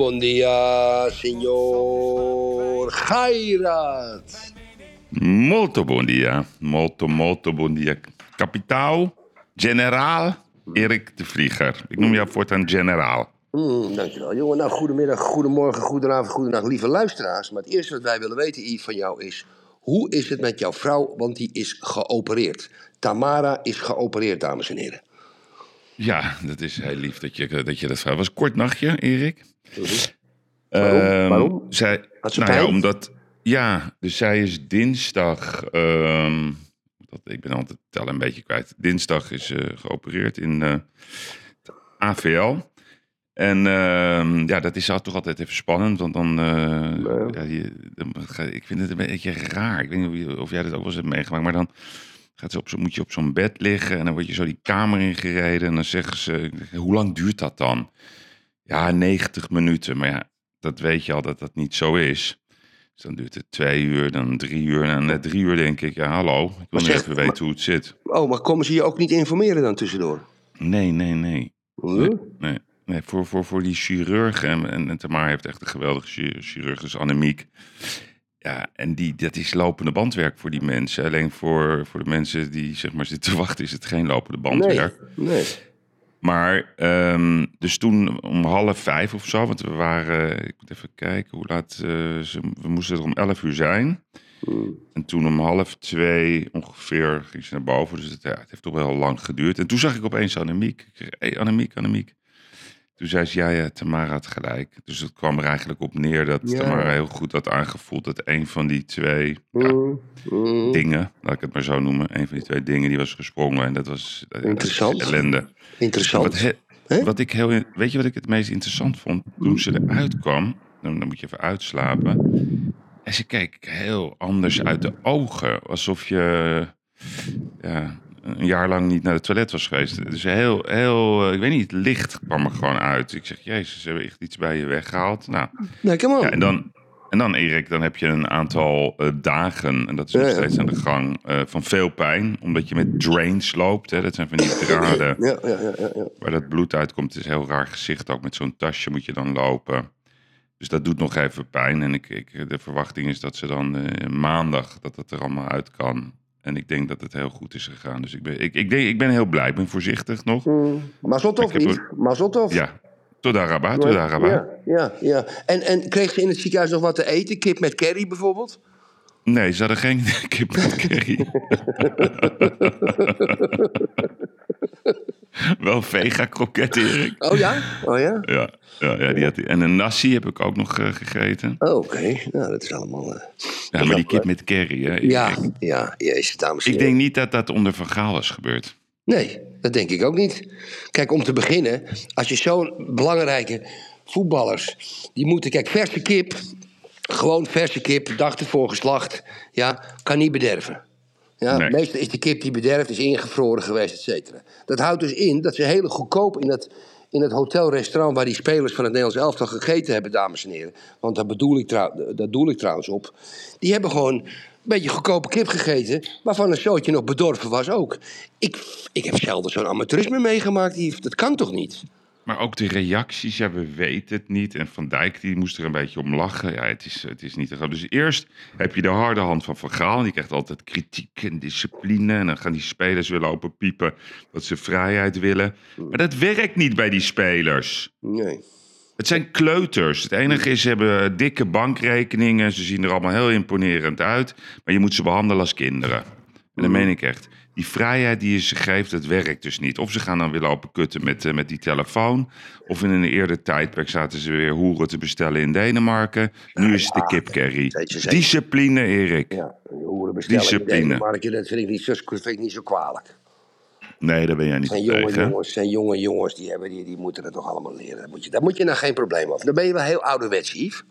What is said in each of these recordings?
Bom dia, signor Gairat. Molto dia. Molto, molto buon dia. Kapitaal, generaal, Erik de Vlieger. Ik noem jou voortaan generaal. Mm, dankjewel, jongen. Nou, goedemiddag, goedemorgen, goedenavond, goedenacht, lieve luisteraars. Maar het eerste wat wij willen weten, Yves, van jou is... Hoe is het met jouw vrouw, want die is geopereerd. Tamara is geopereerd, dames en heren. Ja, dat is heel lief dat je dat, je dat vraagt. was een kort nachtje, Erik. Waarom? Ehm, Waarom? Zij, Had ze nou ja, omdat... Ja, dus zij is dinsdag... ehm, dat, ik ben altijd tellen een beetje kwijt. Dinsdag is ze geopereerd in eh, AVL. En ehm, ja, dat is toch altijd even spannend. Want dan... eh, ja, je, dan ga- ik vind het een beetje raar. Ik weet niet of jij dat ook wel eens hebt meegemaakt. Maar dan gaat ze op zo, moet je op zo'n bed liggen. En dan word je zo die kamer ingereden. En dan zeggen ze... Hoe lang duurt dat dan? Ja, 90 minuten. Maar ja, dat weet je al dat dat niet zo is. Dus dan duurt het twee uur, dan drie uur. En na drie uur denk ik, ja hallo, ik wil zeg- even weten hoe het zit. Oh, maar komen ze je ook niet informeren dan tussendoor? Nee, nee, nee. Huh? Nee, nee. nee voor, voor, voor die chirurg, en, en, en Tamar heeft echt een geweldige chi- chirurg, dus Annemiek. Ja, en die, dat is lopende bandwerk voor die mensen. Alleen voor, voor de mensen die zeg maar zitten te wachten is het geen lopende bandwerk. Nee, nee. Maar, ehm, dus toen om half vijf of zo, want we waren, ik moet even kijken hoe laat, eh, ze, we moesten er om elf uur zijn. Mm. En toen om half twee ongeveer ging ze naar boven, dus het, ja, het heeft toch wel lang geduurd. En toen zag ik opeens Annemiek. Ik hé hey, Annemiek, Annemiek. Toen zei ze, ja, ja, Tamara had gelijk. Dus het kwam er eigenlijk op neer dat Ja. Tamara heel goed had aangevoeld dat een van die twee ja, Mm, mm. dingen, laat ik het maar zo noemen, een van die twee dingen, die was gesprongen. En dat was eh, Interessant. ellende. Interessant. Wat, he- wat ik heel, weet je wat ik het meest interessant vond? Toen ze eruit kwam, dan, dan moet je even uitslapen. En ze keek heel anders uit de ogen. Alsof je ja, een jaar lang niet naar het toilet was geweest. Dus heel, heel, eh, ik weet niet, het licht kwam er gewoon uit. Ik zeg, jezus, ze hebben echt iets bij je weggehaald. Nou, Nee, come on. ja, en dan, en dan, Erik, dan heb je een aantal eh, dagen, en dat is nog Ja, ja. steeds aan de gang, eh, van veel pijn. Omdat je met drains loopt. Hè, dat zijn van die draden Ja, ja, ja, ja, ja. waar dat bloed uitkomt. Het is een heel raar gezicht. Ook met zo'n tasje moet je dan lopen. Dus dat doet nog even pijn. En ik, ik, de verwachting is dat ze dan maandag dat het er allemaal uit kan. En ik denk dat het heel goed is gegaan. Dus ik ben, ik, ik, denk, ik ben heel blij. Ik ben voorzichtig nog. Mm. Mazzeltof, Ik heb lief. Mazzeltof. Ja, tot Araba, tot Araba. Ja, ja, ja. En, en kreeg ze in het ziekenhuis nog wat te eten? Kip met curry bijvoorbeeld? Nee, ze hadden geen kip met curry. Wel vega kroketten, Erik. Oh ja? Oh ja? Ja, ja, ja die had, en een nasi heb ik ook nog eh, gegeten. Oh, Oké, nou dat is allemaal... eh, Ja, maar die kip met curry, hè. Ja, Erik. ja, jezus, dames en Ik denk niet dat dat onder Van Gaal is gebeurd. Nee, dat denk ik ook niet. Kijk, om te beginnen, als je zo'n belangrijke voetballers... die moeten, kijk, verse kip, gewoon verse kip, dag ervoor geslacht... ja, kan niet bederven. Ja, Nee. Meestal is de kip die bederft, is ingevroren geweest, et cetera. Dat houdt dus in dat ze heel goedkoop in dat, in het hotelrestaurant... waar die spelers van het Nederlands elftal gegeten hebben, dames en heren... want daar bedoel ik, trouw, daar doel ik trouwens op... die hebben gewoon een beetje goedkope kip gegeten... waarvan een zootje nog bedorven was ook. Ik, ik heb zelden zo'n amateurisme meegemaakt, Yves. Dat kan toch niet? Maar ook de reacties, ja, we weten het niet. En Van Dijk die moest er een beetje om lachen. Ja, het is, het is niet te gaan. Dus eerst heb je de harde hand van Van Gaal. Die krijgt altijd kritiek en discipline. En dan gaan die spelers weer lopen piepen dat ze vrijheid willen. Maar dat werkt niet bij die spelers. Nee. Het zijn kleuters. Het enige is, ze hebben dikke bankrekeningen. Ze zien er allemaal heel imponerend uit. Maar je moet ze behandelen als kinderen. En dat meen ik echt. Die vrijheid die je ze geeft, dat werkt dus niet. Of ze gaan dan weer lopen kutten met, eh, met die telefoon. Of in een eerder tijdperk zaten ze weer hoeren te bestellen in Denemarken. Nu is het de zeker. Discipline, Erik. Ja, je horen bestellen Discipline. in Denemarken, dat vind ik niet zo, vind ik niet zo kwalijk. Nee, daar ben jij niet zijn jonge tegen. jongens, zijn jonge jongens die, hebben, die, die moeten dat toch allemaal leren. Daar moet, je, daar moet je nou geen probleem over. Dan ben je wel heel ouderwets, Yves.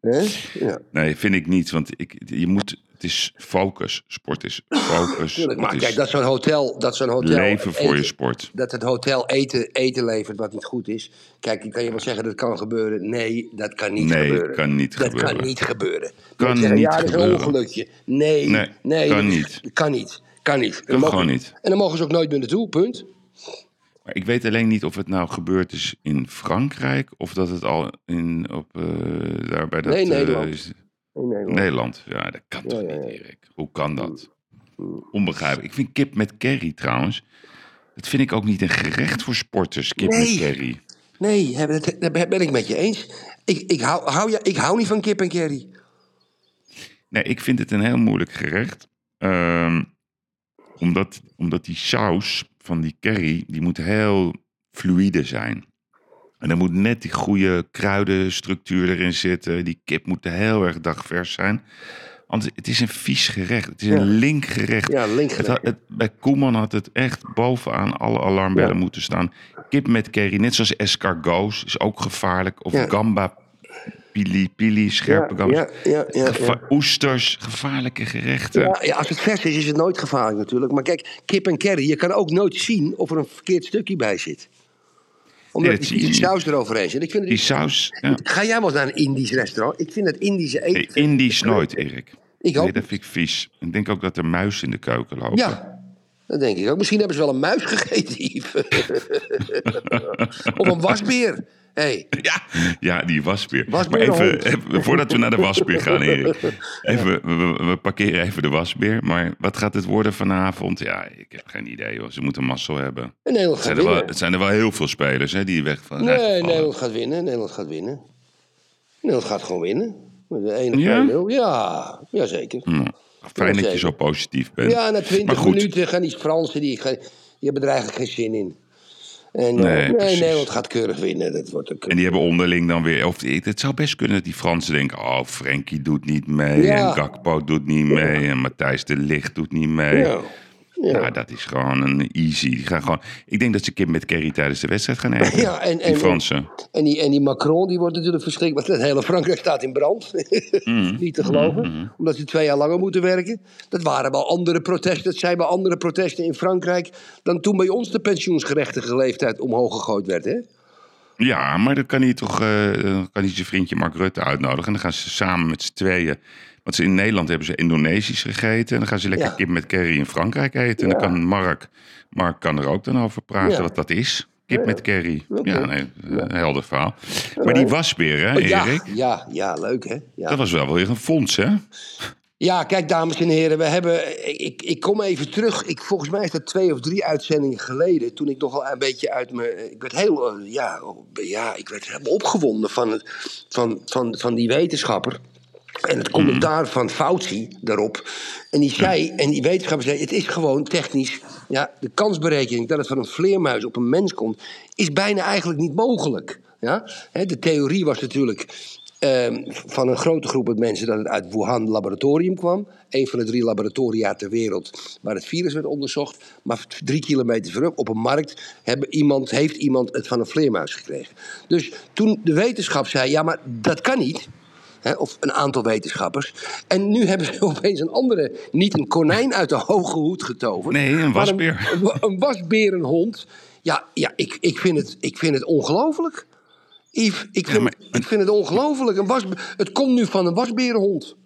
Hè? Ja, Nee, vind ik niet. Want ik, je moet, het is focus. Sport is focus. tuurlijk. Maar kijk, dat zo'n hotel, dat zo'n hotel leven voor je sport. dat het hotel eten, eten levert wat niet goed is. Kijk, ik kan je wel zeggen dat kan gebeuren. Nee, dat kan niet Nee, gebeuren. kan niet dat gebeuren. kan niet gebeuren. Kan zeggen, niet ja, dat is een ongelukje. Nee, Nee, nee, kan dat niet. Kan niet. Kan niet. En Kan dan mogen- gewoon niet. En dan mogen ze ook nooit meer naartoe, punt. Maar ik weet alleen niet of het nou gebeurd is in Frankrijk. Of dat het al in, op, eh, daar bij dat... Nee, eh, Nederland. is- Hoor. Nederland. Ja, dat kan toch ja, niet. Erik? Hoe kan dat? Onbegrijpelijk. Ik vind kip met curry trouwens. Dat vind ik ook niet een gerecht voor sporters, kip Nee. met curry. Nee, dat, dat ben ik met je eens. Ik, ik, hou, hou, ja, ik hou niet van kip en curry. Nee, ik vind het een heel moeilijk gerecht. Ehm, omdat, omdat die saus van die curry, die moet heel fluïde zijn. En er moet net die goede kruidenstructuur erin zitten. Die kip moet heel erg dagvers zijn. Want het is een vies gerecht. Het is Ja. een link gerecht. Ja, linkgerecht. het- bij Koeman had het echt bovenaan alle alarmbellen Ja. moeten staan. Kip met curry, net zoals escargots, is ook gevaarlijk. Of gamba, pili, pili, scherpe gamba. Geva-. Oesters, gevaarlijke gerechten. Ja, als het vers is, is het nooit gevaarlijk natuurlijk. Maar kijk, kip en curry, je kan ook nooit zien of er een verkeerd stukje bij zit. Omdat Nee, dat die saus eroverheen zit. Ik vind Die saus, ja. Ga jij wel eens naar een Indisch restaurant? Ik vind het Indische eten... Nee, Indisch nooit, Erik. Ik ook Nee, dat vind ik vies. Ik denk ook dat er muis in de keuken lopen. Ja, dat denk ik ook. Misschien hebben ze wel een muis gegeten, Yves. of een wasbeer. Hey. Ja, ja, die wasbeer. Wasbeer maar even, voordat we naar de wasbeer gaan, Erik. Even, we, we- we parkeren even de wasbeer. Maar wat gaat het worden vanavond? Ja, ik heb geen idee, hoor. Ze moeten mazzel hebben. En Nederland Het gaat zijn er wel, winnen. het zijn er wel heel veel spelers hè, die weg van Nee. Nederland gaat winnen. Nederland gaat winnen. Nederland gaat gewoon winnen. Met de 1 Ja? 2-0. Ja, jazeker. Hm, Fijn dat je zo positief bent. Ja, na maar 20 goed, minuten gaan die Fransen, die, gaan- die hebben er eigenlijk geen zin in. En eh, Nee, nee, precies. Nederland gaat keurig winnen. Dat wordt En die hebben onderling dan weer... Of, het zou best kunnen dat die Fransen denken... Oh, Frenkie doet niet mee. Ja. En Gakpo doet niet mee. En Matthijs de Ligt doet niet mee. ja. Ja. Nou, dat is gewoon een easy. Die gaan gewoon, ik denk dat ze kip met curry tijdens de wedstrijd gaan eten. Ja, en- die en- Fransen. En, die, en die Macron die wordt natuurlijk verschrikt. Want het hele Frankrijk staat in brand. Mm. Niet te geloven. Omdat ze twee jaar langer moeten werken. Dat waren wel andere protesten. Dat zijn wel andere protesten in Frankrijk. dan toen bij ons de pensioensgerechtige leeftijd omhoog gegooid werd. Hè? Ja, maar dan kan hij toch eh, kan hij zijn vriendje Mark Rutte uitnodigen. En dan gaan ze samen met z'n tweeën. Want ze in Nederland hebben ze Indonesisch gegeten. En dan gaan ze lekker Ja. kip met curry in Frankrijk eten. En dan kan Mark, Mark kan er ook dan over praten wat dat is. Kip met curry. Ja, nee, een helder verhaal. Maar die wasbeer, hè, ja, Erik? ja, ja, leuk hè. Ja. Dat was wel weer een fonds, hè? Ja, kijk, dames en heren, we hebben. Ik, ik kom even terug. Ik, volgens mij is dat twee of drie uitzendingen geleden. Toen ik nogal een beetje uit me. Ik werd heel. eh, Ja, oh, ja ik werd helemaal opgewonden van, het, van, van, van die wetenschapper. En het commentaar van Fauci daarop. En die zei, en die wetenschapper zei: het is gewoon technisch. Ja, de kansberekening dat het van een vleermuis op een mens komt, is bijna eigenlijk niet mogelijk. Ja? De theorie was natuurlijk ehm, van een grote groep mensen dat het uit Wuhan laboratorium kwam. Een van de drie laboratoria ter wereld waar het virus werd onderzocht. Maar drie kilometer verderop op een markt iemand, heeft iemand het van een vleermuis gekregen. Dus toen de wetenschap zei: ja, maar dat kan niet. Hè, of een aantal wetenschappers. En nu hebben ze opeens een andere, niet een konijn uit de hoge hoed getoverd. Nee, een wasbeer. Een, een wasberenhond. Ja, ja ik, ik, vind het, ik vind het ongelooflijk. Yves, ik vind, maar- ik vind het ongelooflijk. Een was, het komt nu van een wasberenhond.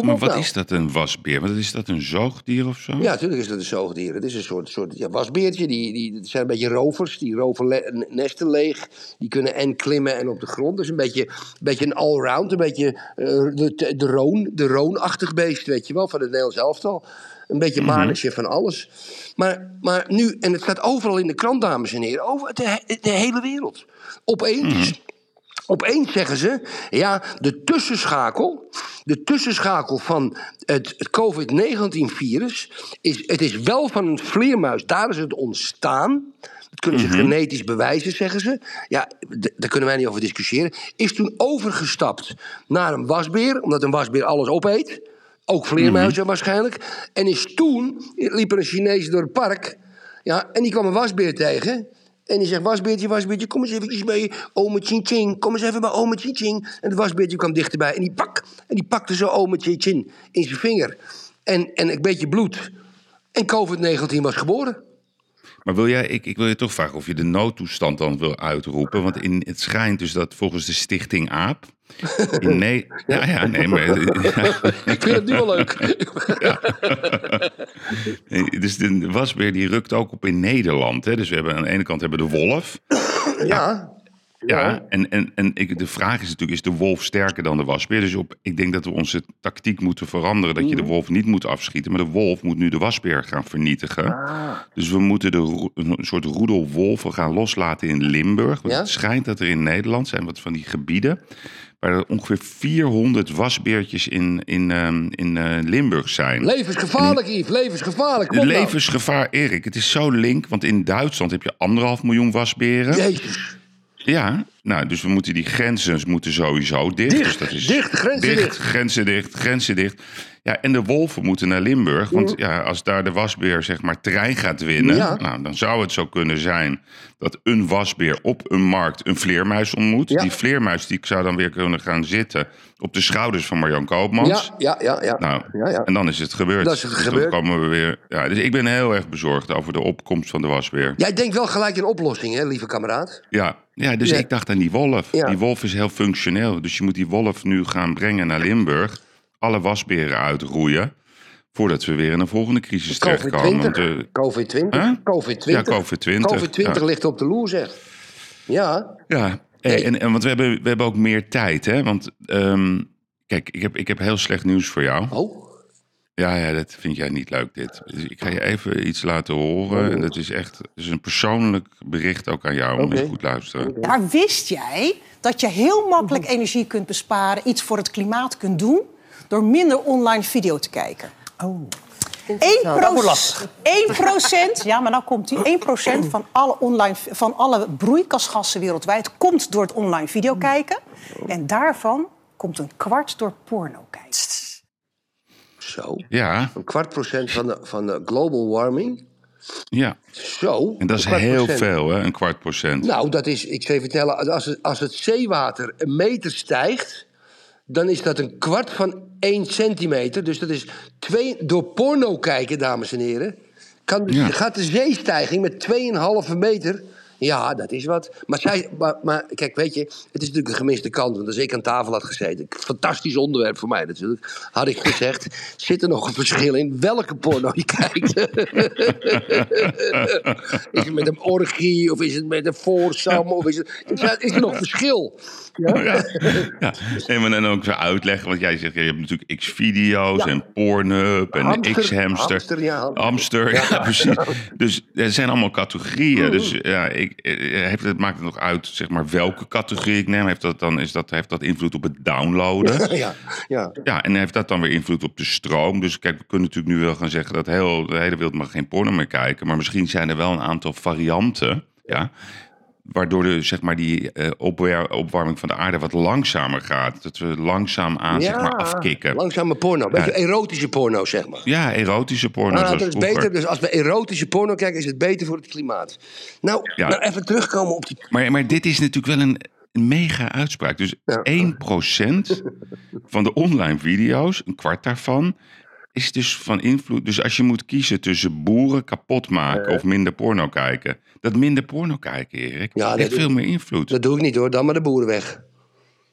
Kom Maar op wat nou. is dat, een wasbeer? Wat is dat, een zoogdier of zo? Ja, natuurlijk is dat een zoogdier. Het is een soort, soort ja, wasbeertje. Die, die, het zijn een beetje rovers. Die roven le- nesten leeg. Die kunnen en klimmen en op de grond. Dus een beetje, een, beetje een allround. Een beetje eh, de, de roon. De roonachtig beest, weet je wel. Van het Nederlands elftal. Een beetje mannetje van alles. Maar, maar nu, en het staat overal in de krant, dames en heren. Over de, he- de hele wereld. Opeens... Opeens zeggen ze, ja, de tussenschakel, de tussenschakel van het, het COVID-19-virus, is, het is wel van een vleermuis, daar is het ontstaan. Dat kunnen ze genetisch bewijzen, zeggen ze. Ja, daar kunnen wij niet over discussiëren. Is toen overgestapt naar een wasbeer, omdat een wasbeer alles opeet. Ook vleermuizen waarschijnlijk. En is toen, liep er een Chinees door het park. Ja, en die kwam een wasbeer tegen. En die zegt, wasbeertje, wasbeertje, kom eens eventjes mee. Ome Chin Chin, kom eens even bij ome Chin. En het wasbeertje kwam dichterbij. En die, pak, en die pakte zo ome Chin Chin in zijn vinger. En, en een beetje bloed. En COVID-19 was geboren. Maar wil jij, ik, ik wil je toch vragen of je de noodtoestand dan wil uitroepen. Want in, het schijnt dus dat volgens de Stichting AAP. In nee, ja. ja, nee, maar. Ik vind het nu wel leuk. dus de wasbeer die rukt ook op in Nederland. Hè? Dus we hebben aan de ene kant hebben we de wolf. Ja, Ja, en, en, en ik, de vraag is natuurlijk, is de wolf sterker dan de wasbeer? Dus op, ik denk dat we onze tactiek moeten veranderen. Dat je Mhm. de wolf niet moet afschieten, maar de wolf moet nu de wasbeer gaan vernietigen. Ah. Dus we moeten de, een soort roedelwolven gaan loslaten in Limburg. Want Ja? het schijnt dat er in Nederland zijn wat van die gebieden... waar er ongeveer 400 wasbeertjes in, in, ehm, in eh, Limburg zijn. levensgevaarlijk, Yves, levensgevaarlijk. Kom levensgevaar, Erik, het is zo link. Want in Duitsland heb je anderhalf miljoen wasberen. Jezus. Ja, nou, dus we moeten die grenzen moeten sowieso dicht. Dicht, dus dat is dicht, grenzen dicht. Grenzen dicht, grenzen dicht. Ja, en de wolven moeten naar Limburg. Want ja, als daar de wasbeer zeg maar terrein gaat winnen... Ja. Nou, dan zou het zo kunnen zijn dat een wasbeer op een markt een vleermuis ontmoet. Ja. Die vleermuis die zou dan weer kunnen gaan zitten op de schouders van Marjan Koopmans. Ja, ja, ja. ja. Nou, ja, ja. en dan is het gebeurd. Dat is het Dus gebeurd. Dan komen we weer. Ja, dus ik ben heel erg bezorgd over de opkomst van de wasbeer. Jij denkt wel gelijk in oplossing, hè, lieve kameraad? Ja, ja dus Ja. ik dacht aan die wolf. Ja. Die wolf is heel functioneel. Dus je moet die wolf nu gaan brengen naar Limburg. Alle wasberen uitroeien. Voordat we weer in een volgende crisis terechtkomen. Want, COVID-20. eh, COVID-20. Huh? COVID-20. Ja, COVID-20, COVID-20 ja. ligt op de loer, zeg. Ja. ja, Nee. en, en want we hebben, we hebben ook meer tijd. Hè? Want ehm, kijk, ik heb, ik heb heel slecht nieuws voor jou. Oh. Ja, ja, dat vind jij niet leuk dit. Dus ik ga je even iets laten horen. En dat is echt dat is een persoonlijk bericht ook aan jou. Moet Oké. je goed luisteren. Maar wist jij dat je heel makkelijk energie kunt besparen, iets voor het klimaat kunt doen, door minder online video te kijken? Oh. 1%, Dat wordt lastig. 1%, ja, maar nou komt die 1% van alle, online, van alle broeikasgassen wereldwijd komt door het online video kijken. En daarvan komt een kwart door porno kijken. Zo. Ja, Een kwart procent van de, van de global warming. ja. Zo. En dat is heel procent. veel, hè? Een kwart procent. Nou, dat is, ik zal je vertellen, als het, als het zeewater een meter stijgt, dan is dat een kwart van 1 centimeter. Dus dat is twee, door porno kijken, dames en heren. Kan, dus- Ja. Gaat de zeestijging met 2,5 meter. Ja, dat is wat. Maar, zij, maar, maar kijk, weet je, het is natuurlijk een gemiste kant. Want als ik aan tafel had gezeten, fantastisch onderwerp voor mij natuurlijk, had ik gezegd: zit er nog een verschil in welke porno je kijkt? is het met een orgie of is het met een foursome? Of is, het, is er- nog verschil? Ja? Ja. maar dan ook zo uitleggen. Want jij zegt, je hebt natuurlijk X-video's Ja. en Pornhub en Hamster, X-hamster. hamster, ja, hamster. Hamster, ja, precies. Dus er zijn allemaal categorieën. Dus ja, ik, eh, heeft het, maakt het nog uit zeg maar, welke categorie ik neem? Heeft dat, dan, is dat, heeft dat invloed op het downloaden? ja, ja. Ja, en heeft dat dan weer invloed op de stroom? Dus kijk, we kunnen natuurlijk nu wel gaan zeggen dat heel, de hele wereld mag geen porno meer kijken. Maar misschien zijn er wel een aantal varianten. Ja, waardoor de, zeg maar, die opwer- opwarming van de aarde wat langzamer gaat. Dat we langzaam aan zeg maar, afkicken. Langzame porno. Beetje erotische porno, zeg maar. Ja, erotische porno. Ah, dat is beter. Dus als we erotische porno kijken, is het beter voor het klimaat. Nou, Ja. nou even terugkomen op die. Maar, maar dit is natuurlijk wel een, een mega uitspraak. Dus Ja. 1% van de online video's, een kwart daarvan, is dus van invloed. Dus als je moet kiezen tussen boeren kapot maken of minder porno kijken. Dat minder porno kijken, Erik, Ja, heeft veel meer invloed Dat doe ik niet hoor, dan maar de boeren weg.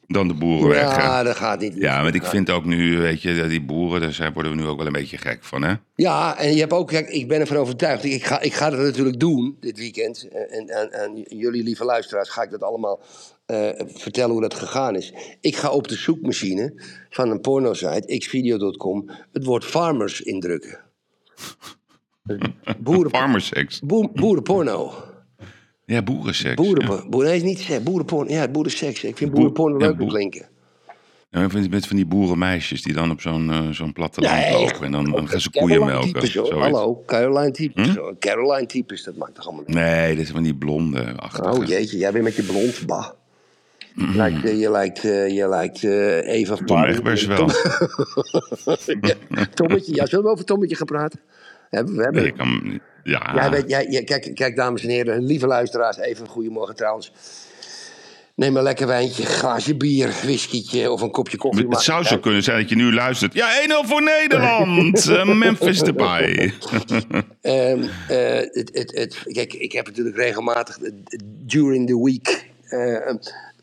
dan de boeren weg. Ja, dat gaat niet. Ja, want ik vind ook nu, weet je, die boeren, daar zijn- worden we nu ook wel een beetje gek van, hè? Ja, en je hebt ook, kijk, ik ben ervan overtuigd. Ik ga, ik ga dat natuurlijk doen dit weekend. En aan en, jullie lieve luisteraars ga ik dat allemaal eh, vertellen hoe dat gegaan is. Ik ga op de zoekmachine van een pornosite, xvideo.com, het woord farmers indrukken. Boeren, Farmersex. boer, boerenporno. Ja, boerenseks. Boeren, ja. boeren, nee, niet boerenporno. Ja, boerenseks. Ik vind Boer- boerenporno ja, leuk boer- klinken. Ja, ik vind met van die boerenmeisjes die dan op zo'n eh, zo'n platteland Nee, lopen. En dan, dan gaan ze koeien melken. types. Hallo, Caroline types. Hm? Caroline types, dat maakt toch allemaal niet Nee, dit is van die blonde achtige. Oh jeetje, jij bent met je blond, bah. Je lijkt, eh, je lijkt, je lijkt eh, Eva Tom. Egbers wel. Ja, Tommetje, ja, zullen we over Tommetje gaan praten? We, hebben. Nee, kan, ja, Jij weet, jij, jij- kijk, kijk, dames en heren, lieve luisteraars, even een goedemorgen trouwens. Neem een lekker wijntje, glaasje bier, whiskietje of een kopje koffie. het zou zo kunnen zijn dat je nu luistert. Ja, 1-0 voor Nederland. Memphis erbij. Ehm, eh, het, het, het, kijk, ik heb natuurlijk regelmatig during the week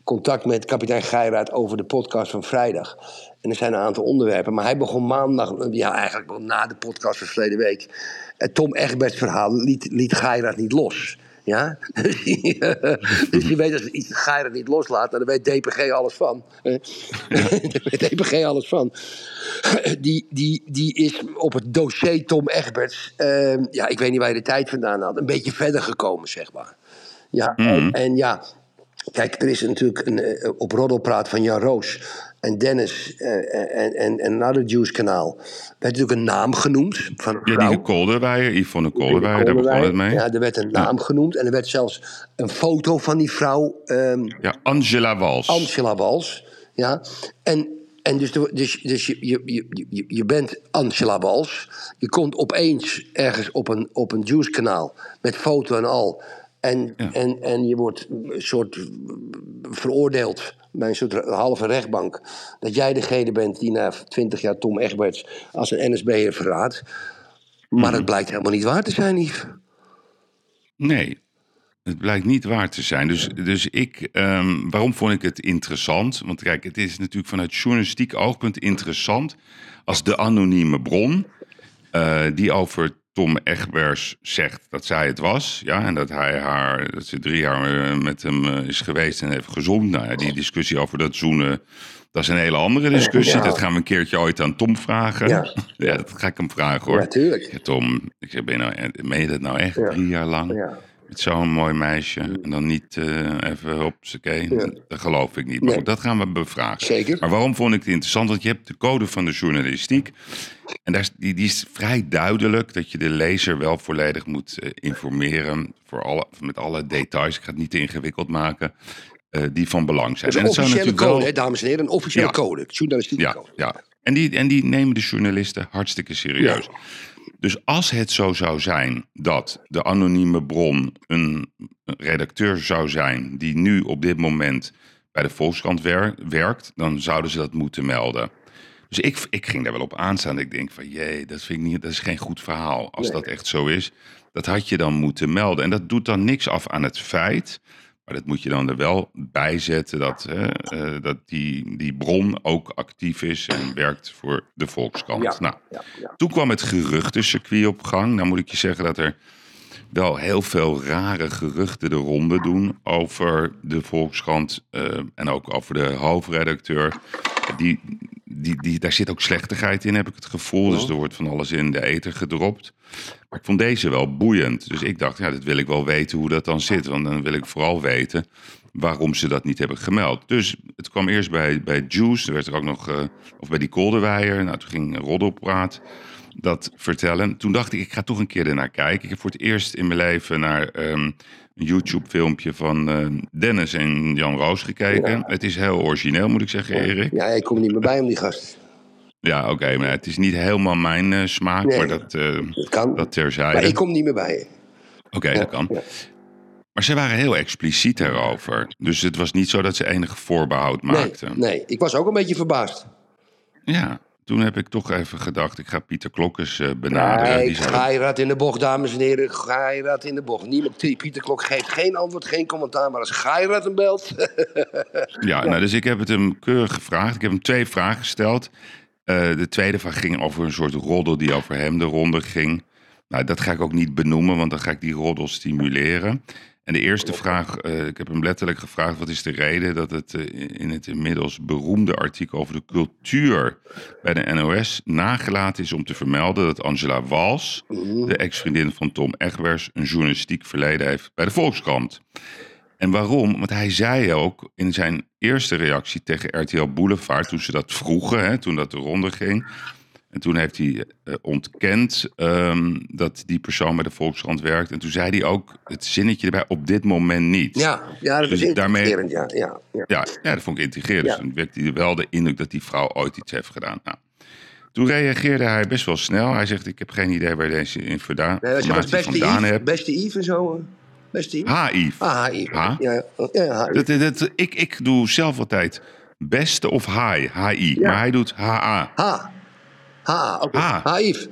contact met kapitein Geiraat over de podcast van vrijdag. En er zijn een aantal onderwerpen. Maar hij begon maandag, ja, eigenlijk wel na de podcast van verleden week. Het Tom Egberts verhaal liet, liet Geiraat niet los. Ja? dus je weet, als iets Geiraat niet loslaat, dan weet DPG alles van. Eh, Daar weet DPG alles van. Die, die, die is op het dossier Tom Egberts, ehm, ja, ik weet niet waar je de tijd vandaan had, een beetje verder gekomen, zeg maar. Ja, en, en ja, kijk, er is natuurlijk een, eh, op Roddelpraat van Jan Roos en Dennis eh, en, en, en een ander Juice kanaal werd natuurlijk een naam genoemd van een Ja, vrouw. die Kolderweijer, Yvonne Kolderweijer, daar begon het mee. Ja, er werd een naam genoemd en er werd zelfs een foto van die vrouw ehm, Ja, Angela Wals. Angela Wals. Ja. En, en dus, dus, dus je, je, je, je, je bent Angela Wals. Je komt opeens ergens op een, op een Juice-kanaal met foto en al. En, Ja. en, en je wordt een soort veroordeeld bij een soort halve rechtbank. Dat jij degene bent die na 20 jaar Tom Egberts als een NSB'er verraadt. Maar het blijkt helemaal niet waar te zijn, Yves. Nee, het blijkt niet waar te zijn. Dus, dus ik, ehm, waarom vond ik het interessant? Want kijk, het is natuurlijk vanuit journalistiek oogpunt interessant als de anonieme bron eh, die over Tom Egbers zegt dat zij het was. Ja, en dat hij haar, dat ze drie jaar eh, met hem eh, is geweest en heeft gezond. Nou ja, die discussie over dat zoenen, dat is een hele andere discussie. Ja. Dat gaan we een keertje ooit aan Tom vragen. Ja. Ja, dat ga ik hem vragen hoor. Natuurlijk. Ja, Tom, ik zeg, ben je, nou, meen je dat nou echt drie jaar lang? Ja. Met zo'n mooi meisje. En dan niet eh, even op z'n Ja. Dat geloof ik niet. Maar Nee. goed, dat gaan we bevragen. Zeker. Maar waarom vond ik het interessant? Want je hebt de code van de journalistiek. En daar is, die, die is vrij duidelijk dat je de lezer wel volledig moet eh, informeren. Voor alle, met alle details. Ik ga het niet te ingewikkeld maken. eh, die van belang zijn. Een en het zou officiële code, wel- hè, dames en heren. Een officiële Ja. code. Journalistieke ja, code. ja. En, die, en die nemen de journalisten hartstikke serieus. Dus als het zo zou zijn dat de anonieme bron een redacteur zou zijn die nu op dit moment bij de Volkskrant wer- werkt, dan zouden ze dat moeten melden. Dus ik, ik ging daar wel op aanstaan. Ik denk van, jee, dat vind ik niet, dat is geen goed verhaal. Als Nee. dat echt zo is, dat had je dan moeten melden. En dat doet dan niks af aan het feit, maar dat moet je dan er wel bij zetten dat, hè, eh, dat die, die bron ook actief is en werkt voor de Volkskrant. Ja, Nou, ja, ja. toen kwam het geruchtencircuit op gang. Nou moet ik je zeggen dat er wel heel veel rare geruchten de ronde doen over de Volkskrant eh, en ook over de hoofdredacteur. Die, die, die, daar zit ook slechtigheid in, heb ik het gevoel. Dus er wordt van alles in de eter gedropt. Maar ik vond deze wel boeiend. Dus ik dacht, ja, dat wil ik wel weten hoe dat dan zit. Want dan wil ik vooral weten waarom ze dat niet hebben gemeld. Dus het kwam eerst bij, bij Juice. Er werd er ook nog, eh, of bij die Kolderweijer. Nou, toen ging Roddelpraat dat vertellen. Toen dacht ik, ik ga toch een keer ernaar kijken. Ik heb voor het eerst in mijn leven naar ehm, een YouTube-filmpje van eh, Dennis en Jan Roos gekeken. Ja. Het is heel origineel, moet ik zeggen, Erik. Ja, ik kom niet meer bij om die gast. Ja, oké, maar het is niet helemaal mijn eh, smaak, Nee. maar dat, eh, Dat kan. dat terzijde. maar ik kom niet meer bij. Oké, dat kan. Maar ze waren heel expliciet daarover. Dus het was niet zo dat ze enig voorbehoud Nee, maakten. nee, ik was ook een beetje verbaasd. Ja, toen heb ik toch even gedacht, ik ga Pieter Klokkers eh, benaderen. Nee, Die Geirat in de bocht, dames en heren. Geirat in de bocht. Niemand, Pieter Klok geeft geen antwoord, geen commentaar. Maar als Geirat hem belt... Ja, Nou, dus ik heb het hem keurig gevraagd. Ik heb hem twee vragen gesteld. Eh, de tweede vraag ging over een soort roddel die over hem de ronde ging. Nou, dat ga ik ook niet benoemen, want dan ga ik die roddel stimuleren. En de eerste vraag, eh, ik heb hem letterlijk gevraagd: wat is de reden dat het eh, in het inmiddels beroemde artikel over de cultuur bij de NOS nagelaten is om te vermelden dat Angela Wals, de ex-vriendin van Tom Egwers, een journalistiek verleden heeft bij de Volkskrant. En waarom? Want hij zei ook in zijn eerste reactie tegen RTL Boulevard, toen ze dat vroegen, hè, toen dat de ronde ging. En toen heeft hij eh, ontkend ehm, dat die persoon bij de Volkskrant werkt. En toen zei hij ook het zinnetje erbij, op dit moment niet. Ja, ja dat Dus is daarmee- ja, ja, ja. Ja, ja, dat vond ik intrigerend. Ja. Dus toen wekte hij wel de indruk dat die vrouw ooit iets heeft gedaan. Nou, toen reageerde hij best wel snel. Hij zegt, ik heb geen idee waar deze infoda- Nee, informatie beste vandaan Yves, heb. beste Yves en zo. eh, Beste Yves. H-Yves. Ah, Yves. Ha? Ja, ja, Dat, dat, ik, ik doe zelf altijd beste of hi, H-I. Maar hij doet H-A. Ha. Ha, oké. Yves.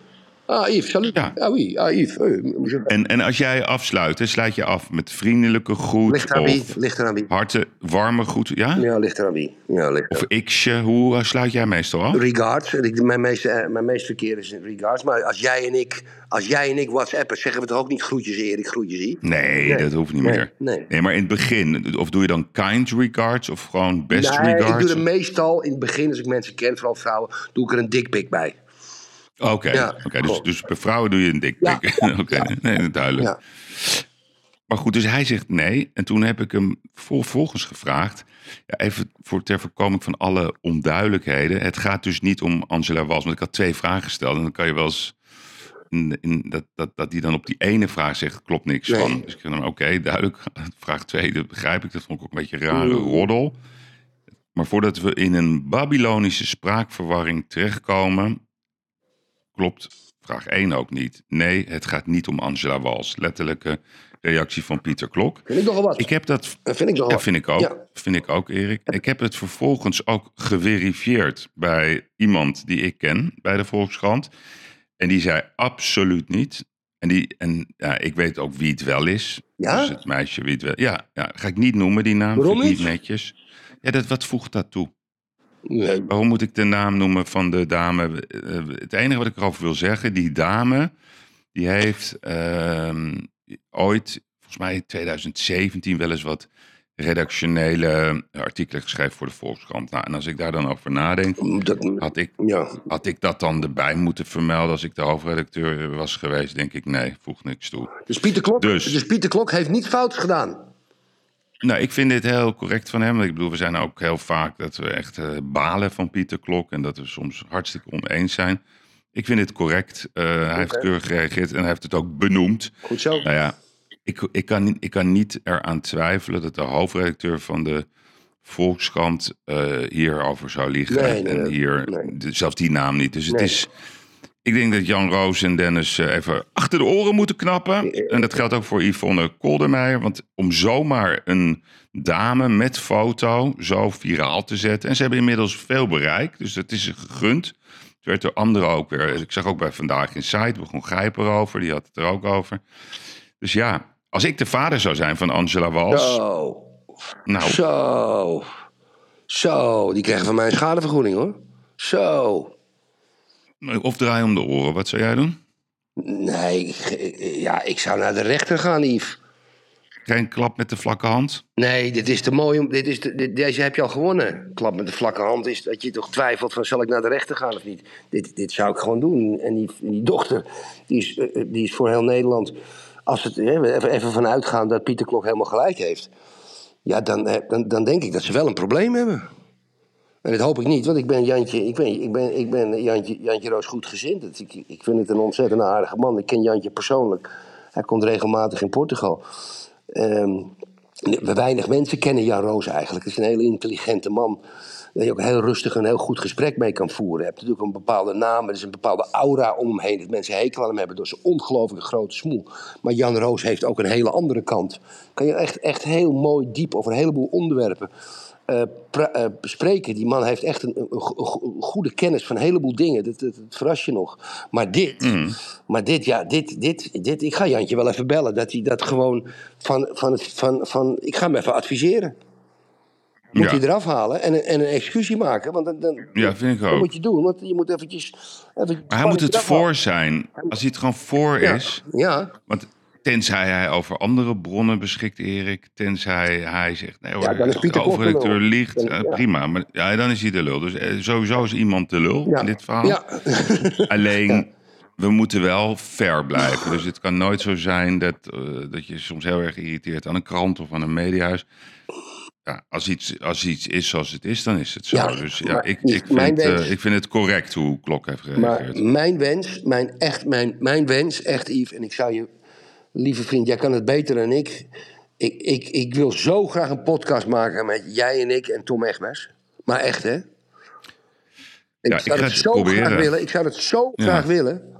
Ah, Yves, salut. Ja. Ah, oui. Ah, Yves. Eh, En, en als jij afsluit, hè, sluit je af met vriendelijke groet Ligt eraan wie. Ligt eraan wie. harte, warme groet. Ja? Ja, ligt eraan wie. Ja, ligt Of xje, hoe eh, sluit jij meestal af? Regards. Mijn meeste, eh, mijn meeste verkeer is in regards. Maar als jij en ik, als jij en ik whatsappen, zeggen we toch ook niet groetjes Erik, groetjes? Nee, Nee. dat hoeft niet Nee, meer. nee. maar in het begin, of doe je dan kind regards of gewoon best nee, regards? ik doe er meestal in het begin, als ik mensen ken, vooral vrouwen, doe ik er een dikpik bij. Oké, Ja, dus, dus bij vrouwen doe je een dik Ja. Oké, nee, duidelijk. Maar goed, dus hij zegt nee. En toen heb ik hem vervolgens gevraagd, ja, even voor ter voorkoming van alle onduidelijkheden. Het gaat dus niet om Angela Wals, want ik had twee vragen gesteld. En dan kan je wel eens, in, in, dat, dat, dat die dan op die ene vraag zegt, klopt niks Nee. van. Dus ik zei, oké, duidelijk. Vraag twee, dat begrijp ik. Dat vond ik ook een beetje een rare roddel. Maar voordat we in een Babylonische spraakverwarring terechtkomen, klopt vraag 1 ook niet. Nee, het gaat niet om Angela Wals. Letterlijke reactie van Pieter Klok. Vind ik nogal wat. Ik heb dat. Dat vind ik nogal Ja, vind ik ook. Ja. Vind ik ook, Erik. Ik heb het vervolgens ook geverifieerd bij iemand die ik ken bij de Volkskrant. En die zei absoluut niet. En, die, en ja, ik weet ook wie het wel is. Ja? Dus het meisje wie het wel... Ja, ja ga ik niet noemen die naam. Waarom niet netjes. Ja, dat, wat voegt dat toe? Nee. Waarom moet ik de naam noemen van de dame? Eh, Het enige wat ik erover wil zeggen, die dame, die heeft ehm, ooit, volgens mij in 2017, wel eens wat redactionele artikelen geschreven voor de Volkskrant. Nou, en als ik daar dan over nadenk, Dat, had ik, ja. had ik dat dan erbij moeten vermelden als ik de hoofdredacteur was geweest? Denk ik, nee, voegt niks toe. Dus Pieter Klok, Dus. dus. Pieter Klok heeft niet fout gedaan. Nou, ik vind dit heel correct van hem. Ik bedoel, we zijn ook heel vaak dat we echt eh, balen van Pieter Klok. En dat we soms hartstikke oneens zijn. Ik vind het correct. Eh, hij heeft keurig gereageerd en hij heeft het ook benoemd. Goed zo. Nou ja, ik, ik, kan, niet- ik kan niet eraan twijfelen dat de hoofdredacteur van de Volkskrant eh, hierover zou liegen. Nee, nee, en hier, nee. zelfs die naam niet. Dus het is. Ik denk dat Jan Roos en Dennis eh, even achter de oren moeten knappen. En dat geldt ook voor Yvonne Koldermeijer. Want om zomaar een dame met foto zo viraal te zetten. En ze hebben inmiddels veel bereik. Dus dat is ze gegund. Het werd door anderen ook weer. Ik zag ook bij Vandaag in Site. begon Grijp erover. Die had het er ook over. Dus ja, als ik de vader zou zijn van Angela Wals. Zo. Nou, Zo. Zo. Die krijgen van mij een schadevergoeding hoor. Zo. Of draai om de oren. Wat zou jij doen? Nee, ik- ja, ik zou naar de rechter gaan, Yves. Geen klap met de vlakke hand? Nee, dit is te mooi. Om, dit is te- dit- deze heb je al gewonnen. Klap met de vlakke hand is dat je toch twijfelt van zal ik naar de rechter gaan of niet. Dit, dit zou ik gewoon doen. En die, die dochter, die is, eh, eh, die is voor heel Nederland... Als het, eh, even, even vanuit gaan dat Pieter Klok helemaal gelijk heeft... Ja, dan, eh, dan, dan denk ik dat ze wel een probleem hebben. En dat hoop ik niet, want ik ben Jantje, ik ben, ik ben, ik ben Jantje, Jantje Roos goed gezind. Ik, ik vind het een ontzettend aardige man. Ik ken Jantje persoonlijk. Hij komt regelmatig in Portugal. Ehm, weinig mensen kennen Jan Roos eigenlijk. Het is een hele intelligente man. Waar je ook heel rustig een heel goed gesprek mee kan voeren. Je hebt natuurlijk een bepaalde naam, er is een bepaalde aura om hem heen. Dat mensen hekel aan hem hebben door zijn ongelooflijk grote smoel. Maar Jan Roos heeft ook een hele andere kant. Kan je echt, echt heel mooi diep over een heleboel onderwerpen eh, pra- eh, bespreken. Die man heeft echt een, een, go- een goede kennis van een heleboel dingen. Dat, dat, dat verrast je nog. Maar dit, maar dit, ja, dit, dit, dit, ik ga Jantje wel even bellen. Dat hij dat gewoon van, van, het, van, van, ik ga hem even adviseren. Moet Ja. je eraf halen en, een- en een excusie maken. Want dan, dan, Ja, vind ik dat ook. moet je doen. Want je moet eventjes... eventjes Maar hij moet het halen. voor zijn. Als hij het gewoon voor Ja, is. ja. Want Tenzij hij over andere bronnen beschikt, Erik. Tenzij hij zegt, nee hoor, Ja, dan is Pieter de hoofdredacteur liegt. Dan- eh, ja. Prima, maar ja, dan is hij de lul. Dus eh, sowieso is iemand de lul Ja. in dit verhaal. Ja. Alleen, we moeten wel fair blijven. Dus het kan nooit zo zijn dat, eh, dat je soms heel erg irriteert aan een krant of aan een mediahuis. Ja, als, iets, als iets is zoals het is, dan is het zo. Ja, dus ja, maar ik, ik, vind, ik vind het correct hoe Klok heeft Maar gereageerd. mijn wens, mijn, echt, mijn, mijn wens, echt Yves, en ik zou je, lieve vriend, jij kan het beter dan ik. Ik, ik, ik wil zo graag een podcast maken met jij en ik en Tom Egbers. Maar echt, hè? Ik Ja, ik zou ga het zo proberen. graag willen. Ik zou het zo Ja. graag willen.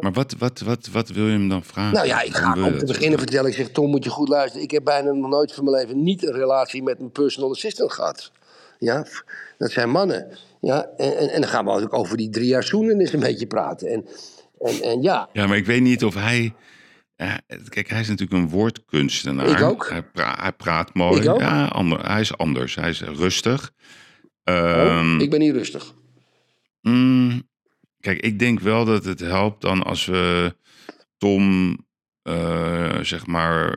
Maar wat, wat, wat, wat wil je hem dan vragen? Nou ja, ik ga om te beginnen vertellen. Ik zeg, Tom, moet je goed luisteren. Ik heb bijna nog nooit van mijn leven niet een relatie met een personal assistant gehad. Ja, dat zijn mannen. Ja, en, en, en dan gaan we ook over die drie jaar zoenen eens een beetje praten. En, en, en ja, Ja, maar ik weet niet of hij... ja, kijk, hij is natuurlijk een woordkunstenaar. Ik ook. Hij, pra- hij praat mooi. Ik ook. Ja, ander, hij is anders. Hij is rustig. oh, Ehm, ik ben niet rustig. mm, kijk, ik denk wel dat het helpt dan als we Tom, eh, zeg maar, een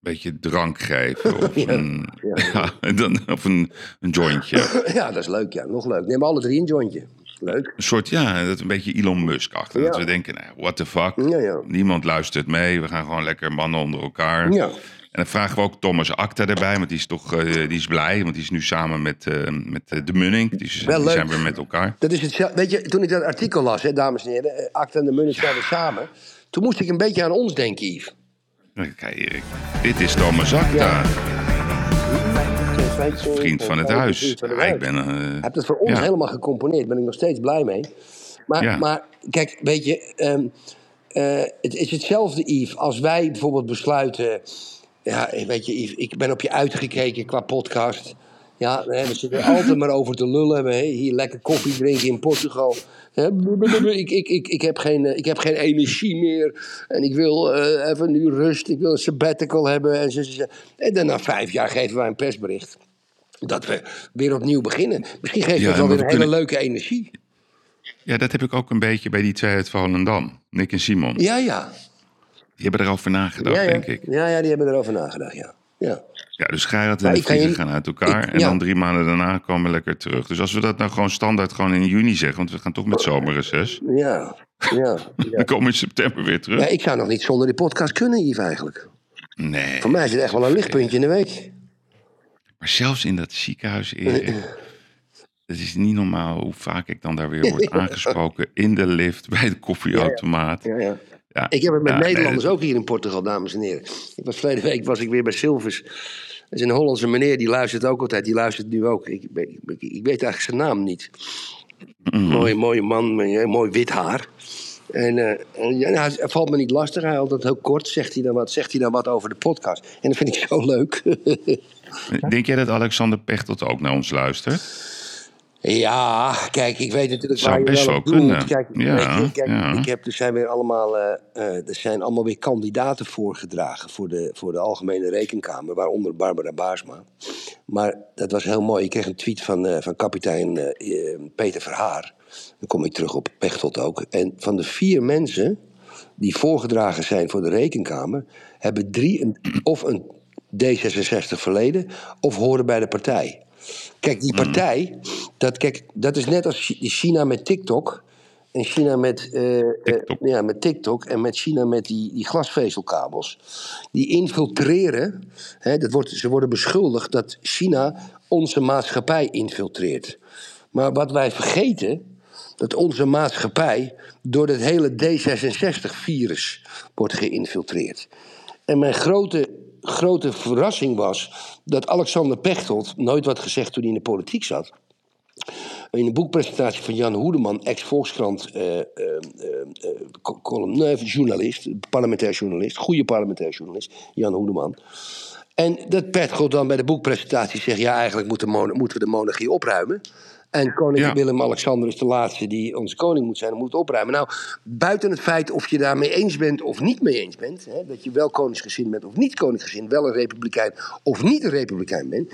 beetje drank geven. Of, Ja, een, ja. dan, of een, een jointje. Ja, dat is leuk, ja. Nog leuk. Neem alle drie een jointje. Leuk. Een soort, ja, dat een beetje Elon Musk achter. Ja. Dat we denken, nou, what the fuck. Ja, ja. Niemand luistert mee. We gaan gewoon lekker mannen onder elkaar. Ja. En dan vragen we ook Thomas Acta erbij, want die is toch eh, die is blij. Want die is nu samen met, eh, met eh, de Munning. Wel die leuk. zijn weer met elkaar. Dat is het, weet je, toen ik dat artikel las, hè, dames en heren, Acta en de Munich zijn samen. Toen moest ik een beetje aan ons denken, Yves. Kijk, dit is Thomas Acta, vriend van het huis. Ja, ik ben... eh, Hij heeft het voor ons ja. helemaal gecomponeerd. Daar ben ik nog steeds blij mee. Maar, Ja. maar kijk, weet je, ehm, eh, het is hetzelfde, Yves. Als wij bijvoorbeeld besluiten. Ja, weet je, Yves, ik ben op je uitgekeken qua podcast. Ja, we zitten er altijd maar over te lullen. We, hier lekker koffie drinken in Portugal. Ik, ik, ik, ik, heb geen, eh, ik heb geen energie meer. En ik wil eh, even nu rust. Ik wil een sabbatical hebben. En, zo, zo, zo. en dan na vijf jaar geven wij een persbericht. Dat we weer opnieuw beginnen. Misschien geeft dat wel weer we een hele kunnen- leuke energie. ja, dat heb ik ook een beetje bij die twee uit Volendam. Nick en Simon. Ja, ja. Die hebben erover nagedacht, ja, ja. denk ik. Ja, ja, die hebben erover nagedacht, ja. ja. Ja, dus Gerard en de Vriezer gaan uit elkaar. ik- en ja. dan drie maanden daarna komen we lekker terug. Dus als we dat nou gewoon standaard gewoon in juni zeggen... want we gaan toch met zomerreces... Ja, ja, ja. dan komen we in september weer terug. ja. Ik zou nog niet zonder die podcast kunnen, Yves, eigenlijk. Nee, Voor mij is het echt wel een lichtpuntje in de week. Maar zelfs in dat ziekenhuis, Erik... Het is niet normaal hoe vaak ik dan daar weer word aangesproken... in de lift, bij de koffieautomaat. Ja, ja. Ja, Ik heb het met nee, Nederlanders ook hier in Portugal, dames en heren. Ik was verleden week was ik weer bij Silvers. Dat is een Hollandse meneer, die luistert ook altijd. Die luistert nu ook. Ik, ik, ik, weet eigenlijk zijn naam niet. Mhm. Mooie, mooie man, mooi wit haar. En, eh, en ja, hij valt me niet lastig. Hij altijd heel kort zegt hij, dan wat, zegt hij dan wat over de podcast. En dat vind ik zo leuk. Denk jij dat Alexander Pechtold ook naar ons luistert? Ja, kijk, ik weet natuurlijk Zou waar je best wel wel kunnen. Kijk, Ja, je, kijk ja. ik heb, er zijn weer allemaal, eh, eh, er zijn allemaal weer kandidaten voorgedragen voor de, voor de Algemene Rekenkamer, waaronder Barbara Baarsma. Maar dat was heel mooi. Ik kreeg een tweet van, eh, van kapitein eh, eh, Peter Verhaar. Dan kom ik terug op Pechtold ook. En van de vier mensen die voorgedragen zijn voor de Rekenkamer, hebben drie een, of een D66 verleden of horen bij de partij. Kijk, die partij, dat, kijk, dat is net als Chi- China met TikTok. En China met, eh, eh, TikTok. ja, met TikTok en met China met die, die glasvezelkabels. Die infiltreren. Hè, dat wordt, ze worden beschuldigd dat China onze maatschappij infiltreert. Maar wat wij vergeten, dat onze maatschappij door het hele D66-virus wordt geïnfiltreerd. En mijn grote, grote verrassing was dat Alexander Pechtold nooit wat gezegd toen hij in de politiek zat. In een boekpresentatie van Jan Hoedeman, ex-Volkskrant, eh, eh, eh, journalist, parlementair journalist, goede parlementair journalist, Jan Hoedeman. En dat Pechtold dan bij de boekpresentatie zegt: ja, eigenlijk moeten we de monarchie opruimen. En koning Ja. Willem-Alexander is de laatste die onze koning moet zijn en moet opruimen. Nou, buiten het feit of je daarmee eens bent of niet mee eens bent, hè, dat je wel koningsgezind bent of niet koningsgezind, wel een republikein of niet een republikein bent,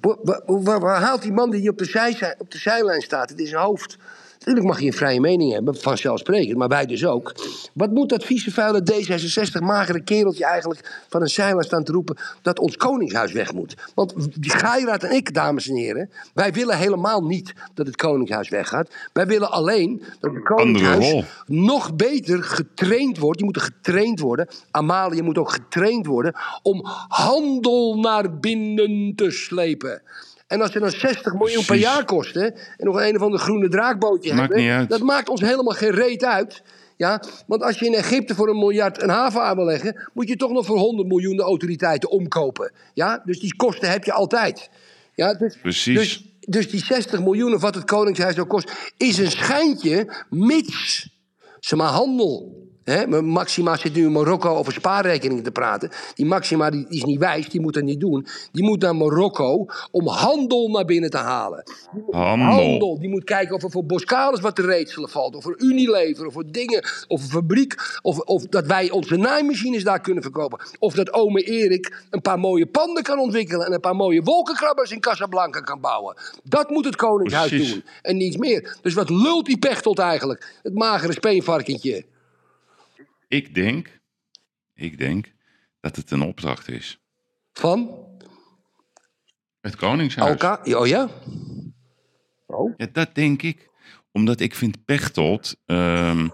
waar, waar- waar- waar haalt die man die op de, zij, op de zijlijn staat, het is een hoofd, Natuurlijk mag je een vrije mening hebben, vanzelfsprekend, maar wij dus ook. Wat moet dat vieze vuile D66 magere kereltje eigenlijk van een zeiler staan te roepen dat ons koningshuis weg moet? Want die Geiraat en ik, dames en heren, wij willen helemaal niet dat het koningshuis weggaat. Wij willen alleen dat het koningshuis nog beter getraind wordt. Je moet er getraind worden. Amalia moet ook getraind worden om handel naar binnen te slepen. En als ze dan 60 miljoen per jaar kosten en nog een of ander groene draakbootje Maakt hebben, dat maakt ons helemaal geen reet uit. Ja, want als je in Egypte voor een miljard een haven aan wil leggen, moet je toch nog voor 100 miljoen de autoriteiten omkopen. Ja, dus die kosten heb je altijd. Ja, dus, Precies. Dus, dus die 60 miljoen of wat het Koningshuis nou kost, is een schijntje, mits ze maar handel. Hè? Maxima zit nu in Marokko over spaarrekeningen te praten. Die Maxima die is niet wijs, die moet dat niet doen. Die moet naar Marokko om handel naar binnen te halen. Handel. Handel. Die moet kijken of er voor Boskalis wat te reedselen valt. Of voor Unilever, of voor dingen. Of een fabriek. Of, of dat wij onze naaimachines daar kunnen verkopen. Of dat ome Erik een paar mooie panden kan ontwikkelen. En een paar mooie wolkenkrabbers in Casablanca kan bouwen. Dat moet het Koningshuis Precies. doen. En niets meer. Dus wat lult die Pechtold eigenlijk? Het magere speenvarkentje. Ik denk, ik denk dat het een opdracht is. Van? Het Koningshuis. Alka? Oh ja? Oh. Ja, dat denk ik. Omdat ik vind Pechtold, ehm,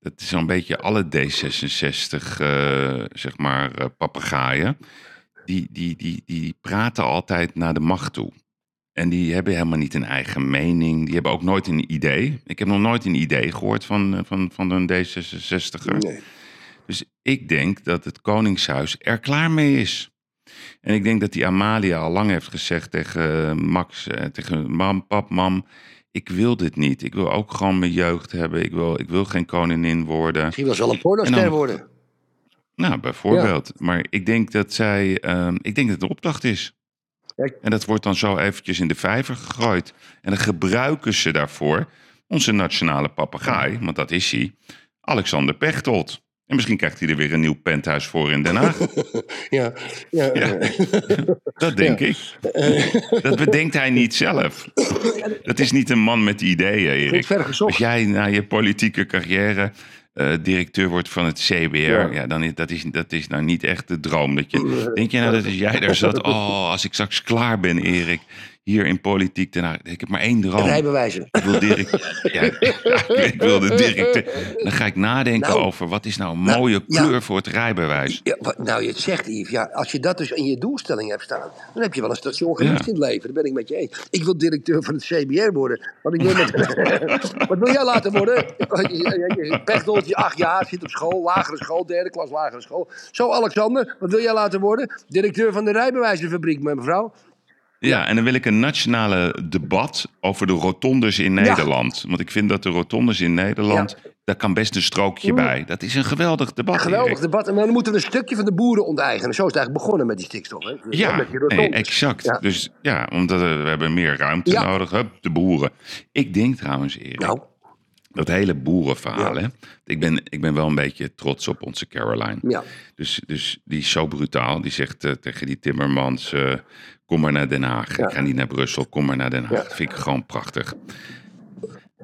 dat is zo'n beetje alle D66, eh, zeg maar, eh papegaaien. Die, die, die, die praten altijd naar de macht toe. En die hebben helemaal niet een eigen mening. Die hebben ook nooit een idee. Ik heb nog nooit een idee gehoord van, eh, van, van een D66er. Nee. Dus ik denk dat het Koningshuis er klaar mee is. En ik denk dat die Amalia al lang heeft gezegd tegen eh, Max, eh, tegen mam, pap, mam, ik wil dit niet. Ik wil ook gewoon mijn jeugd hebben. Ik wil, ik wil geen koningin worden. Misschien wel ze wel een pornoster worden. Nou, bijvoorbeeld. Maar ik denk dat zij, ehm, ik denk dat het een opdracht is. En dat wordt dan zo eventjes in de vijver gegooid. En dan gebruiken ze daarvoor onze nationale papegaai, want dat is hij, Alexander Pechtold. En misschien krijgt hij er weer een nieuw penthuis voor in Den Haag. Ja, ja, Ja. Dat denk ik. Dat bedenkt hij niet zelf. Dat is niet een man met ideeën, Erik. Als jij na je politieke carrière eh, directeur wordt van het CBR, ja. dan is dat, is, dat is nou niet echt de droom. Dat je, denk je nou dat als jij daar zat, oh, als ik straks klaar ben, Erik, hier in politiek, ik heb maar één droom. Rijbewijzen. Ik wil, direct, ja, ik wil de directeur. Dan ga ik nadenken Nou, over wat is nou een mooie ja. kleur voor het rijbewijs. Ja, wat, nou, je het zegt, Yves. Ja, als je dat dus in je doelstelling hebt staan, dan heb je wel een station Ja. in het leven. Dat ben ik met je eens. Ik wil directeur van het CBR worden. Want ik wil met, wat wil jij laten worden? Pechtoltje, acht jaar, zit op school, lagere school, derde klas lagere school. Zo, Alexander, wat wil jij laten worden? Directeur van de rijbewijzenfabriek, mevrouw. Ja, en dan wil ik een nationale debat over de rotondes in Nederland. Want ik vind dat de rotondes in Nederland, daar kan best een strookje bij. Dat is een geweldig debat. Geweldig Erik. debat. En dan moeten we een stukje van de boeren onteigenen. Zo is het eigenlijk begonnen met die stikstof. Hè? Dus Ja, met die nee, rotondes. exact. Ja. Dus ja, omdat we, hebben meer ruimte nodig. Hup, de boeren. Ik denk trouwens, Erik, Nou, dat hele boerenverhaal. Ja. Hè, ik, ben, ik ben wel een beetje trots op onze Caroline. ja. Dus, dus die is zo brutaal. Die zegt eh, tegen die Timmermans: eh, Kom maar naar Den Haag. Ja. Ik ga niet naar Brussel, kom maar naar Den Haag. Dat vind ik gewoon prachtig.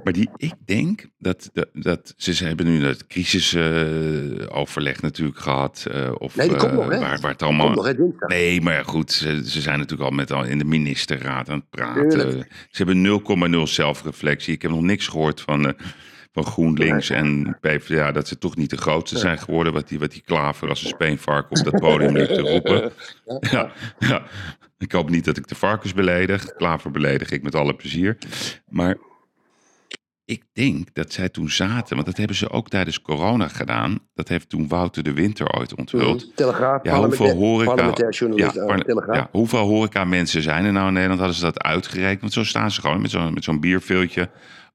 Maar die, ik denk dat, dat, dat ze, ze hebben nu dat crisisoverleg natuurlijk gehad. eh, of, Nee, die komt eh, nog, hè? Waar, waar het allemaal. Nog, hè. Nee, maar goed, ze, ze zijn natuurlijk al met al in de ministerraad aan het praten. Ze hebben 0,0 zelfreflectie. Ik heb nog niks gehoord van, eh, van GroenLinks en PvdA dat ze toch niet de grootste zijn geworden. Wat die, wat die klaver als een speenvark op dat podium liep te roepen. Ja, ja. Ik hoop niet dat ik de varkens beledig. Klaver beledig ik met alle plezier. Maar ik denk dat zij toen zaten, want dat hebben ze ook tijdens corona gedaan. Dat heeft toen Wouter de Winter ooit onthuld. Telegraaf, Ja, hoeveel horeca, ja, Telegraaf. ja, hoeveel horeca mensen zijn er nou in Nederland? Hadden ze dat uitgerekend? Want zo staan ze gewoon met zo'n met zo'n bierveeltje.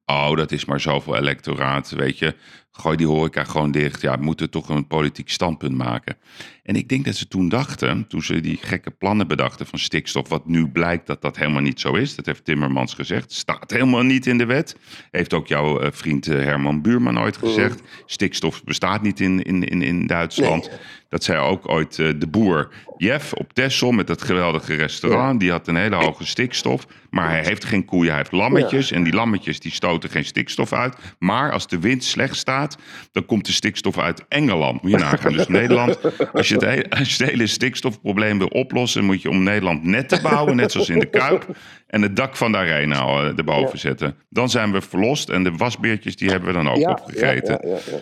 Oh, dat is maar zoveel electoraat, weet je. gooi die horeca gewoon dicht. Ja, we moeten toch een politiek standpunt maken. En ik denk dat ze toen dachten, toen ze die gekke plannen bedachten van stikstof, wat nu blijkt dat dat helemaal niet zo is. Dat heeft Timmermans gezegd. Staat helemaal niet in de wet. Heeft ook jouw eh, vriend eh, Herman Buurman ooit gezegd. Stikstof bestaat niet in, in, in, in Duitsland. Dat zei ook ooit eh, de boer Jeff op Texel met dat geweldige restaurant. Die had een hele hoge stikstof. Maar hij heeft geen koeien, hij heeft lammetjes. En die lammetjes die stoten geen stikstof uit. Maar als de wind slecht staat, dan komt de stikstof uit Engeland. Moet je nagaan. Dus Nederland, als je, het hele, als je het hele stikstofprobleem wil oplossen... moet je om Nederland net te bouwen, net zoals in de Kuip... en het dak van de arena eh, erboven zetten. Dan zijn we verlost en de wasbeertjes die hebben we dan ook Ja, opgegeten. ja, ja, ja, ja.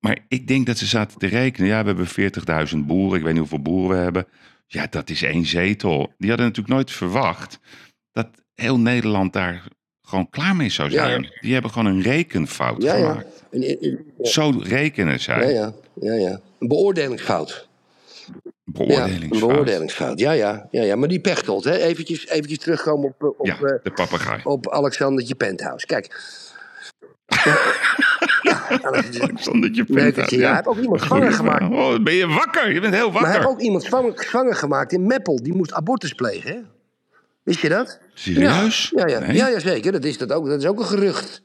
Maar ik denk dat ze zaten te rekenen. Ja, we hebben 40.000 boeren. Ik weet niet hoeveel boeren we hebben. Ja, dat is één zetel. Die hadden natuurlijk nooit verwacht dat heel Nederland daar gewoon klaar mee zou zijn. ja. Die hebben gewoon een rekenfout Ja, gemaakt. En- en- en- ja. Zo rekenen zij. Ja, ja, ja, ja. Een beoordelingsfout. Ja, een Beoordelingsfout. beoordelingsfout. Ja, ja, ja, ja. Maar die Pechtold, hè. Eventjes, eventjes terugkomen op, eh, op, Ja, eh, de papegaai. op Alexandertje Penthouse. Kijk. ja, Alexander- Alexandertje Penthouse, ja, hij heeft ook iemand zwanger gemaakt. Oh, ben je wakker? Je bent heel maar hij wakker. heeft ook iemand zwanger, zwanger gemaakt in Meppel. Die moest abortus plegen, hè? Wist je dat? Serieus? Ja, ja, Nee? ja, ja zeker. Dat is, dat, ook, dat is ook een gerucht.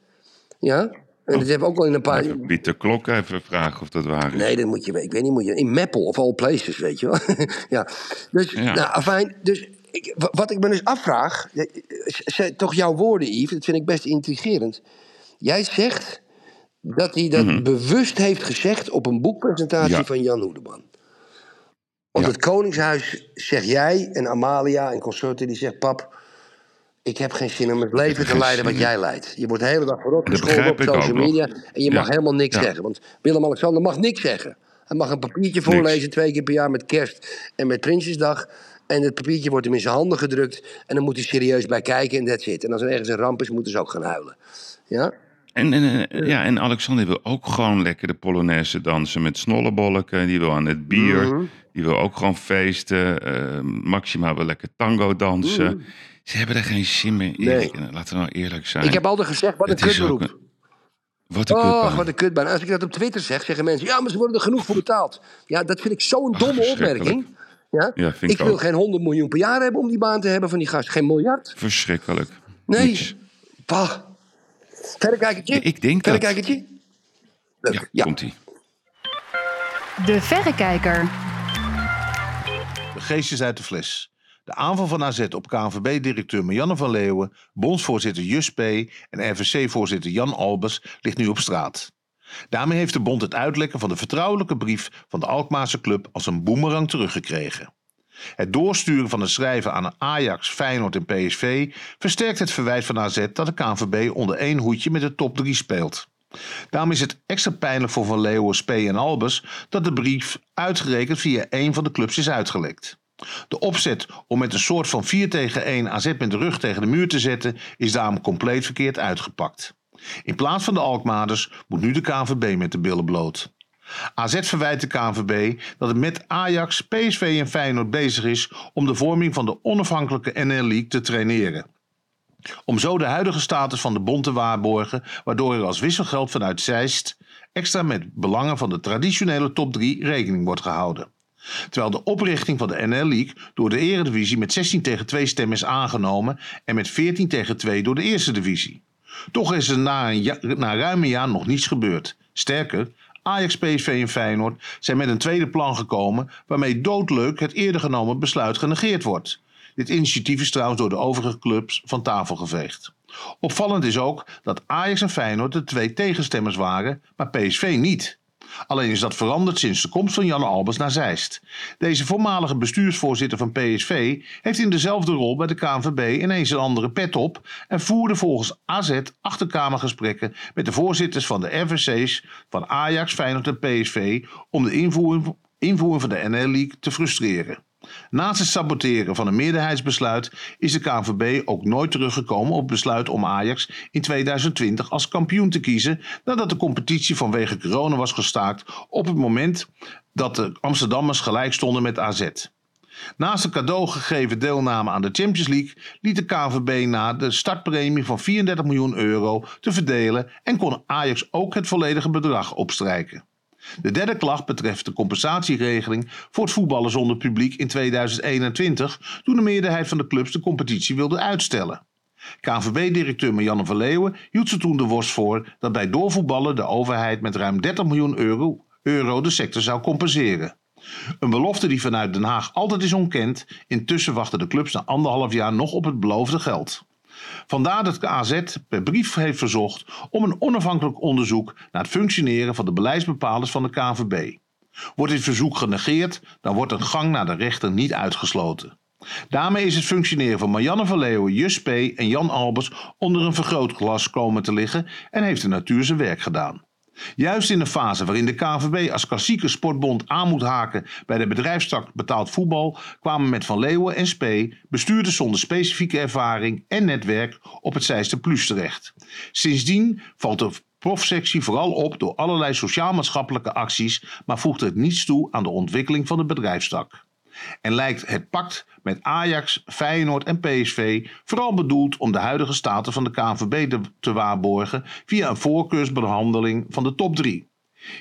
Ja? En dat heeft ook al in een paar... Even Pieter Klok even vragen of dat waar is. Nee, dat moet je. Ik weet niet, moet je in Meppel of all places, weet je wel. ja. Dus, Ja. nou, afijn. Dus ik, wa- wat ik me dus afvraag, zijn toch jouw woorden, Yves, dat vind ik best intrigerend. Jij zegt dat hij dat bewust heeft gezegd op een boekpresentatie Mhm. Ja. van Jan Hoedeman. Want Ja. het Koningshuis, zeg jij en Amalia en consorten, die zegt: Pap, ik heb geen zin om het leven te leiden wat jij leidt. Je wordt de hele dag voorop dat op social nog. media. En je Ja. mag helemaal niks Ja. zeggen. Want Willem-Alexander mag niks zeggen. Hij mag een papiertje voorlezen twee keer per jaar met kerst en met Prinsjesdag. En het papiertje wordt hem in zijn handen gedrukt. En dan moet hij serieus bij kijken en that's it. En als er ergens een ramp is, moeten ze ook gaan huilen. Ja? En, en, ja, en Alexander wil ook gewoon lekker de Polonaise dansen met snollebolken. Die wil aan het bier. Mhm. Die wil ook gewoon feesten. eh, Maxima wil lekker tango dansen. Ze hebben er geen zin meer in. Nee. Laten we nou eerlijk zijn. Ik heb altijd gezegd, wat een kutberoep. Wat een Oh, kutbaan. wat een kutbaan. Als ik dat op Twitter zeg, zeggen mensen... ja, maar ze worden er genoeg voor betaald. Ja, dat vind ik zo'n domme opmerking. Ja? Ja, vind ik ik wil geen 100 miljoen per jaar hebben om die baan te hebben van die gast. Geen miljard. Verschrikkelijk. Nee. Niks. Bah. Verrekijkertje? Ja, ik denk dat. Verrekijkertje? Ja, Ja. komt-ie. De Verrekijker. De geestjes uit de fles. De aanval van AZ op KNVB-directeur Marianne van Leeuwen, bondsvoorzitter Jus P. en RVC-voorzitter Jan Albers ligt nu op straat. Daarmee heeft de bond het uitlekken van de vertrouwelijke brief van de Alkmaarse club als een boemerang teruggekregen. Het doorsturen van het schrijven aan Ajax, Feyenoord en PSV versterkt het verwijt van AZ dat de KNVB onder één hoedje met de top 3 speelt. Daarom is het extra pijnlijk voor Van Leeuwen, Spee en Albers dat de brief uitgerekend via één van de clubs is uitgelekt. De opzet om met een soort van 4 tegen 1 AZ met de rug tegen de muur te zetten is daarom compleet verkeerd uitgepakt. In plaats van de Alkmaarders moet nu de KNVB met de billen bloot. AZ verwijt de KNVB dat het met Ajax, PSV en Feyenoord bezig is om de vorming van de onafhankelijke NL League te traineren. Om zo de huidige status van de bond te waarborgen, waardoor er als wisselgeld vanuit Zeist extra met belangen van de traditionele top 3 rekening wordt gehouden. Terwijl de oprichting van de NL League door de Eredivisie met 16 tegen 2 stemmen is aangenomen en met 14 tegen 2 door de Eerste Divisie. Toch is er na, een na ruim een jaar nog niets gebeurd. Sterker, Ajax, PSV en Feyenoord zijn met een tweede plan gekomen waarmee doodleuk het eerder genomen besluit genegeerd wordt. Dit initiatief is trouwens door de overige clubs van tafel geveegd. Opvallend is ook dat Ajax en Feyenoord de twee tegenstemmers waren, maar PSV niet. Alleen is dat veranderd sinds de komst van Jan Albers naar Zeist. Deze voormalige bestuursvoorzitter van PSV heeft in dezelfde rol bij de KNVB ineens een andere pet op en voerde volgens AZ achterkamergesprekken met de voorzitters van de RVC's van Ajax, Feyenoord en PSV om de invoering, invoering van de NL League te frustreren. Naast het saboteren van een meerderheidsbesluit is de KNVB ook nooit teruggekomen op besluit om Ajax in 2020 als kampioen te kiezen nadat de competitie vanwege corona was gestaakt op het moment dat de Amsterdammers gelijk stonden met AZ. Naast de cadeau gegeven deelname aan de Champions League liet de KVB na de startpremie van 34 miljoen euro te verdelen en kon Ajax ook het volledige bedrag opstrijken. De derde klacht betreft de compensatieregeling voor het voetballen zonder publiek in 2021, toen de meerderheid van de clubs de competitie wilde uitstellen. KNVB-directeur Marianne van Leeuwen hield ze toen de worst voor dat bij doorvoetballen de overheid met ruim 30 miljoen euro, euro de sector zou compenseren. Een belofte die vanuit Den Haag altijd is ontkend. Intussen wachten de clubs na anderhalf jaar nog op het beloofde geld. Vandaar dat AZ per brief heeft verzocht om een onafhankelijk onderzoek naar het functioneren van de beleidsbepalers van de KNVB. Wordt dit verzoek genegeerd, dan wordt een gang naar de rechter niet uitgesloten. Daarmee is het functioneren van Marianne van Leeuwen, Jus P. en Jan Albers onder een vergrootglas komen te liggen en heeft de natuur zijn werk gedaan. Juist in de fase waarin de KNVB als klassieke sportbond aan moet haken bij de bedrijfstak betaald voetbal, kwamen met Van Leeuwen en Spee bestuurders zonder specifieke ervaring en netwerk op het Zeiste Plus terecht. Sindsdien valt de profsectie vooral op door allerlei sociaal-maatschappelijke acties, maar voegt het niets toe aan de ontwikkeling van de bedrijfstak. En lijkt het pact met Ajax, Feyenoord en PSV vooral bedoeld om de huidige status van de KNVB te waarborgen via een voorkeursbehandeling van de top 3.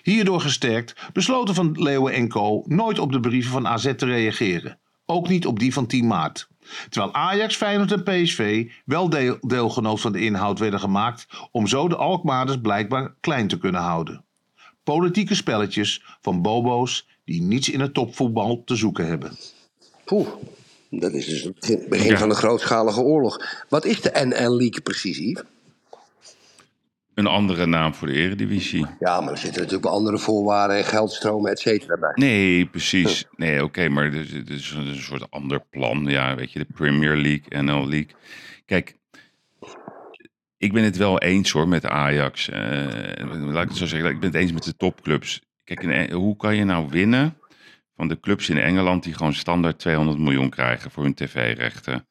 Hierdoor gesterkt besloten Van Leeuwen en Co. nooit op de brieven van AZ te reageren. Ook niet op die van 10 maart. Terwijl Ajax, Feyenoord en PSV wel deel, deelgenoot van de inhoud werden gemaakt om zo de Alkmaarders blijkbaar klein te kunnen houden. Politieke spelletjes van bobo's die niets in het topvoetbal te zoeken hebben. Poeh, dat is dus het begin, Ja. van een grootschalige oorlog. Wat is de NL League precies, Yves? Een andere naam voor de eredivisie. Ja, maar er zitten natuurlijk wel andere voorwaarden en geldstromen, et cetera, bij. Nee, precies. Nee, oké, maar het is, het is een soort ander plan. Ja, weet je, de Premier League, NL League. Kijk, ik ben het wel eens hoor met Ajax. Eh, laat ik het zo zeggen, ik ben het eens met de topclubs. Kijk, in- hoe kan je nou winnen van de clubs in Engeland die gewoon standaard 200 miljoen krijgen voor hun tv-rechten?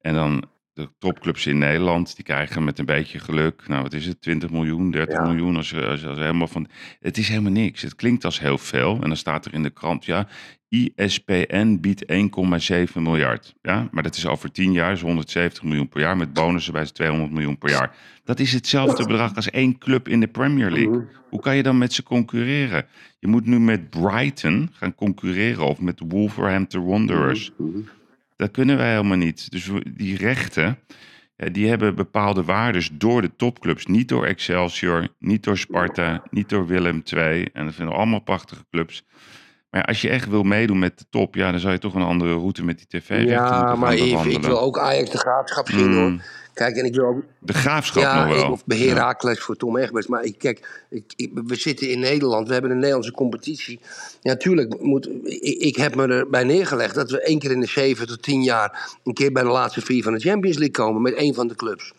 En dan de topclubs in Nederland, die krijgen met een beetje geluk, nou wat is het, 20 miljoen, 30 Ja. miljoen, als, als, als helemaal van... Het is helemaal niks. Het klinkt als heel veel. En dan staat er in de krant, ja, ISPN biedt 1,7 miljard. Ja, maar dat is over 10 jaar, is 170 miljoen per jaar. Met bonussen bij 200 miljoen per jaar. Dat is hetzelfde bedrag als één club in de Premier League. Hoe kan je dan met ze concurreren? Je moet nu met Brighton gaan concurreren of met Wolverhampton Wanderers. Dat kunnen wij helemaal niet. Dus die rechten, die hebben bepaalde waardes door de topclubs. Niet door Excelsior, niet door Sparta, niet door Willem II. En dat vinden we allemaal prachtige clubs. Maar ja, als je echt wil meedoen met de top, ja, dan zou je toch een andere route met die tv-rechten Ja, maar ik wil ook Ajax de graafschap zien, Mm. hoor. Kijk, en ik wil ook... De graafschap Ja, nog wel. of beheer Ja. Heracles voor Tom Egbers. Maar ik, kijk, ik, ik- we zitten in Nederland, we hebben een Nederlandse competitie. Ja, natuurlijk, moet, ik, ik heb me erbij neergelegd dat we één keer in de zeven tot tien jaar... een keer bij de laatste vier van de Champions League komen met één van de clubs.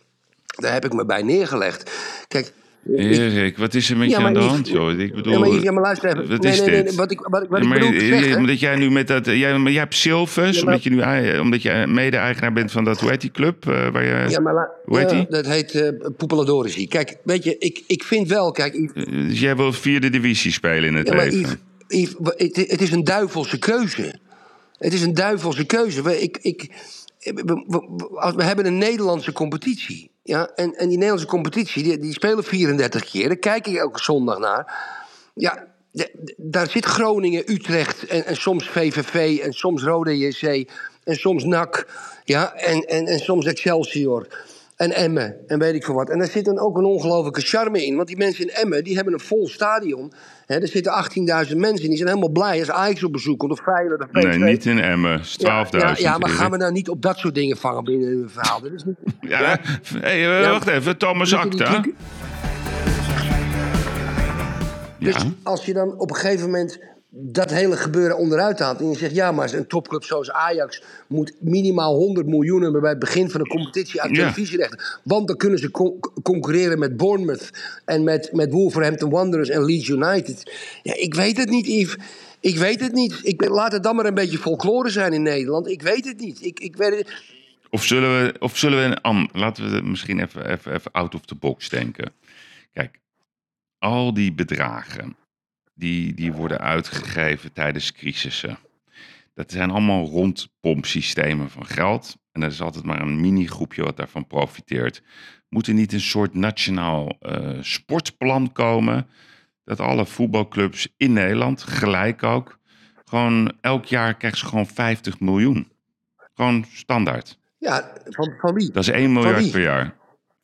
Daar heb ik me bij neergelegd. Kijk, Erik, wat is er met Ja, je aan de hand, joh? Ik bedoel, ja, maar, ja, maar luister even. Wat nee, is nee, nee, dit? wat ik, wat, ik- wat Ja, ik maar, bedoel te eh, zeggen... omdat jij nu met dat. Jij, maar jij hebt Silvers, omdat je nu omdat je mede-eigenaar bent van dat, hoe heet die club? eh, waar je, Ja, maar hoe heet die? Dat heet eh Poepeladorici. Kijk, weet je, ik, ik vind wel, kijk, Yves, Dus jij wil vierde divisie spelen in het Ja, maar leven. Yves, Yves, het, het is een duivelse keuze. Het is een duivelse keuze. We, ik, ik, we, we- we- als- we hebben een Nederlandse competitie. Ja? En, en die Nederlandse competitie, die, die spelen 34 keer. Daar kijk ik elke zondag naar. Ja, daar zit Groningen, Utrecht en, en soms VVV en soms Rode JC en soms NAC. Ja, en, en, en soms Excelsior. En Emmen en weet ik veel wat. En daar zit dan ook een ongelofelijke charme in. Want die mensen in Emmen, die hebben een vol stadion. Er zitten 18.000 mensen in. Die zijn helemaal blij als Ajax op bezoek komt. Of Feyenoord of PSV. Nee, niet in Emmen. Het is 12.000. Ja, ja, ja, maar gaan we nou niet op dat soort dingen vangen binnen een verhaal? Dat is niet... Ja, hey, eh, wacht even. Thomas Acta. Dus als je dan op een gegeven moment dat hele gebeuren onderuit haalt... en je zegt, ja, maar een topclub zoals Ajax... moet minimaal 100 miljoen hebben bij het begin van de competitie aan Ja. televisierechten. Want dan kunnen ze con- concurreren met Bournemouth... en met, met Wolverhampton Wanderers en Leeds United. Ja, ik weet het niet, Yves. Ik weet het niet. Ik, laat het dan maar een beetje folklore zijn in Nederland. Ik weet het niet. Ik, ik weet het... Of zullen we, of zullen we een an- laten we misschien even, even, even out of the box denken. Kijk, al die bedragen die, die worden uitgegeven tijdens crisissen. Dat zijn allemaal rondpompsystemen van geld. En er is altijd maar een mini-groepje wat daarvan profiteert. Moet er niet een soort nationaal eh, sportplan komen? Dat alle voetbalclubs in Nederland, gelijk ook, gewoon elk jaar krijgen ze gewoon 50 miljoen. Gewoon standaard. Ja, van, van wie? Dat is 1 miljard per jaar.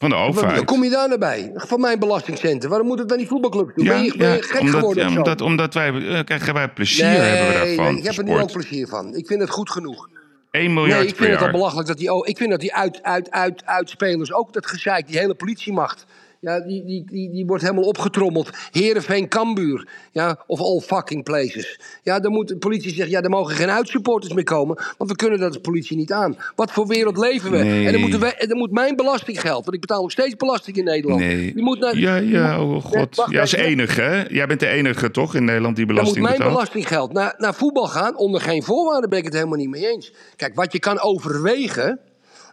Van de overheid. Hoe kom je daar naar bij? Van mijn belastingcenten. Waarom moet het dan die voetbalclub doen? ben, je, ben je gek omdat, geworden ja, zo? omdat, omdat wij, eh, krijgen wij plezier hebben we daarvan. nee, ik heb er nu ook plezier van. Ik vind het goed genoeg. 1 miljard Nee, ik vind het al belachelijk dat die, oh, ik vind dat die uit, uit, uit, uitspelers ook dat gezeik, die hele politiemacht. Ja, die, die, die, die wordt helemaal opgetrommeld. Heerenveen, Kambuur. Ja, of all fucking places. Ja, dan moet de politie zeggen, ja, er mogen geen uitsupporters meer komen. Want we kunnen dat als politie niet aan. Wat voor wereld leven we? Nee. En dan, moeten we, dan moet mijn belastinggeld, want ik betaal nog steeds belasting in Nederland. Nee. Die moet naar, ja, ja, oh god. wacht Ja, even. enige, hè? Jij bent de enige, toch, in Nederland die Dan moet belasting mijn betaalt? belastinggeld naar, naar voetbal gaan. Onder geen voorwaarden ben ik het helemaal niet mee eens. Kijk, wat je kan overwegen.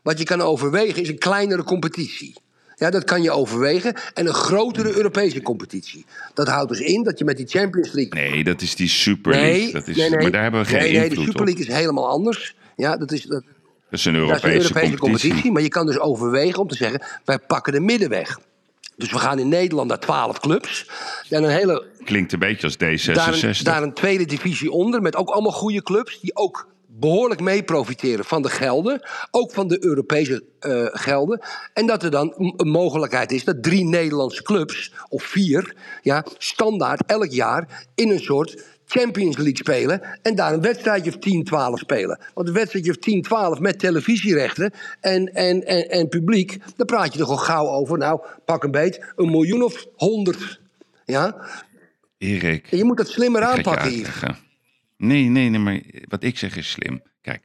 Wat je kan overwegen is een kleinere competitie. Ja, dat kan je overwegen. En een grotere Europese competitie. Dat houdt dus in dat je met die Champions League. Nee, dat is die Super League. dat is, nee, nee. Maar daar hebben we geen nee, nee, de Super op. League is helemaal anders. Ja, dat is, dat, Dat is een dat Europese, is een Europese competitie. competitie. Maar je kan dus overwegen om te zeggen: wij pakken de middenweg. Dus we gaan in Nederland naar 12 clubs. En een hele Klinkt een beetje als daar D66. een, daar een tweede divisie onder met ook allemaal goede clubs die ook behoorlijk mee profiteren van de gelden, ook van de Europese eh, gelden. En dat er dan een mogelijkheid is dat drie Nederlandse clubs, of vier, ja, standaard elk jaar in een soort Champions League spelen en daar een wedstrijdje of 10, 12 spelen. Want een wedstrijdje of 10, 12 met televisierechten en, en, en, en publiek, daar praat je er gewoon gauw over. Nou, pak een beet, een miljoen of honderd. Ja? Erik, En je moet dat slimmer aanpakken hier. Nee, nee, nee, maar wat ik zeg is slim. Kijk,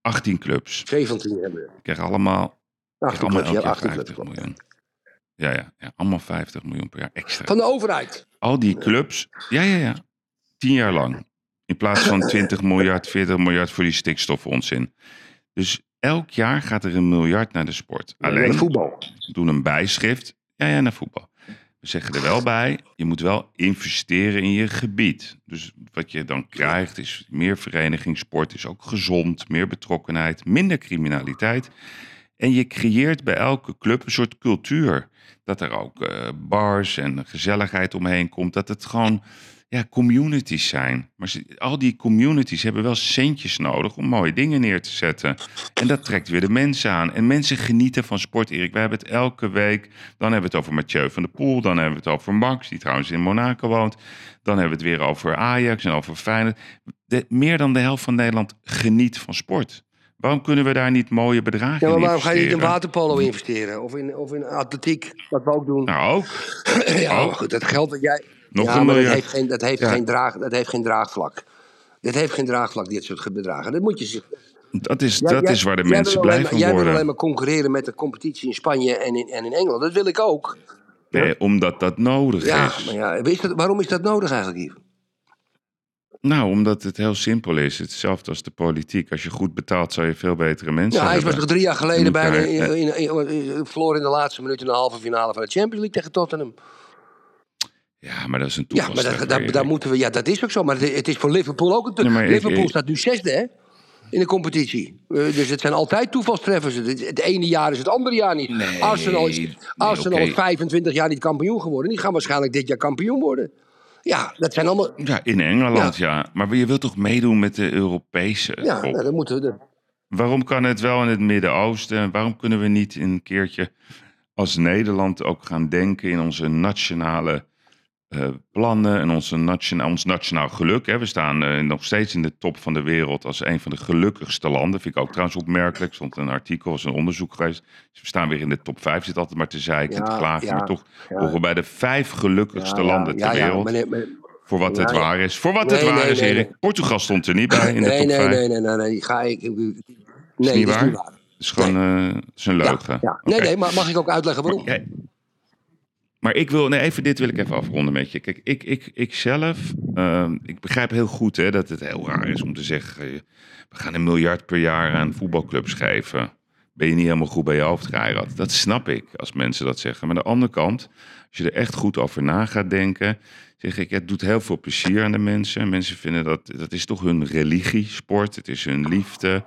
18 clubs. 17 hebben we. krijgen allemaal, 18 allemaal clubs, elk jaar 18 clubs. 50 klopt. miljoen. Ja, ja, ja, allemaal 50 miljoen per jaar extra. Van de overheid. Al die clubs, ja, ja, ja. Tien jaar lang. In plaats van 20 miljard, 40 miljard voor die stikstoffondzin. Dus elk jaar gaat er een miljard naar de sport. Naar Alleen voetbal. doen een bijschrift. Ja, ja, naar voetbal. Zeggen er wel bij, je moet wel investeren in je gebied. Dus wat je dan krijgt is meer verenigingssport, is ook gezond, meer betrokkenheid, minder criminaliteit. En je creëert bij elke club een soort cultuur. Dat er ook eh, bars en gezelligheid omheen komt. Dat het gewoon ja, communities zijn. Maar al die communities hebben wel centjes nodig om mooie dingen neer te zetten. En dat trekt weer de mensen aan. En mensen genieten van sport, Erik. We hebben het elke week. Dan hebben we het over Mathieu van der Poel. Dan hebben we het over Max, die trouwens in Monaco woont. Dan hebben we het weer over Ajax en over Feyenoord. De, meer dan de helft van Nederland geniet van sport. Waarom kunnen we daar niet mooie bedragen Ja, maar in waarom ga je niet in waterpolo investeren? Of in, of in atletiek, wat we ook doen. Nou, ook. ja, maar goed, dat geld dat jij... Nog ja, een maar dat heeft, geen, dat, heeft Ja. geen draag, dat heeft geen draagvlak. Dit heeft geen draagvlak, dit soort bedragen. Dat moet je zich... Dat is, dat jij- is waar de mensen blij van Jij wil worden. alleen maar concurreren met de competitie in Spanje en in, en in Engeland. Dat wil ik ook. Nee, omdat dat nodig Ja, is. maar ja, is dat, waarom is dat nodig eigenlijk, Yves? Nou, omdat het heel simpel is. Hetzelfde als de politiek. Als je goed betaalt, zou je veel betere mensen Ja, hij was hebben. nog drie jaar geleden daar, in, in, in, in de laatste minuut in de halve finale van de Champions League tegen Tottenham. Ja, maar dat is een Ja, maar toevalstreffer. dat, daar, moeten we. Ja, dat is ook zo. Maar het, het is voor Liverpool ook een. Nee, ik- Liverpool ik- staat nu zesde, hè? In de competitie. Eh, dus het zijn altijd toevalstreffers. Het, het ene jaar is het andere jaar niet. Nee, Arsenal is, nee, Arsenal oké. is 25 jaar niet kampioen geworden. Die gaan waarschijnlijk dit jaar kampioen worden. Ja, dat zijn allemaal. Ja, in Engeland, ja. Maar je wilt toch meedoen met de Europese Ja, nou, dan moeten we. Waarom kan het wel in het Midden-Oosten? Waarom kunnen we niet een keertje als Nederland ook gaan denken in onze nationale eh, plannen en onze nationa ons nationaal geluk? Hè? We staan eh, nog steeds in de top van de wereld als een van de gelukkigste landen. Vind ik ook trouwens opmerkelijk. Er stond een artikel, was een onderzoek geweest. Dus we staan weer in de top 5. Zit altijd maar te zeiken, Ja, te klagen. ja, maar toch ja. horen we bij de vijf gelukkigste landen ter ja, ja, wereld. meneer- meneer- Voor wat het waar is. Voor wat het waar nee, is, nee, Erik. Portugal stond er niet bij in de nee, top nee, 5. nee, nee, nee, nee. Ga ik. Nee, is niet waar. Het is gewoon het is een leugen. ja. Nee, nee, maar mag ik ook uitleggen waarom? Maar ik wil, nee, even dit wil ik even afronden met je. Kijk, ik, ik, ik zelf, ehm, ik begrijp heel goed hè, dat het heel raar is om te zeggen, eh, we gaan een miljard per jaar aan voetbalclubs geven. ben je niet helemaal goed bij je hoofd geëierd. Dat snap ik als mensen dat zeggen. Maar aan de andere kant, als je er echt goed over na gaat denken, zeg ik, het doet heel veel plezier aan de mensen. Mensen vinden dat, dat is toch hun religie, sport, het is hun liefde.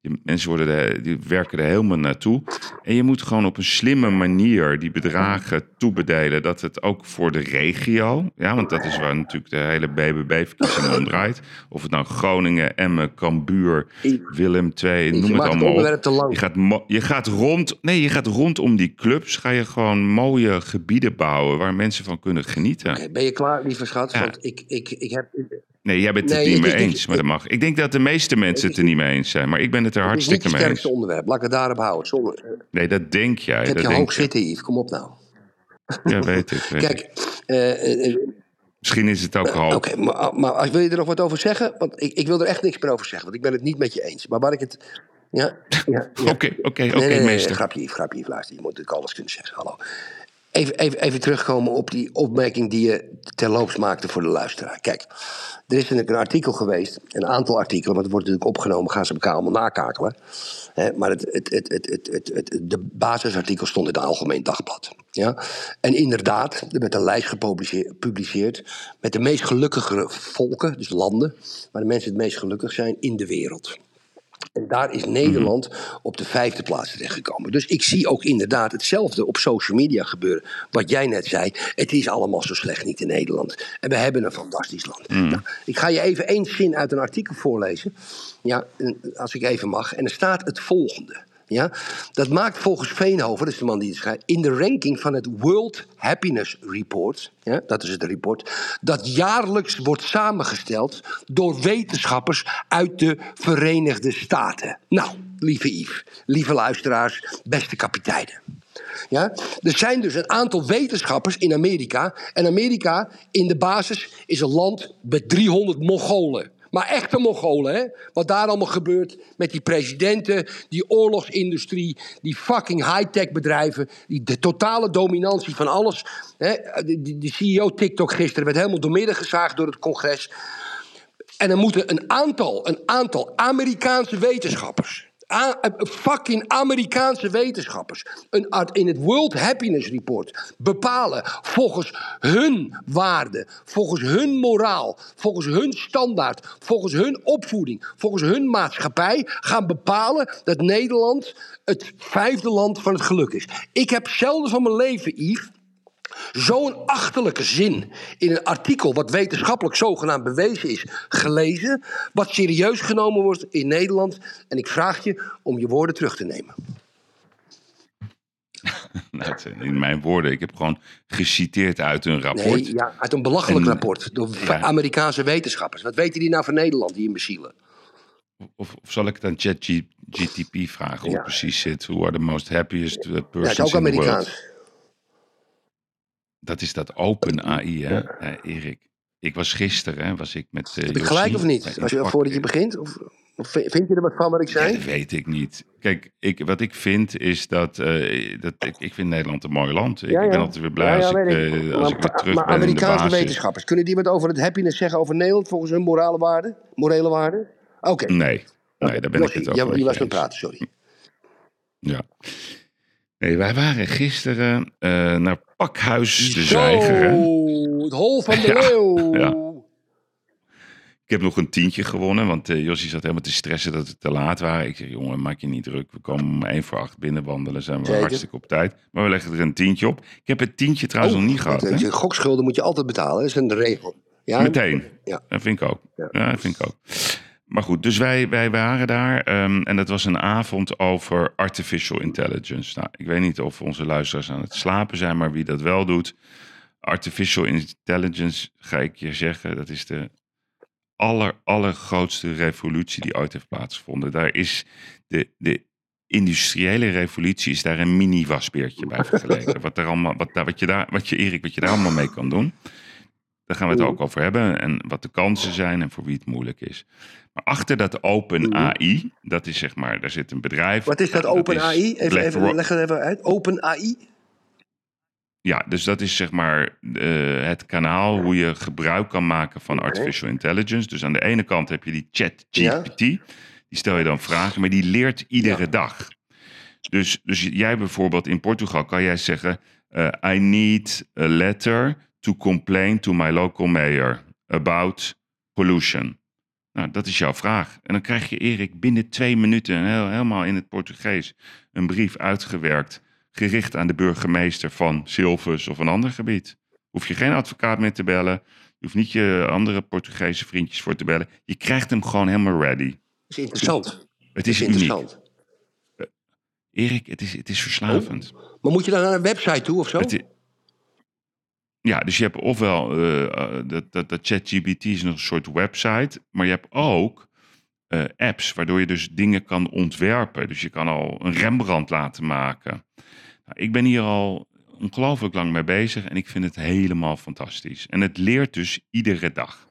Die mensen worden die werken er helemaal naartoe. En je moet gewoon op een slimme manier die bedragen toebedelen. Dat het ook voor de regio, ja, want dat is waar natuurlijk de hele BBB-verkiezing om draait. Of het nou Groningen, Emmen, Cambuur, Willem II, noem het allemaal op. Je gaat, je gaat rond, nee, je gaat rondom die clubs, ga je gewoon mooie gebieden bouwen waar mensen van kunnen genieten. Ben je klaar, lieve schat? Ja. Want ik, ik, ik heb... Nee, jij bent het Nee, niet het mee is eens, maar dat mag. Ik denk dat de meeste mensen het er niet mee eens zijn, maar ik ben het er Het is niet hartstikke het mee eens. sterkste onderwerp. Laat ik het daarop houden. Zonder, Nee, dat denk jij. heb dat je hoog zitten, Yves. Kom op nou. Ja, weet ik. weet. Kijk, eh, eh, eh, Misschien is het ook hoog. Oké, maar, maar als, wil je er nog wat over zeggen? Want ik, ik wil er echt niks meer over zeggen, want ik ben het niet met je eens. Maar waar ik het. Ja. Oké, oké, oké, meester. grapje, Yves, grapje, luister. Je moet natuurlijk alles kunnen zeggen. Hallo. Even, even, terugkomen op die opmerking die je terloops maakte voor de luisteraar. Kijk, er is een, een artikel geweest, een aantal artikelen, want het wordt natuurlijk opgenomen, gaan ze elkaar allemaal nakakelen. Hè, maar het, het, het, het, het, het, de basisartikel stond in het Algemeen Dagblad. Ja? En inderdaad, er werd een lijst gepubliceerd met de meest gelukkige volken, dus landen, waar de mensen het meest gelukkig zijn in de wereld. En daar is Nederland op de vijfde plaats terechtgekomen. Dus ik zie ook inderdaad hetzelfde op social media gebeuren. Wat jij net zei. Het is allemaal zo slecht niet in Nederland. En we hebben een fantastisch land. Nou, ik ga je even één zin uit een artikel voorlezen. Ja, als ik even mag. En er staat het volgende. Ja, dat maakt volgens Veenhoven, dat is de man die het schrijft, in de ranking van het World Happiness Report, ja, dat is het rapport, dat jaarlijks wordt samengesteld door wetenschappers uit de Verenigde Staten. Nou, lieve Yves, lieve luisteraars, beste kapiteinen. Ja? Er zijn dus een aantal wetenschappers in Amerika. En Amerika in de basis is een land met 300 Mongolen. Maar echte Mongolen, hè? Wat daar allemaal gebeurt met die presidenten, die oorlogsindustrie, die fucking high-tech bedrijven, die, de totale dominantie van alles. Hè? De, de, CEO TikTok gisteren werd helemaal doormidden gezaagd door het congres. En er moeten een aantal, een aantal Amerikaanse wetenschappers. Eh, fucking Amerikaanse wetenschappers. Een, in het World Happiness Report bepalen volgens hun waarden, volgens hun moraal, volgens hun standaard, volgens hun opvoeding, volgens hun maatschappij gaan bepalen dat Nederland het vijfde land van het geluk is. Ik heb zelden van mijn leven, Yves, zo'n achterlijke zin in een artikel wat wetenschappelijk zogenaamd bewezen is gelezen, wat serieus genomen wordt in Nederland. En ik vraag je om je woorden terug te nemen. Zijn in mijn woorden. Ik heb gewoon geciteerd uit een rapport. Nee, ja, uit een belachelijk En- rapport door ja. Amerikaanse wetenschappers. Wat weten die nou van Nederland, die imbecielen? Of, of zal ik het aan ChatGTP vragen hoe Ja. het precies zit? Who are the most happiest uh, Ja, het persons is ook in the world? Dat is dat open AI, hè, eh, Erik? Ik was gisteren, hè, was ik met uh, Heb ik gelijk of niet? Als je, voordat je begint? Of, of vind je er wat van wat ik Ja, zei? dat weet ik niet. Kijk, ik, wat ik vind is dat, eh, dat ik, ik vind Nederland een mooi land. Ik, Ja, ik ben ja. altijd weer blij Ja, ja, als, ik, eh, als maar, ik weer terug maar ben in de Amerikaanse basis. wetenschappers, kunnen die wat over het happiness zeggen over Nederland volgens hun morale waarden? Morele waarden? Oké. Nee, nee, daar ben ik het met Je was eens. praten, sorry. Ja. Nee, wij waren gisteren eh, naar Pakhuis de Zwijger. Zo, het hol van de Ja, leeuw. ja. Ik heb nog een tientje gewonnen, want Jossie zat helemaal te stressen dat we te laat waren. Ik zeg, jongen, maak je niet druk. We komen om één voor acht binnenwandelen, zijn we Zeker. hartstikke op tijd. Maar we leggen er een tientje op. Ik heb het tientje trouwens nog niet gehad. hè? Gokschulden moet je altijd betalen, dat is een regel. Ja? Meteen. Ja. Dat vind ik ook. Ja. Ja, dat vind ik ook. Maar goed, dus wij, wij waren daar ehm, en dat was een avond over artificial intelligence. Nou, ik weet niet of onze luisteraars aan het slapen zijn, maar wie dat wel doet. Artificial intelligence, ga ik je zeggen, dat is de aller, allergrootste revolutie die ooit heeft plaatsgevonden. Daar is de, de industriële revolutie is daar een mini wasbeertje bij vergeleken. wat, er allemaal, wat, daar, wat, je daar, wat je, Erik, wat je daar allemaal mee kan doen. Daar gaan we het ook over hebben. En wat de kansen zijn en voor wie het moeilijk is. Maar achter dat open AI, dat is zeg maar, daar zit een bedrijf. Wat is dat Open AI? Even, even, leg het even uit. Open AI? Ja, dus dat is zeg maar eh, het kanaal hoe je gebruik kan maken van artificial intelligence. Dus aan de ene kant heb je die chat GPT. Die stel je dan vragen, maar die leert iedere Ja. dag. Dus, dus jij bijvoorbeeld in Portugal kan jij zeggen: eh, I need a letter to complain to my local mayor about pollution. Nou, dat is jouw vraag. En dan krijg je Erik binnen twee minuten, heel, helemaal in het Portugees, een brief uitgewerkt, gericht aan de burgemeester van Silvus of een ander gebied. Hoef je geen advocaat meer te bellen. Je hoeft niet je andere Portugese vriendjes voor te bellen. Je krijgt hem gewoon helemaal ready. Dat is interessant. Het is, uniek. interessant. Erik, het is, het is verslavend. Maar moet je dan naar een website toe of zo? Het ja, dus je hebt ofwel eh, eh, dat, dat, dat ChatGPT is nog een soort website, maar je hebt ook eh, apps waardoor je dus dingen kan ontwerpen. Dus je kan al een Rembrandt laten maken. Nou, ik ben hier al ongelooflijk lang mee bezig en ik vind het helemaal fantastisch. En het leert dus iedere dag.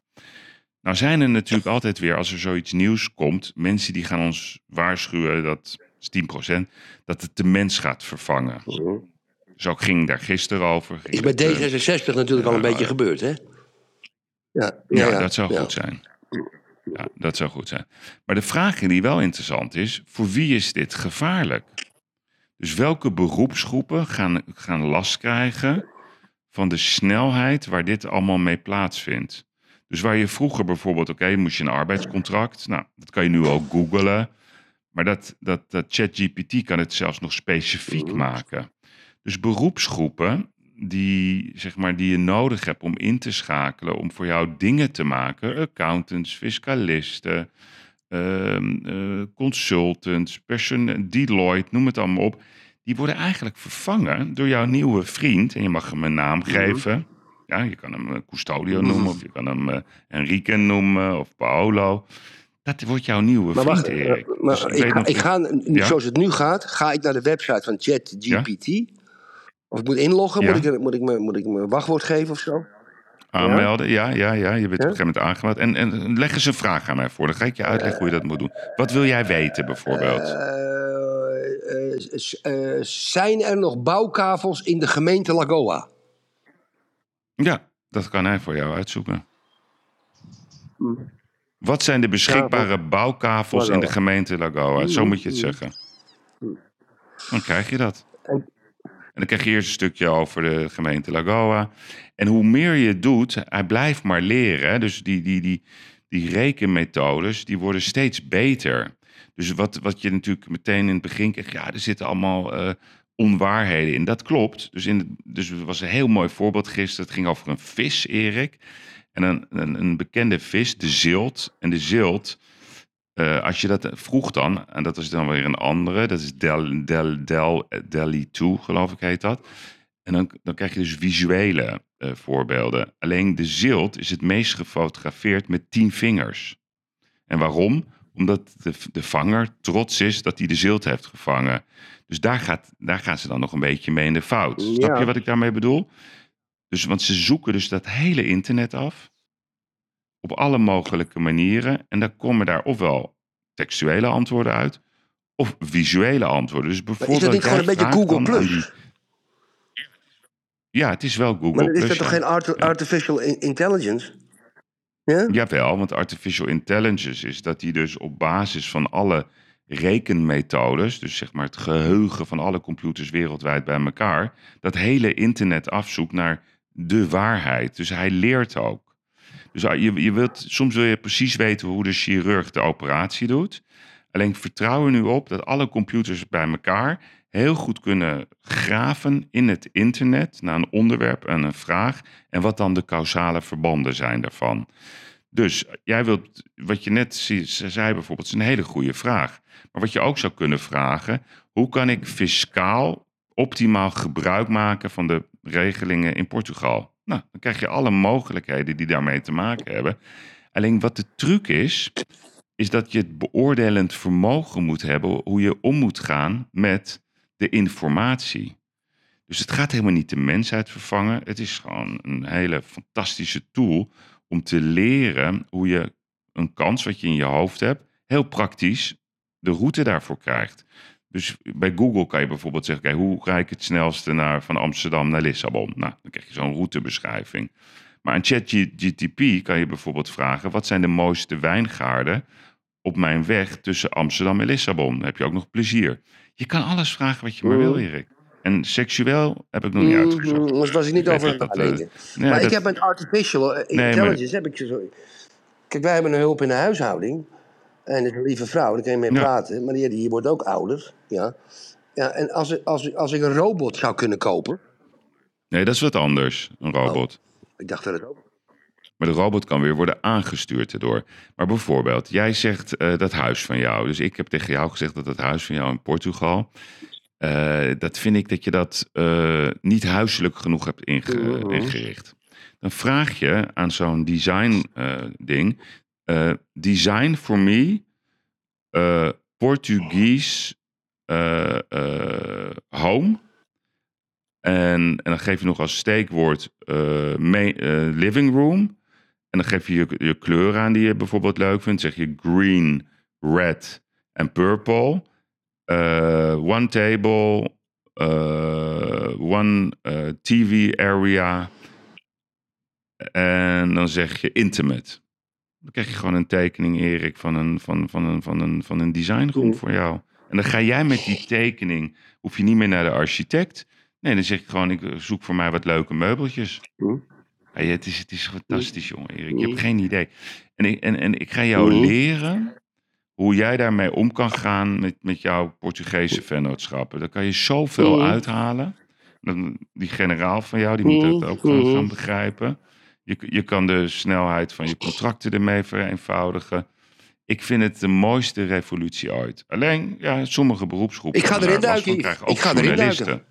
Nou zijn er natuurlijk altijd weer, als er zoiets nieuws komt, mensen die gaan ons waarschuwen, dat is 10%, dat het de mens gaat vervangen. Zo ging daar gisteren over. Is bij het, eh, D66 natuurlijk al een beetje gebeurd, hè? Ja, Ja, dat zou goed zijn. Ja, dat zou goed zijn. Maar de vraag die wel interessant is, voor wie is dit gevaarlijk? Dus welke beroepsgroepen gaan, gaan last krijgen van de snelheid waar dit allemaal mee plaatsvindt? Dus waar je vroeger bijvoorbeeld, oké, moest je een arbeidscontract. Nou, dat kan je nu ook googlen. Maar dat, dat, dat ChatGPT kan het zelfs nog specifiek maken. Dus beroepsgroepen die, zeg maar, die je nodig hebt om in te schakelen, om voor jou dingen te maken. Accountants, fiscalisten, ehm, eh, consultants, person, Deloitte, noem het allemaal op. Die worden eigenlijk vervangen door jouw nieuwe vriend. En je mag hem een naam geven. Ja, je kan hem eh, Custodio noemen, of je kan hem eh, Enrique noemen, of Paolo. Dat wordt jouw nieuwe Maar vriend, wacht, Erik. maar Dus ik, ga, nog- ik ga, nu, Ja? zoals het nu gaat, ga ik naar de website van ChatGPT. Of ik moet inloggen, Ja. moet, ik, moet, ik me, moet ik mijn wachtwoord geven of zo? Aanmelden, ja, ja, ja. Je bent op een gegeven moment aangemeld. En, en leg eens een vraag aan mij voor. Dan ga ik je uitleggen hoe je dat moet doen. Wat wil jij weten bijvoorbeeld? Eh, eh, eh, zijn er nog bouwkavels in de gemeente Lagoa? Ja, dat kan hij voor jou uitzoeken. Hm. Wat zijn de beschikbare bouwkavels in de gemeente Lagoa? Zo moet je het Hm. zeggen. Dan krijg je dat. En dan krijg je eerst een stukje over de gemeente Lagoa. En hoe meer je het doet, hij blijft maar leren. Dus die, die, die, die rekenmethodes, die worden steeds beter. Dus wat, wat je natuurlijk meteen in het begin krijgt, ja, er zitten allemaal eh, onwaarheden in. Dat klopt. Dus, in, dus er was een heel mooi voorbeeld gisteren. Het ging over een vis, Erik. En een, een, een bekende vis, de zilt. En de zilt, eh, als je dat vroeg dan, en dat is dan weer een andere, dat is Del, Del, Del, Delhi 2, geloof ik heet dat. En dan, dan krijg je dus visuele eh, voorbeelden. Alleen de zilt is het meest gefotografeerd met tien vingers. En waarom? Omdat de, de vanger trots is dat hij de zilt heeft gevangen. Dus daar, gaat, daar gaan ze dan nog een beetje mee in de fout. Snap je wat ik daarmee bedoel? Dus, want ze zoeken dus dat hele internet af. Op alle mogelijke manieren. En dan komen daar ofwel textuele antwoorden uit. Of visuele antwoorden. Dus Maar is bijvoorbeeld. dat niet gewoon een beetje Google Plus? die- Ja, het is wel Google Maar is Plus. dat toch geen art- artificial in- intelligence? Ja? Jawel, want artificial intelligence is dat die dus op basis van alle rekenmethodes, dus zeg maar het geheugen van alle computers wereldwijd bij elkaar, dat hele internet afzoekt naar de waarheid. Dus hij leert ook. Dus ah, je, je wilt, soms wil je precies weten hoe de chirurg de operatie doet. Alleen vertrouw er nu op dat alle computers bij elkaar heel goed kunnen graven in het internet naar een onderwerp en een vraag en wat dan de causale verbanden zijn daarvan. Dus jij wilt, wat je net zei bijvoorbeeld, is een hele goede vraag. Maar wat je ook zou kunnen vragen, hoe kan ik fiscaal optimaal gebruik maken van de regelingen in Portugal? Nou, dan krijg je alle mogelijkheden die daarmee te maken hebben. Alleen wat de truc is, is dat je het beoordelend vermogen moet hebben hoe je om moet gaan met de informatie. Dus het gaat helemaal niet de mensheid vervangen. Het is gewoon een hele fantastische tool om te leren hoe je een kans wat je in je hoofd hebt, heel praktisch de route daarvoor krijgt. Dus bij Google kan je bijvoorbeeld zeggen, oké, hoe ga ik het snelste naar, van Amsterdam naar Lissabon? Nou, dan krijg je zo'n routebeschrijving. Maar aan ChatGTP kan je bijvoorbeeld vragen, wat zijn de mooiste wijngaarden op mijn weg tussen Amsterdam en Lissabon. Dan heb je ook nog plezier. Je kan alles vragen wat je maar wil, Erik. En seksueel heb ik nog niet uitgezocht. Mm, was ik niet Ik over aan het eh, maar ik heb met artificial eh, maar- intelligence heb ik zo... Kijk, wij hebben een hulp in de huishouding. En dat is een lieve vrouw, daar kan je mee Ja. praten. Maar die, die wordt ook ouder. Ja. Ja, en als, ik- als, als ik een robot zou kunnen kopen... Nee, dat is wat anders, een robot. Ik dacht dat het ook... Maar de robot kan weer worden aangestuurd erdoor. Maar bijvoorbeeld, jij zegt eh, dat huis van jou. Dus ik heb tegen jou gezegd dat het huis van jou in Portugal. eh, dat vind ik dat je dat eh, niet huiselijk genoeg hebt inge- Mhm. ingericht. Dan vraag je aan zo'n design ding. Eh, design for me eh Portuguese eh, home. En, en dan geef je nog als steekwoord living room. En dan geef je, je je kleur aan die je bijvoorbeeld leuk vindt. Zeg je green, red en purple. One table, one TV area. En dan zeg je intimate. Dan krijg je gewoon een tekening, Erik, van een, van, van een, van een, van een designroom voor jou. En dan ga jij met die tekening, hoef je niet meer naar de architect. Nee, dan zeg ik gewoon, ik zoek voor mij wat leuke meubeltjes. Ja, het, is, het is fantastisch, jongen, Erik. Je hebt geen idee. En ik, en, en ik ga jou Hm. leren hoe jij daarmee om kan gaan met, met jouw Portugese vennootschappen. Daar kan je zoveel Hm. uithalen. Die generaal van jou, die moet dat ook gaan, gaan begrijpen. Je, je kan de snelheid van je contracten ermee vereenvoudigen. Ik vind het de mooiste revolutie ooit. Alleen, ja, sommige beroepsgroepen... Ik ga erin duiken, krijgen Ik ga erin duiken.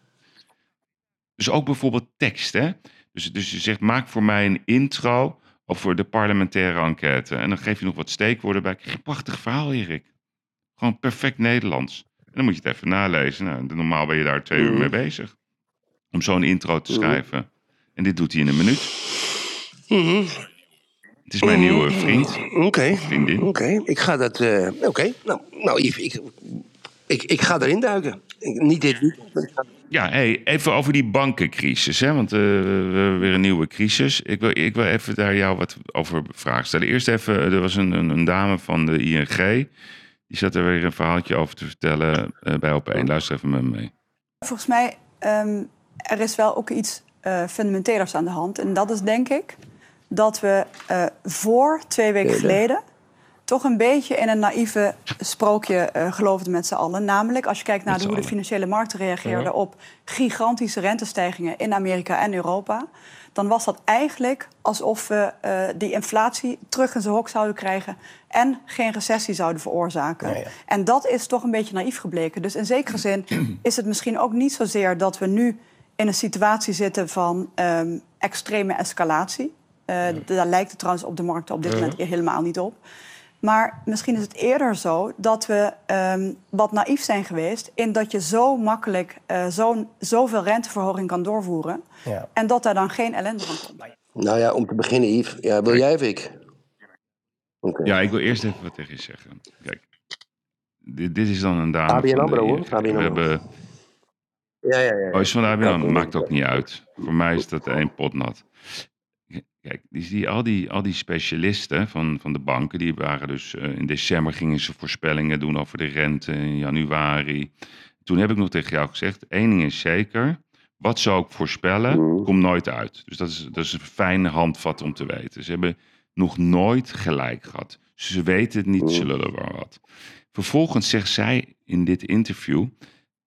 Dus ook bijvoorbeeld tekst, hè? Dus, dus je zegt, maak voor mij een intro over de parlementaire enquête. En dan geef je nog wat steekwoorden bij. Krijg je een prachtig verhaal, Erik. Gewoon perfect Nederlands. En dan moet je het even nalezen. Nou, normaal ben je daar twee uur mee bezig. Om zo'n intro te schrijven. En dit doet hij in een minuut. Het is mijn nieuwe vriend. Oké, Vriendin. oké. Ik ga dat... eh, Oké, nou, nou Yves, ik, ik, ik ga erin duiken. Ik- niet dit weekend, ga- Ja, hey, even over die bankencrisis. Hè? Want eh, we hebben weer een nieuwe crisis. Ik wil, ik wil even daar jou wat over vragen stellen. Eerst even, er was een, een, een dame van de ING. Die zat er weer een verhaaltje over te vertellen eh, bij Op1. Luister even met me mee. Volgens mij ehm er is wel ook iets eh fundamentelers aan de hand. En dat is denk ik dat we eh, voor twee weken geleden toch een beetje in een naïeve sprookje eh, geloofden met z'n allen. Namelijk, als je kijkt naar de, hoe de financiële markten reageerden op gigantische rentestijgingen in Amerika en Europa. Dan was dat eigenlijk alsof we eh, die inflatie terug in zijn hok zouden krijgen en geen recessie zouden veroorzaken. En dat is toch een beetje naïef gebleken. Dus in zekere zin is het misschien ook niet zozeer dat we nu in een situatie zitten van ehm, extreme escalatie. Eh, Daar lijkt het trouwens op de markt op dit moment helemaal niet op. Maar misschien is het eerder zo dat we ehm, wat naïef zijn geweest... in dat je zo makkelijk eh, zo'n zoveel renteverhoging kan doorvoeren... Ja. en dat daar dan geen ellende van komt. Nou ja, om te beginnen, Yves. Ja, wil jij of ik? Oké. Ja, ik wil eerst even wat tegen je zeggen. Kijk, dit, dit is dan een dame ABN AMRO, hoor. ABN We AMRO. hebben... Ja, ja, ja. Oh, is van de ABN Maakt ook niet uit. Voor mij is dat één pot nat. Kijk, die, die, al, die, al die specialisten van, van de banken, die waren dus eh, in december gingen ze voorspellingen doen over de rente in januari. Toen heb ik nog tegen jou gezegd, één ding is zeker, wat ze ook voorspellen, Mhm. komt nooit uit. Dus dat is, dat is een fijne handvat om te weten. Ze hebben nog nooit gelijk gehad. Ze weten het niet, ze lullen wel wat. Vervolgens zegt zij in dit interview,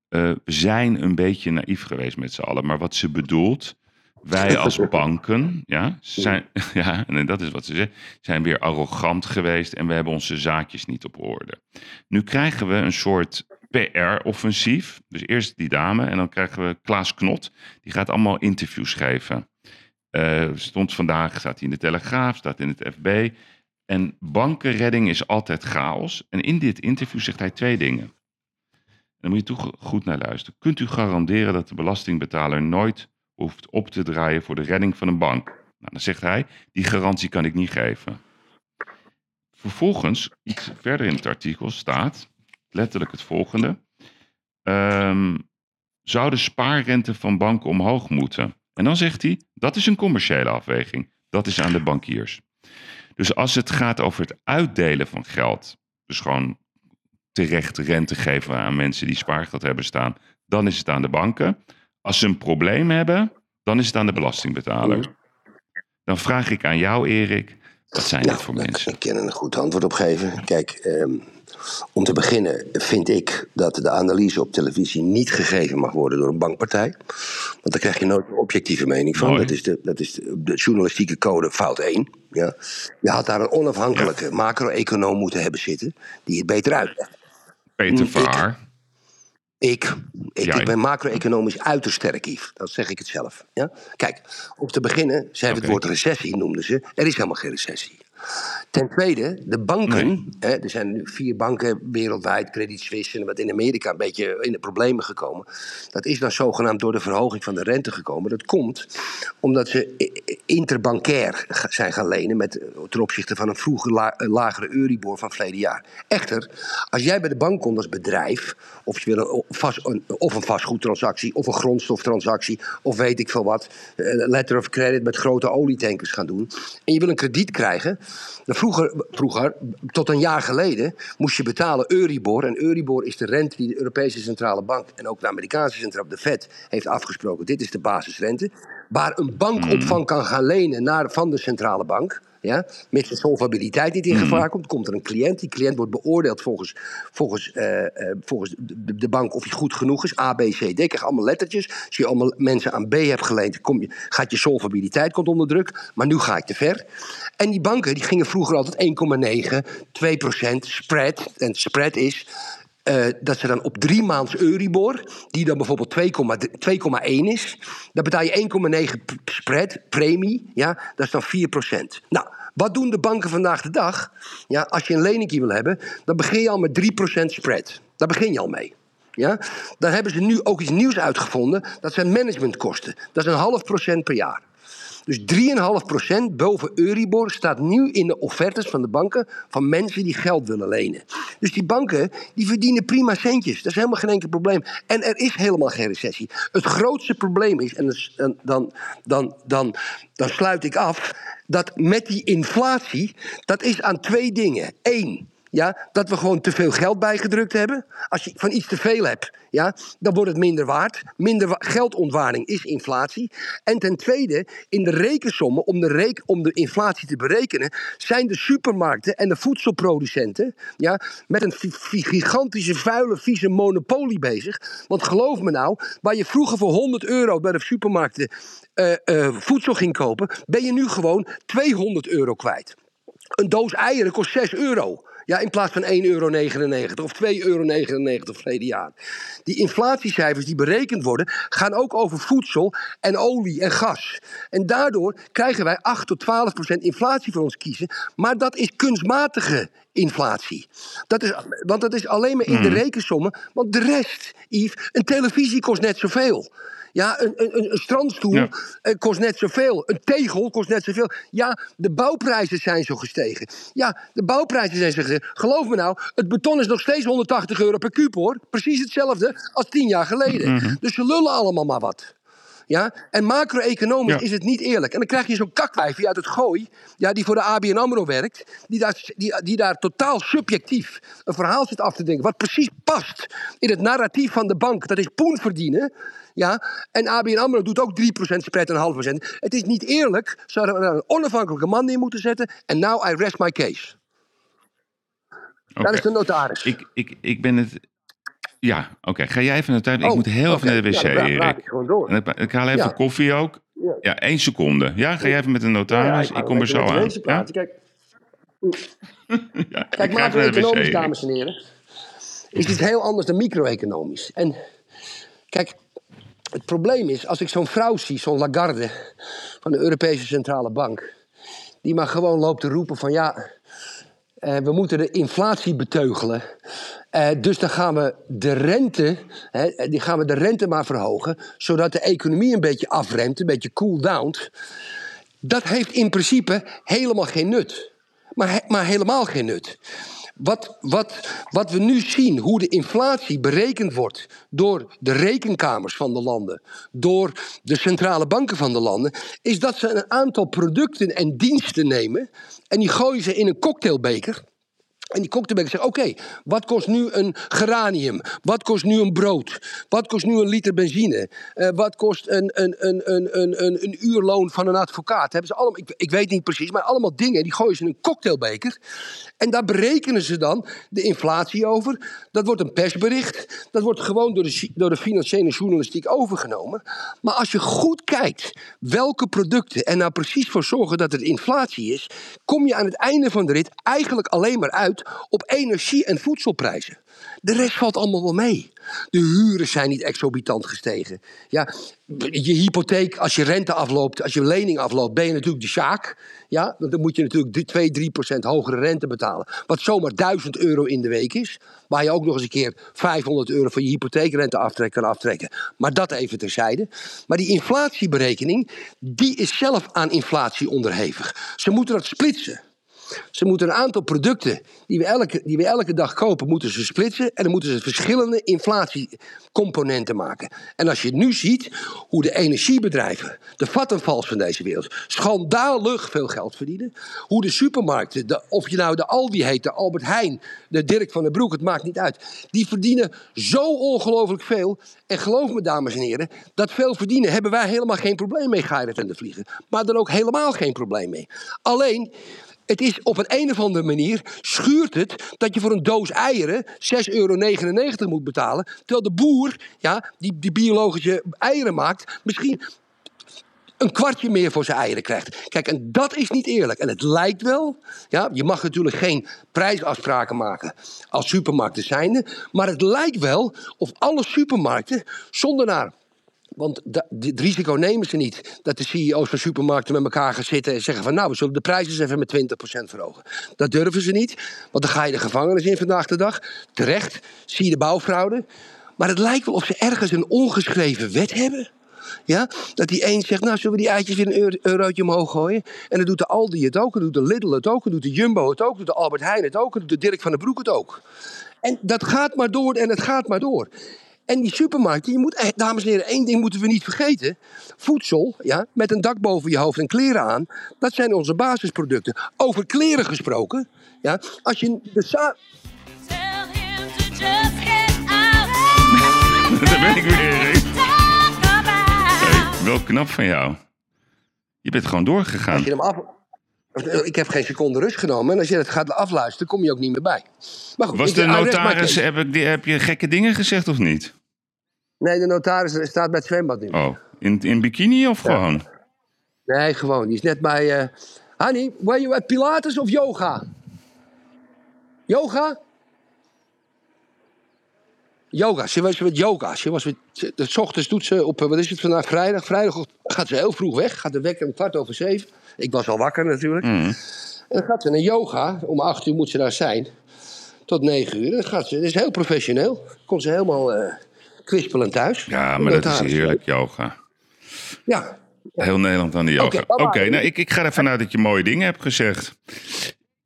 eh, we zijn een beetje naïef geweest met z'n allen. Maar wat ze bedoelt, wij als banken, ja, zijn, ja, en dat is wat ze zegt, zijn weer arrogant geweest en we hebben onze zaakjes niet op orde. Nu krijgen we een soort PR-offensief. Dus eerst die dame en dan krijgen we Klaas Knot. Die gaat allemaal interviews geven. Eh, stond vandaag, staat hij in de Telegraaf, staat in het FB. En bankenredding is altijd chaos. En in dit interview zegt hij twee dingen. En daar moet je toch goed naar luisteren. Kunt u garanderen dat de belastingbetaler nooit hoeft op te draaien voor de redding van een bank? Nou, dan zegt hij, die garantie kan ik niet geven. Vervolgens, iets verder in het artikel staat, letterlijk het volgende. Ehm, zou de spaarrente van banken omhoog moeten? En dan zegt hij, dat is een commerciële afweging. Dat is aan de bankiers. Dus als het gaat over het uitdelen van geld dus gewoon terecht rente geven aan mensen die spaargeld hebben staan, dan is het aan de banken. Als ze een probleem hebben, dan is het aan de belastingbetaler. Dan vraag ik aan jou, Erik, wat zijn dit voor mensen? kan ik er een goed antwoord op geven. Kijk, ehm, om te beginnen vind ik dat de analyse op televisie niet gegeven mag worden door een bankpartij. Want daar krijg je nooit een objectieve mening van. Mooi. Dat is, de, dat is de, de journalistieke code fout 1. Ja. Je had daar een onafhankelijke macro-econoom moeten hebben zitten die het beter uitlegt. Peter ik- Vaar. Ik, ik, ben macro-economisch uiterst sterk, Yves. Dat zeg ik het zelf. Ja? Kijk, om te beginnen, ze hebben Oké. het woord recessie, noemden ze. Er is helemaal geen recessie. Ten tweede, de banken. Hè, er zijn nu vier banken wereldwijd, Credit Suisse en wat in Amerika een beetje in de problemen gekomen. Dat is dan zogenaamd door de verhoging van de rente gekomen. Dat komt omdat ze interbankair zijn gaan lenen met, eh, ten opzichte van een vroeger la- lagere Euribor van verleden jaar. Echter, als jij bij de bank komt als bedrijf, of je wil een, vast, een, of een vastgoedtransactie, of een grondstoftransactie, of weet ik veel wat, eh, letter of credit met grote olietankers gaan doen, en je wil een krediet krijgen, vroeger, vroeger, tot een jaar geleden, moest je betalen Euribor. En Euribor is de rente die de Europese Centrale Bank en ook de Amerikaanse Centrale Bank, de Fed, heeft afgesproken. Dit is de basisrente. Waar een bank op van kan gaan lenen naar, van de Centrale Bank. Ja, mits de solvabiliteit niet in gevaar komt, komt er een cliënt. Die cliënt wordt beoordeeld volgens, volgens, eh, eh, volgens de, de bank of hij goed genoeg is. A, B, C, D. Krijg allemaal lettertjes. Als je allemaal mensen aan B hebt geleend, kom je, gaat je solvabiliteit komt onder druk. Maar nu ga ik te ver. En die banken die gingen vroeger altijd 1,9, 2% spread. En spread is eh, dat ze dan op drie maands Euribor, die dan bijvoorbeeld 2,3 2,1 is, dan betaal je 1,9 p- spread, premie, ja, dat is dan 4% Nou, wat doen de banken vandaag de dag? Ja, als je een lening wil hebben, dan begin je al met 3% spread. Daar begin je al mee. Ja? Dan hebben ze nu ook iets nieuws uitgevonden, dat zijn managementkosten. Dat is een half procent per jaar. Dus 3,5% boven Euribor staat nu in de offertes van de banken van mensen die geld willen lenen. Dus die banken die verdienen prima centjes. Dat is helemaal geen enkel probleem. En er is helemaal geen recessie. Het grootste probleem is, en dus- dan, dan, dan, dan sluit ik af, dat met die inflatie, dat is aan twee dingen. Eén, ja, dat we gewoon te veel geld bijgedrukt hebben. Als je van iets te veel hebt, ja, dan wordt het minder waard. Minder wa- geldontwaarding is inflatie. En ten tweede, in de rekensommen, om de, rek- om de inflatie te berekenen, zijn de supermarkten en de voedselproducenten ja, met een gigantische, vuile, vieze monopolie bezig. Want geloof me nou, waar je vroeger voor 100 euro bij de supermarkten eh, eh, voedsel ging kopen, ben je nu gewoon 200 euro kwijt. Een doos eieren kost 6 euro. Ja, in plaats van 1,99 euro of 2,99 euro verleden jaar. Die inflatiecijfers die berekend worden, gaan ook over voedsel en olie en gas. En daardoor krijgen wij 8 tot 12 procent inflatie voor ons kiezen. Maar dat is kunstmatige inflatie. Dat is, want dat is alleen maar in de rekensommen. Want de rest, Yves, een televisie kost net zoveel. Ja, een, een, een- strandstoel Ja. eh, kost net zoveel. Een tegel kost net zoveel. Ja, de bouwprijzen zijn zo gestegen. Ja, de bouwprijzen zijn zo gestegen. Geloof me nou, het beton is nog steeds 180 euro per kuub hoor. Precies hetzelfde als tien jaar geleden. Dus ze lullen allemaal maar wat. Ja? En macro-economisch Ja. is het niet eerlijk. En dan krijg je zo'n kakwijfje uit het gooi, ja, die voor de ABN AMRO werkt, die daar, die, die daar totaal subjectief een verhaal zit af te denken, wat precies past in het narratief van de bank. Dat is poen verdienen. Ja? En ABN AMRO doet ook 3% spread en half procent. Het is niet eerlijk. Zouden we daar een onafhankelijke man in moeten zetten. En now I rest my case. Dat is de notaris. Ik, ik, ik ben het... Ja, oké. Ga jij even naar de tuin? ik Oh, moet heel even naar de wc, Ja, dan Erik. ik gewoon door. En ik, ik haal even Ja. koffie ook. Ja. Ja, één seconde. Ja, ga jij even met de notaris? ik kom er zo aan. Ja? Kijk, Ja, Kijk, macro-economisch, dames en heren, is iets heel anders dan micro-economisch. En kijk, het probleem is, als ik zo'n vrouw zie, zo'n Lagarde van de Europese Centrale Bank, die maar gewoon loopt te roepen van ja, eh, we moeten de inflatie beteugelen. Eh, dus dan gaan we de rente, hè, die gaan we de rente maar verhogen, zodat de economie een beetje afremt, een beetje cool down. Dat heeft in principe helemaal geen nut. Maar, maar helemaal geen nut. Wat, wat, wat we nu zien, hoe de inflatie berekend wordt door de rekenkamers van de landen, door de centrale banken van de landen, is dat ze een aantal producten en diensten nemen en die gooien ze in een cocktailbeker. En die cocktailbaker zegt, oké, wat kost nu een geranium? Wat kost nu een brood? Wat kost nu een liter benzine? Eh, wat kost een, een, een, een, een, een, uurloon van een advocaat? Hebben ze allemaal, ik, ik weet niet precies, maar allemaal dingen. Die gooien ze in een cocktailbeker. En daar berekenen ze dan de inflatie over. Dat wordt een persbericht. Dat wordt gewoon door de, door de financiële journalistiek overgenomen. Maar als je goed kijkt welke producten er nou precies voor zorgen dat het inflatie is, kom je aan het einde van de rit eigenlijk alleen maar uit op energie- en voedselprijzen. De rest valt allemaal wel mee. De huren zijn niet exorbitant gestegen. Ja, je hypotheek, als je rente afloopt, als je lening afloopt, ben je natuurlijk de sjaak. Ja, dan moet je natuurlijk 2, 3 procent hogere rente betalen. Wat zomaar 1000 euro in de week is. Waar je ook nog eens een keer 500 euro van je hypotheekrente aftrek kan aftrekken. Maar dat even terzijde. Maar die inflatieberekening, die is zelf aan inflatie onderhevig. Ze moeten dat splitsen. Ze moeten een aantal producten die we, elke, die we elke dag kopen, moeten ze splitsen. En dan moeten ze verschillende inflatiecomponenten maken. En als je nu ziet hoe de energiebedrijven, de vattenvals van deze wereld, schandalig veel geld verdienen. Hoe de supermarkten, de, of je nou de Aldi heet, de Albert Heijn, de Dirk van den Broek, het maakt niet uit. Die verdienen zo ongelooflijk veel. En geloof me, dames en heren, dat veel verdienen hebben wij helemaal geen probleem mee, Geirat en de Vliegen. Maar dan ook helemaal geen probleem mee. Alleen. Het is op een, of andere manier schuurt het dat je voor een doos eieren 6,99 euro moet betalen. Terwijl de boer, ja, die, die biologische eieren maakt, misschien een kwartje meer voor zijn eieren krijgt. Kijk, en dat is niet eerlijk. En het lijkt wel, ja, je mag natuurlijk geen prijsafspraken maken als supermarkten zijnde. Maar het lijkt wel of alle supermarkten zonder naar want het risico nemen ze niet dat de CEO's van supermarkten met elkaar gaan zitten en zeggen van nou, we zullen de prijzen eens even met 20% verhogen. Dat durven ze niet, want dan ga je de gevangenis in vandaag de dag. Terecht, zie je de bouwfraude. Maar het lijkt wel of ze ergens een ongeschreven wet hebben. Ja, dat die een zegt, nou zullen we die eitjes weer een euro- eurotje omhoog gooien? En dan doet de Aldi het ook, en doet de Lidl het ook, en doet de Jumbo het ook, doet de Albert Heijn het ook, doet de Dirk van den Broek het ook. En dat gaat maar door en het gaat maar door. En die supermarkten, je moet, echt, dames en heren, één ding moeten we niet vergeten. Voedsel, ja, met een dak boven je hoofd en kleren aan, dat zijn onze basisproducten. Over kleren gesproken, ja, als je de sa- Daar ben ik weer, Erik. Hey, wel knap van jou. Je bent gewoon doorgegaan. als je hem af... Ik heb geen seconde rust genomen. En als je het gaat afluisteren, kom je ook niet meer bij. Maar goed, Was ik- de my notaris, ik, heb je gekke dingen gezegd of niet? Nee, de notaris staat bij het zwembad nu. Oh, in, in bikini of gewoon? Nee, gewoon. Die is net bij... eh Honey, were you at Pilates of yoga? Yoga? Yoga. Ze was met yoga. Ze was met, de ochtends doet ze op, eh, wat is het vandaag, vrijdag. Vrijdag gaat ze heel vroeg weg. Gaat de wekker om kwart over zeven. Ik was al wakker natuurlijk. Mm. En dan gaat ze naar yoga. Om acht uur moet ze daar zijn. Tot negen uur. En dan gaat ze, dat is heel professioneel. Komt ze helemaal eh kwispelend thuis. Ja, maar dat is heerlijk, yoga. Ja. Heel Nederland aan de yoga. Oké, nou, ik, ik ga ervan uit dat je mooie dingen hebt gezegd.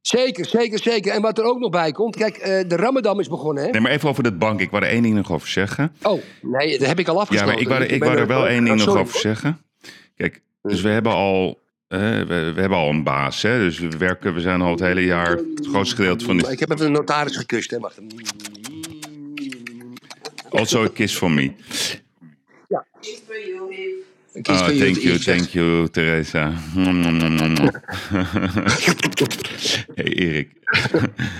Zeker, zeker, zeker. En wat er ook nog bij komt. Kijk, eh, de Ramadan is begonnen, hè? Nee, maar even over dat bank. Ik wou er één ding nog over zeggen. Oh, nee, dat heb ik al Ja, afgesloten. maar ik wou, er- ik wou er wel één ding nog sorry, over zeggen. Kijk, dus we hebben al... we, we hebben al een baas, hè? dus we werken, we zijn al het hele jaar het grootste gedeelte van de... Ik heb even een notaris gekust, hè? Wacht. Also a kiss for me. Ik kies Oh, voor thank you, thank you, Teresa. Hey, Erik.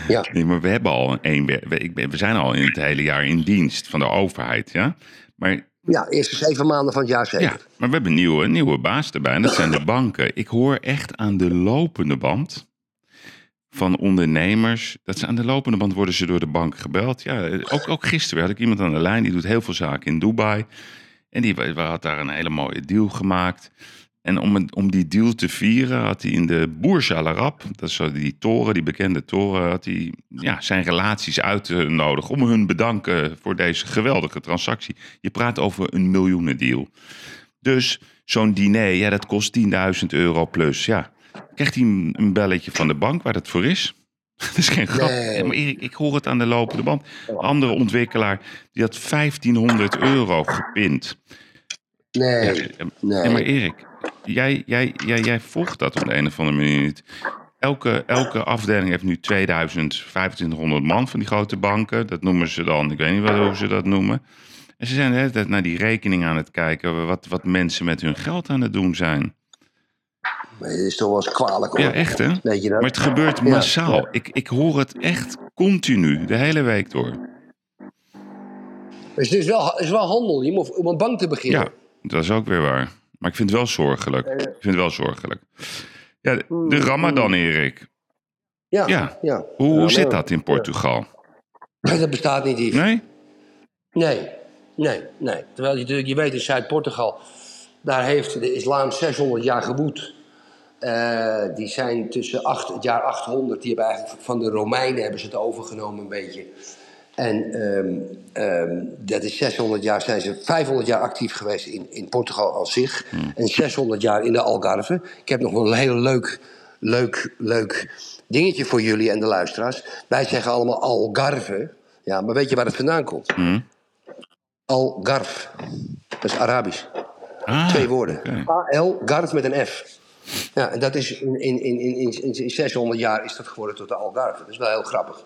Ja. Nee, maar we hebben al één... we- we- ik ben- We zijn al in het hele jaar in dienst van de overheid, ja? Maar Ja, eerste zeven maanden van het jaar zeker. Ja, maar we hebben een nieuwe, nieuwe baas erbij. En dat zijn de banken. Ik hoor echt aan de lopende band van ondernemers. Dat ze aan de lopende band worden ze door de bank gebeld. Ja, ook, ook gisteren had ik iemand aan de lijn. Die doet heel veel zaken in Dubai. En die had daar een hele mooie deal gemaakt. En om, om die deal te vieren had hij in de Burj Al Arab, dat is die toren, die bekende toren, had hij ja, zijn relaties uitgenodigd om hun bedanken voor deze geweldige transactie. Je praat over een miljoenendeal. Dus zo'n diner, ja, dat kost 10.000 euro plus. Ja, krijgt hij een belletje van de bank waar dat voor is? Dat is geen grap. Nee. Maar Erik, ik hoor het aan de lopende band. Een andere ontwikkelaar, die had 1500 euro gepind. Nee, Ja, nee. maar Erik, jij, jij, jij, jij volgt dat op de een of andere manier niet. elke, elke afdeling heeft nu 2000, 2500 man van die grote banken. Dat noemen ze dan, ik weet niet wat, hoe ze dat noemen. En ze zijn de hele tijd naar die rekening aan het kijken, wat, wat mensen met hun geld aan het doen zijn. Het is toch wel eens kwalijk hoor. Ja, echt hè? Weet je dat? Maar het gebeurt Ja. massaal. Ik, ik hoor het echt continu, de hele week door. Dus het is wel, het is wel handel. Je moet om een bank te beginnen. Ja, dat is ook weer waar. Maar ik vind het wel zorgelijk. Ik vind het wel zorgelijk. Ja, de, Mm, de Ramadan, Erik. ja. Ja. ja. Hoe, hoe zit dat in Portugal? Dat bestaat niet, Yves. Nee? Nee, nee, nee. Terwijl je natuurlijk, je weet in Zuid-Portugal, daar heeft de islam 600 jaar gewoed. Eh, die zijn tussen acht, het jaar 800, die hebben eigenlijk van de Romeinen hebben ze het overgenomen een beetje. En ehm, ehm, dat is 600 jaar, zijn ze 500 jaar actief geweest in, in Portugal als zich. En 600 jaar in de Algarve. Ik heb nog wel een heel leuk, leuk, leuk dingetje voor jullie en de luisteraars. Wij zeggen allemaal Algarve. Ja, maar weet je waar het vandaan komt? Al-Garf. Dat is Arabisch. Ah, Twee woorden. oké. A-L, Garf met een F. Ja, en dat is in, in, in, in, in, in 600 jaar is dat geworden tot de Algarve. Dat is wel heel grappig.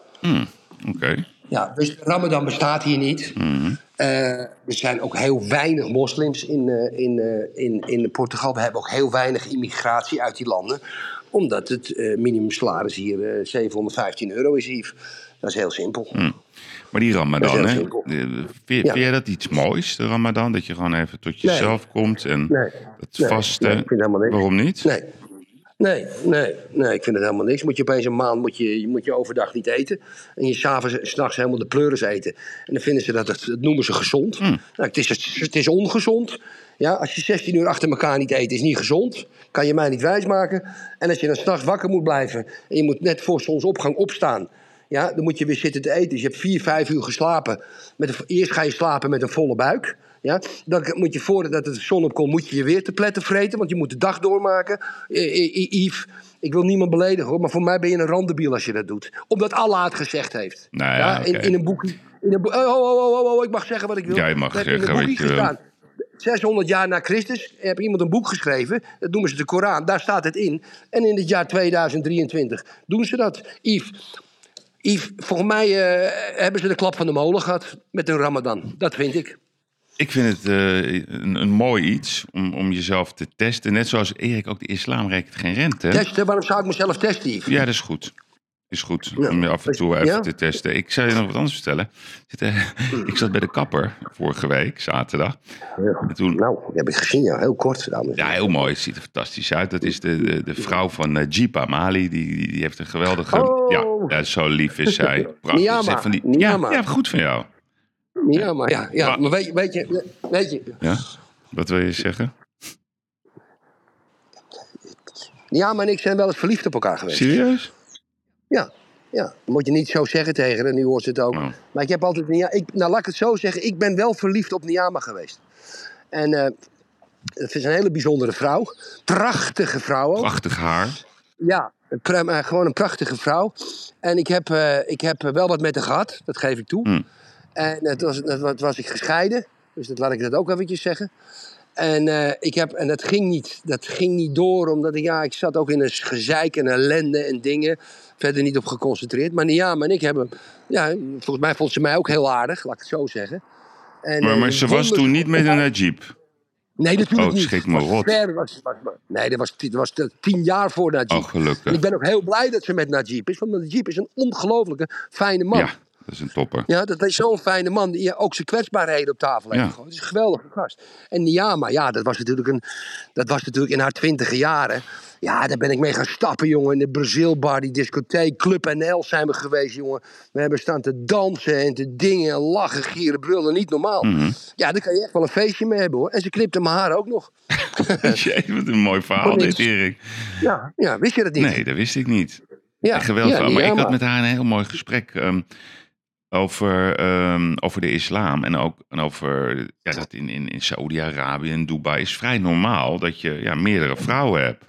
Oké. Ja, dus Ramadan bestaat hier niet. Eh, er zijn ook heel weinig moslims in, eh, in, eh, in, in Portugal. We hebben ook heel weinig immigratie uit die landen. Omdat het minimumsalaris hier eh, 715 euro is, Yves. Dat is heel simpel. Maar die Ramadan, hè? Vind, vind jij dat iets moois, de Ramadan? Dat je gewoon even tot jezelf komt en Nee. het Nee, vasten? nee, ik vind helemaal niks. Waarom niet? Nee. Nee, nee, nee, ik vind het helemaal niks. Moet je opeens een maand moet je, moet je overdag niet eten. En je s'avonds, s'nachts helemaal de pleuris eten. En dan vinden ze dat, dat, dat noemen ze gezond. Nou, het, is, het is ongezond. Ja, als je 16 uur achter elkaar niet eet, is niet gezond. Kan je mij niet wijsmaken. En als je dan s'nachts wakker moet blijven. En je moet net voor zonsopgang opstaan. Ja, dan moet je weer zitten te eten. Dus je hebt vier, vijf uur geslapen. Met een, eerst ga je slapen met een volle buik. Ja, dan moet je voordat de zon opkomt, moet je je weer te pletten vreten. Want je moet de dag doormaken. Eh, eh, eh, Yves, ik wil niemand beledigen hoor. Maar voor mij ben je een randebiel als je dat doet. Omdat Allah het gezegd heeft. Nou ja, in, in een boekje. In een boek, oh, oh, oh, oh, oh, ik mag zeggen wat ik wil. Jij mag Dat zeggen wat je wil. gestaan. 600 jaar na Christus heb iemand een boek geschreven. Dat noemen ze de Koran. Daar staat het in. En in het jaar 2023 doen ze dat. Yves, Yves volgens mij eh, hebben ze de klap van de molen gehad met hun Ramadan. Dat vind ik. Ik vind het eh, een, een mooi iets om, om jezelf te testen. Net zoals Erik ook de islam rekent geen rente. Testen, waarom zou ik mezelf testen, Yves? Ja, dat is goed. Is goed om je af en toe even Ja? te testen. Ik zou je nog wat anders vertellen. Ik eh, Ik zat bij de kapper vorige week, zaterdag. En toen, Nou, dat heb ik gezien, ja. Heel kort, dames. ja, heel mooi. Het ziet er fantastisch uit. Dat is de, de, de vrouw van uh, Jeep Amali. Die, die, die heeft een geweldige... Oh. Ja, zo lief is zij. Prachtig. Niyama, Van die, ja, Niyama. ja, goed van jou. Ja, maar, ja, ja, Maar- weet, je- weet je, weet je, Ja? Wat wil je zeggen? ja, maar en ik zijn wel eens verliefd op elkaar geweest. Serieus? Ja, ja. Dat moet je niet zo zeggen tegen haar, nu hoort ze het ook. Maar ik heb altijd, ik, nou laat ik het zo zeggen, ik ben wel verliefd op Niama geweest. En eh het is een hele bijzondere vrouw. Prachtige vrouw ook. Prachtig haar. Ja, eh, gewoon een prachtige vrouw. En ik heb, eh, ik heb wel wat met haar gehad, dat geef ik toe. Hmm. En het was, het was, was ik gescheiden, dus dat laat ik dat ook eventjes zeggen. En, eh, ik heb, en dat, ging niet, dat ging niet door, omdat ik, ja, ik zat ook in een gezeik en ellende en dingen. Verder niet op geconcentreerd. Maar Niama en ik hebben, ja, volgens mij vond ze mij ook heel aardig, laat ik het zo zeggen. En, Maar, eh, maar ze was toen niet met een Jeep. Nee, natuurlijk Oh, niet. schrik me Was rot. was, was, nee, dat was, dat was tien jaar voor Najib. Oh, gelukkig. En ik ben ook heel blij dat ze met Najib is. Want Najib is een ongelofelijke fijne man. Ja, Ja. Dat is een topper. dat is zo'n fijne man die ook zijn kwetsbaarheden op tafel heeft Ja. Het is een geweldige gast. En Niama, ja, dat was natuurlijk, een, dat was natuurlijk in haar twintige jaren. Ja, daar ben ik mee gaan stappen, jongen. In de Brazilbar, die discotheek, Club NL zijn we geweest, jongen. We hebben staan te dansen en te dingen, en lachen, gieren, brullen. Niet normaal. Mhm. Ja, daar kan je echt wel een feestje mee hebben, hoor. En ze knipte mijn haar ook nog. Jee, wat een mooi verhaal dit, Erik. Ja, ja wist je dat niet? Nee, dat wist ik niet. ja, geweldig. ja, maar ik had met haar een heel mooi gesprek ehm, over, ehm, over de islam. En ook en over ja, dat in, in, in Saoedi-Arabië en Dubai is vrij normaal dat je ja, meerdere vrouwen hebt.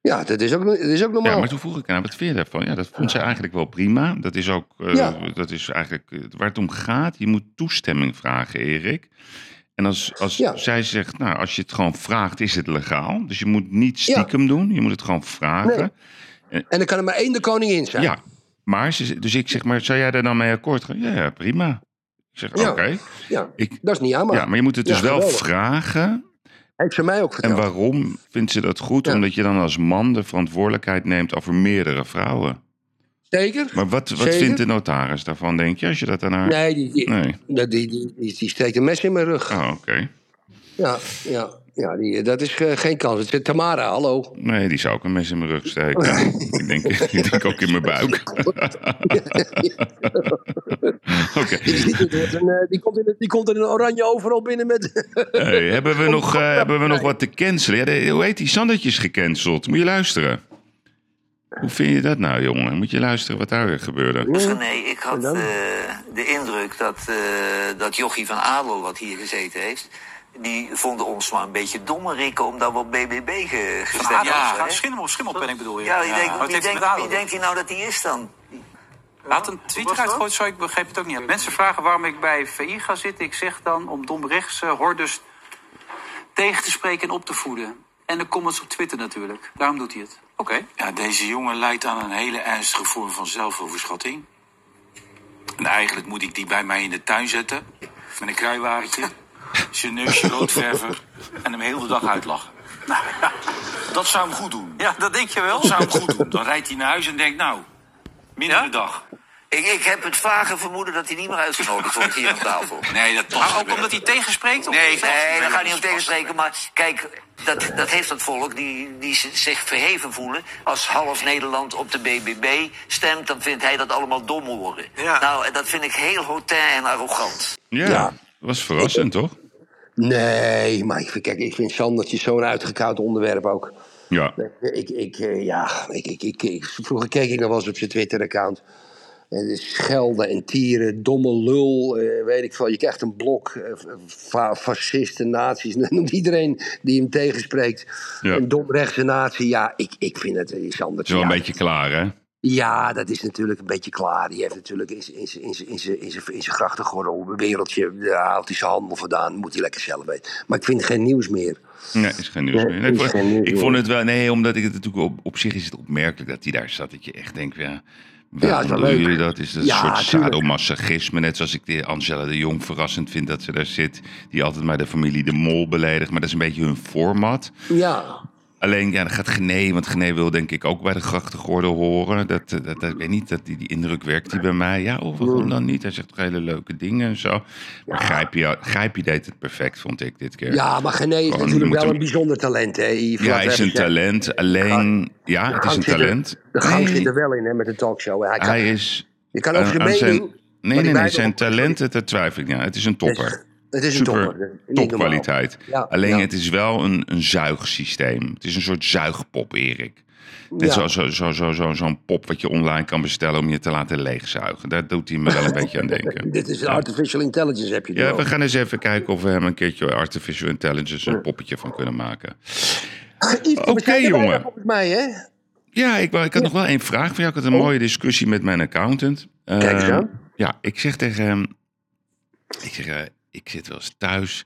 Ja, dat is ook, dat is ook normaal. Ja, maar toen vroeg ik aan wat vind je daarvan? Ja, dat vond zij eigenlijk wel prima. Dat is ook eh, Ja. dat is eigenlijk eh, waar het om gaat. Je moet toestemming vragen, Erik. En als, als Ja. zij zegt, nou, als je het gewoon vraagt, is het legaal. Dus je moet niet stiekem doen. Je moet het gewoon vragen. Nee. En dan kan er maar één de koningin zijn. Ja, maar ze, dus ik zeg maar, zou jij daar dan mee akkoord gaan? Ja, prima. Ik zeg, oké. Ja, Ik- dat is niet aan, Ja, maar je moet het dus wel geweldig. vragen. Heeft ze mij ook En verteld. waarom vindt ze dat goed? Omdat je dan als man de verantwoordelijkheid neemt over meerdere vrouwen. Zeker? Maar wat, wat Zeker. vindt de notaris daarvan, denk je, als je dat haar... Nee, die, die, Nee. die, die, die, die, die steekt een mes in mijn rug. Oh, oké. Ja, ja, ja die, dat is eh, geen kans. Het zit Tamara, hallo. Nee, die zou ook een mes in mijn rug steken. ik, denk, ik denk ook in mijn buik. Oké. Die, eh, komt in, een- die komt in een oranje overal binnen met... Hey, hebben, we nog, eh, hebben we nog wat te cancelen? Ja, de- hoe heet die Sandertjes gecanceld? Moet je luisteren. Hoe vind je dat nou, jongen? Moet je luisteren wat daar weer gebeurde? Nee, ik had eh, de indruk dat, eh, dat Jochie van Adel, wat hier gezeten heeft... die vonden ons maar een beetje dommerikken omdat we op BBB ge- gestemd Ja, hadden, hè? schimmel, schimmelpenning bedoel je? Ja, wie, denkt, wie, denkt, wie hij nou dat hij is dan? Laat een tweet eruit gooien, zo ik begreep het ook niet. Mensen vragen waarom ik bij VI ga zitten. Ik zeg dan om domrechtse hordes tegen te spreken en op te voeden. En de comments op Twitter natuurlijk. Daarom doet hij het. Oké. Ja, deze jongen leidt aan een hele ernstige vorm van zelfoverschatting. En eigenlijk moet ik die bij mij in de tuin zetten. Met een kruiwagentje, zijn neusje roodverven en hem heel de dag uitlachen. Nou, Dat zou hem goed doen. Ja, dat denk je wel. Dat zou hem goed doen. Dan rijdt hij naar huis en denkt, nou, minder Ja? de dag. Ik, ik heb het vage vermoeden dat hij niet meer uitgenodigd wordt hier aan tafel. Nee, dat past Maar ook omdat hij tegenspreekt? Of Nee, Nee, daar gaat niet om tegenspreken. Maar kijk, dat, dat heeft dat volk die, die zich verheven voelen. Als half Nederland op de BBB stemt, dan vindt hij dat allemaal dom horen. Ja. Nou, en dat vind ik heel hautain en arrogant. Ja, Ja. dat was verrassend, toch? Nee, maar ik vind, kijk, ik vind Sandertje zo'n uitgekoud onderwerp ook. Ja. Ik, ik, eh, ja, ik, ik, ik, ik- vroeger keek ik nog wel eens op zijn Twitter-account. Schelden en tieren, domme lul, eh, weet ik veel. Je krijgt een blok, eh, fa fascisten, nazi's, noemt iedereen die hem tegenspreekt. Ja. Een domrechtse nazi, ja, ik, ik vind het, eh, Het Sandertje. is wel een beetje klaar, hè? Ja, dat is natuurlijk een beetje klaar. Die heeft natuurlijk in zijn- grachtengordel een wereldje. Daar haalt hij zijn handel vandaan. Moet hij lekker zelf weten. Maar ik vind geen nieuws meer. Nee, is geen nieuws meer. Nee, ik, vond, ik het wel... Nee, omdat ik het natuurlijk... Op, op zich is het opmerkelijk dat hij daar zat. Dat je echt denkt, ja... Waarom wel doen leuk. jullie dat? Is dat Ja, een soort sadomasochisme? Net zoals ik de Angela de Jong verrassend vind dat ze daar zit. Die altijd maar de familie de Mol beledigt. Maar dat is een beetje hun format. Ja, Alleen, ja, dan gaat Gené, want Gené wil denk ik ook bij de grachtengordel horen. Dat, dat, dat, ik weet niet, dat die, die indruk werkt die bij mij. Ja, oh, waarom dan niet? Hij zegt toch hele leuke dingen en zo. Maar Grijpje, Grijpje deed het perfect, vond ik dit keer. ja maar Gené is je natuurlijk wel hem- een bijzonder talent. Hè? Yves, Ja, hij is een talent. Alleen, ja, het is een talent. De gang Nee, zit er wel in hè, met een talkshow. Hij, kan, Hij is... je kan over zijn mening... Nee, zijn talenten, daar twijfel ik niet. Het is een topper. Het is een topper. Normaal. topkwaliteit. Ja, Alleen ja. het is wel een, een zuigsysteem. Het is een soort zuigpop, Erik. Net Ja. zoals zo'n zo, zo, zo, zo'n pop wat je online kan bestellen om je te laten leegzuigen. Daar doet hij me wel een beetje aan denken. Dit is artificial intelligence heb je Ja, we gaan eens even kijken of we hem een keertje artificial intelligence een poppetje van kunnen maken. Oké, jongen. Volgens mij, hè? Ja, ik, ik had nog wel één vraag voor jou. Ik had een mooie discussie met mijn accountant. Oh. Kijk eens aan. Ja, ik zeg tegen hem... Ik zeg, eh, ik zit wel eens thuis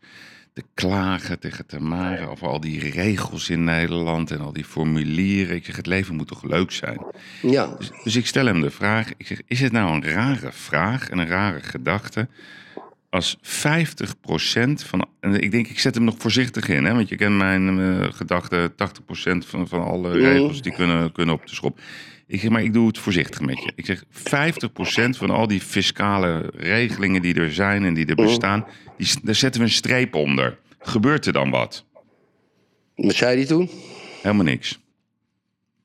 te klagen tegen Tamara over al die regels in Nederland en al die formulieren. Ik zeg, het leven moet toch leuk zijn? Ja. Dus, dus ik stel hem de vraag, ik zeg, is het nou een rare vraag en een rare gedachte als 50% van, en ik denk, ik zet hem nog voorzichtig in, hè, want je kent mijn eh, gedachte, 80% van, van alle regels die kunnen, kunnen op de schop. Ik zeg, maar ik doe het voorzichtig met je. Ik zeg, 50% van al die fiscale regelingen die er zijn en die er bestaan, die, daar zetten we een streep onder. Gebeurt er dan wat? Wat zei hij toen? Helemaal niks.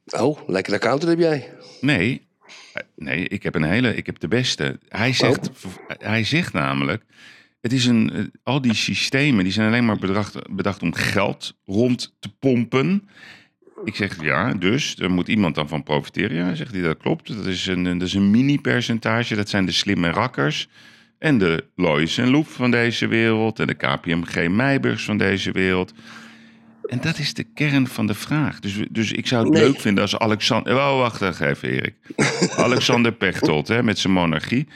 Oh, lekker accountant heb jij. Nee, nee, ik heb een hele, ik heb de beste. Hij zegt, hij zegt namelijk, het is een, eh, al die systemen die zijn alleen maar bedacht, bedacht om geld rond te pompen. Ik zeg ja, dus daar moet iemand dan van profiteren. Ja, zegt hij, dat klopt. Dat is een, dat is een mini-percentage. Dat zijn de slimme rakkers. En de Lois en Loep van deze wereld. En de KPMG Meijburgs van deze wereld. En dat is de kern van de vraag. Dus, dus ik zou het Nee. leuk vinden als Alexander... Oh, wacht even, Erik. Alexander Pechtold, hè, met zijn monarchie.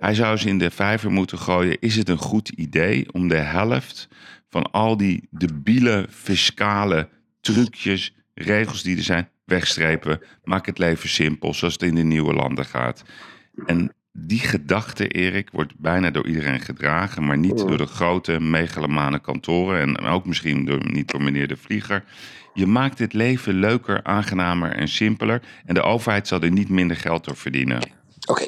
Hij zou eens in de vijver moeten gooien. Is het een goed idee om de helft van al die debiele fiscale trucjes, regels die er zijn, wegstrepen. Maak het leven simpel, zoals het in de nieuwe landen gaat. En die gedachte, Erik, wordt bijna door iedereen gedragen, maar niet door de grote megalomane kantoren en ook misschien door, niet door meneer de Vlieger. Je maakt het leven leuker, aangenamer en simpeler. En de overheid zal er niet minder geld door verdienen. Oké.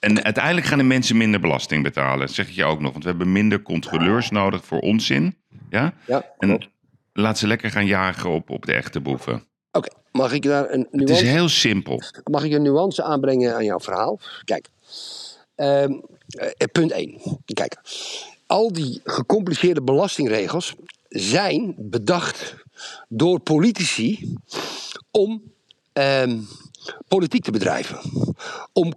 En uiteindelijk gaan de mensen minder belasting betalen, zeg ik je ook nog. Want we hebben minder controleurs nodig voor onzin. Ja? Ja, En laat ze lekker gaan jagen op, op de echte boeven. Oké, mag ik daar een Het is nuance, heel simpel. mag ik een nuance aanbrengen aan jouw verhaal? Kijk, ehm, eh, punt 1. Kijk, al die gecompliceerde belastingregels zijn bedacht door politici om ehm, politiek te bedrijven. Om,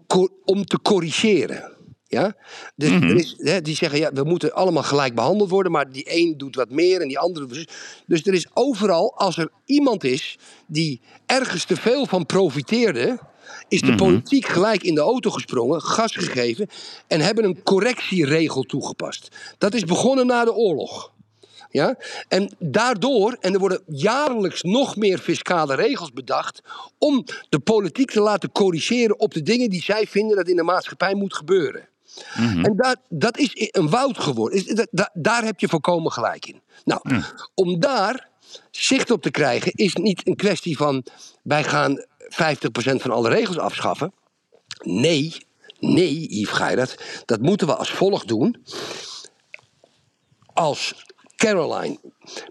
om te corrigeren. Ja? Dus er is, hè, die zeggen, ja, we moeten allemaal gelijk behandeld worden, maar die een doet wat meer en die andere Dus er is overal, als er iemand is die ergens te veel van profiteerde, is de politiek gelijk in de auto gesprongen, gas gegeven en hebben een correctieregel toegepast. Dat is begonnen na de oorlog. Ja? En daardoor, en er worden jaarlijks nog meer fiscale regels bedacht, om de politiek te laten corrigeren op de dingen die zij vinden dat in de maatschappij moet gebeuren. En daar, dat is een woud geworden. Dat- daar heb je volkomen gelijk in. Nou, om daar zicht op te krijgen, is niet een kwestie van wij gaan 50% van alle regels afschaffen. Nee, nee, Yves Geirat, dat moeten we als volgt doen als Caroline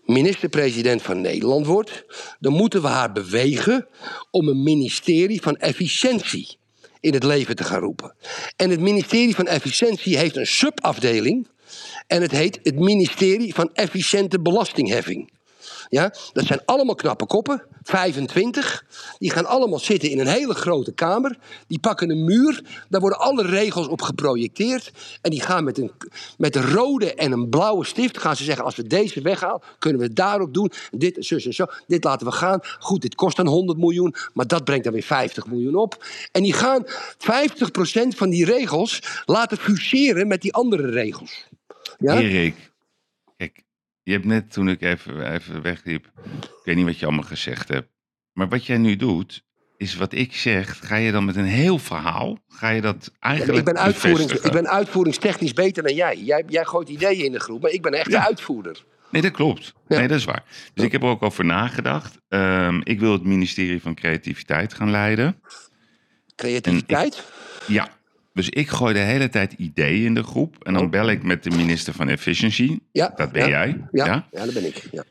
minister-president van Nederland wordt, dan moeten we haar bewegen om een ministerie van efficiëntie in het leven te gaan roepen. En het ministerie van efficiëntie heeft een subafdeling en het heet het ministerie van efficiënte belastingheffing. Ja, dat zijn allemaal knappe koppen, 25. Die gaan allemaal zitten in een hele grote kamer. Die pakken een muur, daar worden alle regels op geprojecteerd. En die gaan met een, met een rode en een blauwe stift gaan ze zeggen: als we deze weghalen, kunnen we het daar ook doen. Dit, zus en zo. Dit laten we gaan. Goed, dit kost dan 100 miljoen, maar dat brengt dan weer 50 miljoen op. En die gaan 50% van die regels laten fuseren met die andere regels. Ja? Erik, je hebt net toen ik even, even wegliep, ik weet niet wat je allemaal gezegd hebt. Maar wat jij nu doet, is wat ik zeg, ga je dan met een heel verhaal, ga je dat Ja, eigenlijk ik, ben uitvoerings, ik ben uitvoeringstechnisch beter dan jij. jij. Jij gooit ideeën in de groep, maar ik ben echt de uitvoerder. Nee, dat klopt. Ja. Nee, dat is waar. Dus ik heb er ook over nagedacht. Ehm, ik wil het ministerie van Creativiteit gaan leiden. Creativiteit? Ja, dus ik gooi de hele tijd ideeën in de groep. En dan bel ik met de minister van Efficiency. Oh. Ja, Dat ben ja. jij. Ja, ja? ja? dat ben ik. Ja.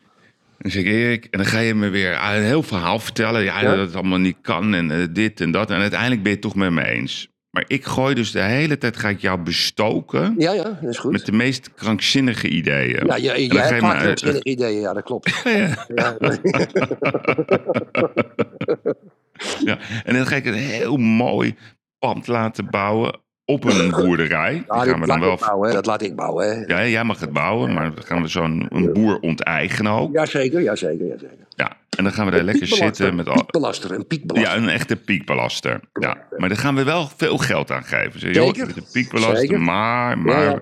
Dan zeg ik, Erik, en dan ga je me weer een heel verhaal vertellen. Ja, Ja. dat het allemaal niet kan en eh, dit en dat. En uiteindelijk ben je het toch met me eens. Maar ik gooi dus de hele tijd, ga ik jou bestoken ja, ja, dat is goed. met de meest krankzinnige ideeën. ja, dan ga hebt me, krankzinnige ideeën, ja, dat klopt. Ja. Ja. Ja, en dan ga ik een heel mooi pand laten bouwen op een boerderij. Die Ja, gaan dat we laat dan wel... ik bouwen, hè. dat laat ik bouwen. Hè. Ja, jij mag het bouwen, maar dan gaan we zo'n boer onteigenen ook. Jazeker, jazeker, jazeker. Ja, en dan gaan we daar lekker zitten met al... Piekbelaster, een piekbelaster. Ja, een echte piekbelaster. Ja, maar daar gaan we wel veel geld aan geven. Zeg, joh, Zeker. met een piekbelaster, maar, maar Ja,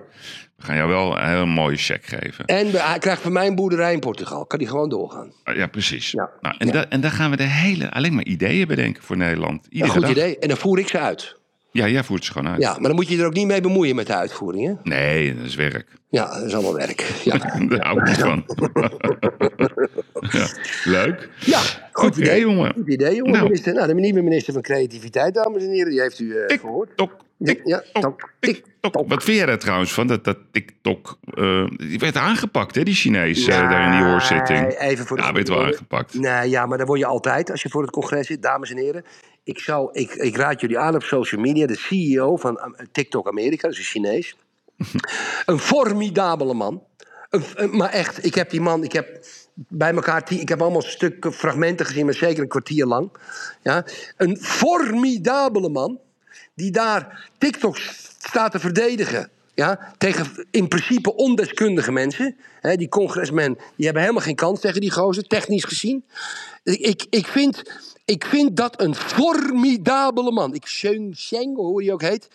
gaan jou wel een hele mooie cheque geven. En hij krijgt van mij een boerderij in Portugal. Kan die gewoon doorgaan. Ja, precies. Ja. Nou, en, da- en daar gaan we de hele, alleen maar ideeën bedenken voor Nederland. Een goed dag. idee. En dan voer ik ze uit. Ja, jij voert ze gewoon uit. Ja, maar dan moet je er ook niet mee bemoeien met de uitvoering. Hè? Nee, dat is werk. Ja, dat is allemaal werk. Ja, Daar hou ik niet van. ja, leuk. ja goed idee. jongen. Goed idee, jongen. Nou. Minister, nou, de nieuwe minister van Creativiteit, dames en heren, die heeft u eh, gehoord. Tok, tik, Ja, tok, tik, tok. Wat vind jij daar trouwens van? Dat, dat TikTok, eh, die werd aangepakt, hè, die Chinees, eh, daar in die hoorzitting. Even voor de Ja, werd wel aangepakt. Nee, ja, maar dat word je altijd als je voor het congres zit, dames en heren. Ik, zou, ik, ik raad jullie aan op social media, de CEO van eh, TikTok Amerika, dus een Chinees. een formidabele man. Een, maar echt, ik heb die man, ik heb bij elkaar, ik heb allemaal stukken, fragmenten gezien, maar zeker een kwartier lang. Ja? Een formidabele man die daar TikTok staat te verdedigen. Ja, tegen in principe ondeskundige mensen. Hè, die congresmen die hebben helemaal geen kans tegen die gozer, technisch gezien. Ik, ik, ik, vind, ik vind dat een formidabele man. Ik Sheng Sheng, hoe die ook heet.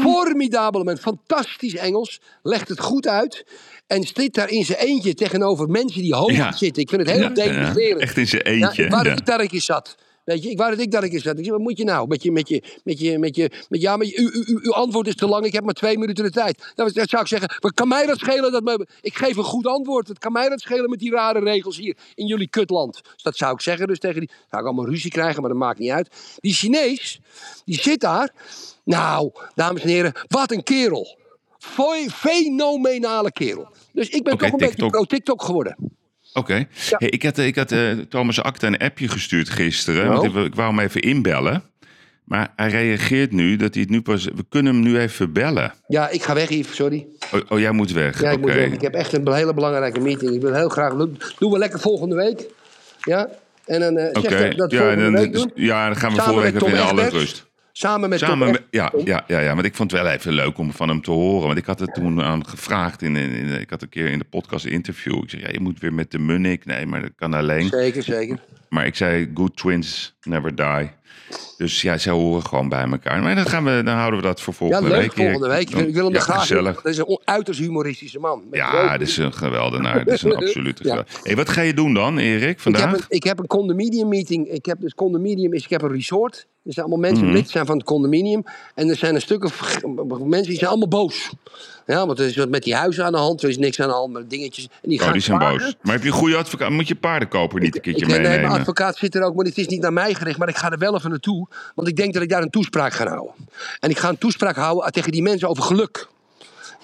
Formidabel man, fantastisch Engels. Legt het goed uit. En zit daar in zijn eentje tegenover mensen die hoog Ja. zitten. Ik vind het heel Ja, echt in zijn eentje. wou Ja. een zat. Weet je, ik wou dat ik daar een keer zat. Ik zeg, wat moet je nou? Met je, met je, met je, met je, met, ja, maar uw, uw, uw antwoord is te lang. Ik heb maar twee minuten de tijd. Dan dan zou ik zeggen, wat kan mij dat schelen? Dat me, ik geef een goed antwoord. Wat kan mij dat schelen met die rare regels hier in jullie kutland? Dus dat zou ik zeggen. Dus tegen die, zou ik allemaal ruzie krijgen, maar dat maakt niet uit. Die Chinees, die zit daar. Nou, dames en heren, wat een kerel. Fenomenale kerel. Dus ik ben toch een beetje TikTok. pro-TikTok geworden. Oké. Hey, ik had, ik had eh, Thomas Akta een appje gestuurd gisteren. Oh. Want ik, ik wou hem even inbellen. Maar hij reageert nu dat hij het nu pas... We kunnen hem nu even bellen. Ja, ik ga weg, Yves, sorry. Oh, oh, jij moet weg. Ja, ik Oké. moet weg. Ik heb echt een hele belangrijke meeting. Ik wil heel graag... Doen doen we lekker volgende week. Ja? En dan eh Oké, zeg ik dat ja, volgende dan, week doen. ja, dan gaan we volgende week weer in alle rust. Samen met Samen met, ja, ja, ja, ja, want ik vond het wel even leuk om van hem te horen. Want ik had het toen aan gevraagd. In, in, in- ik had een keer in de podcast interview. Ik zei, ja, je moet weer met de Munnik. Nee, maar dat kan alleen. Zeker, zeker. Maar ik zei, good twins never die. Dus ja, zij horen gewoon bij elkaar. Maar dan, gaan we, dan houden we dat voor Ja, volgende leuk, week. volgende week. Ik ik wil hem ja, graag gezellig. Dat is een uiterst humoristische man. Ja, dat is een geweldenaar. Dat is een absolute Ja. Hey, wat ga je doen dan, Erik, Ik vandaag? heb, een, ik heb een condominium meeting. Ik heb dus condominium is, ik heb een resort. Er zijn allemaal mensen Mhm. lid zijn van het condominium. En er zijn een stuk of mensen die zijn allemaal boos. Ja, want er is wat met die huizen aan de hand. Er is niks aan de hand met dingetjes. En die Oh, gaan die zijn boos. Maar heb je een goede advocaat? Moet je paardenkoper niet een keertje Ik, nee, mijn meenemen? advocaat zit er ook, maar het is niet naar mij gericht. Maar ik ga er wel even naartoe. Want ik denk dat ik daar een toespraak ga houden. En ik ga een toespraak houden tegen die mensen over geluk.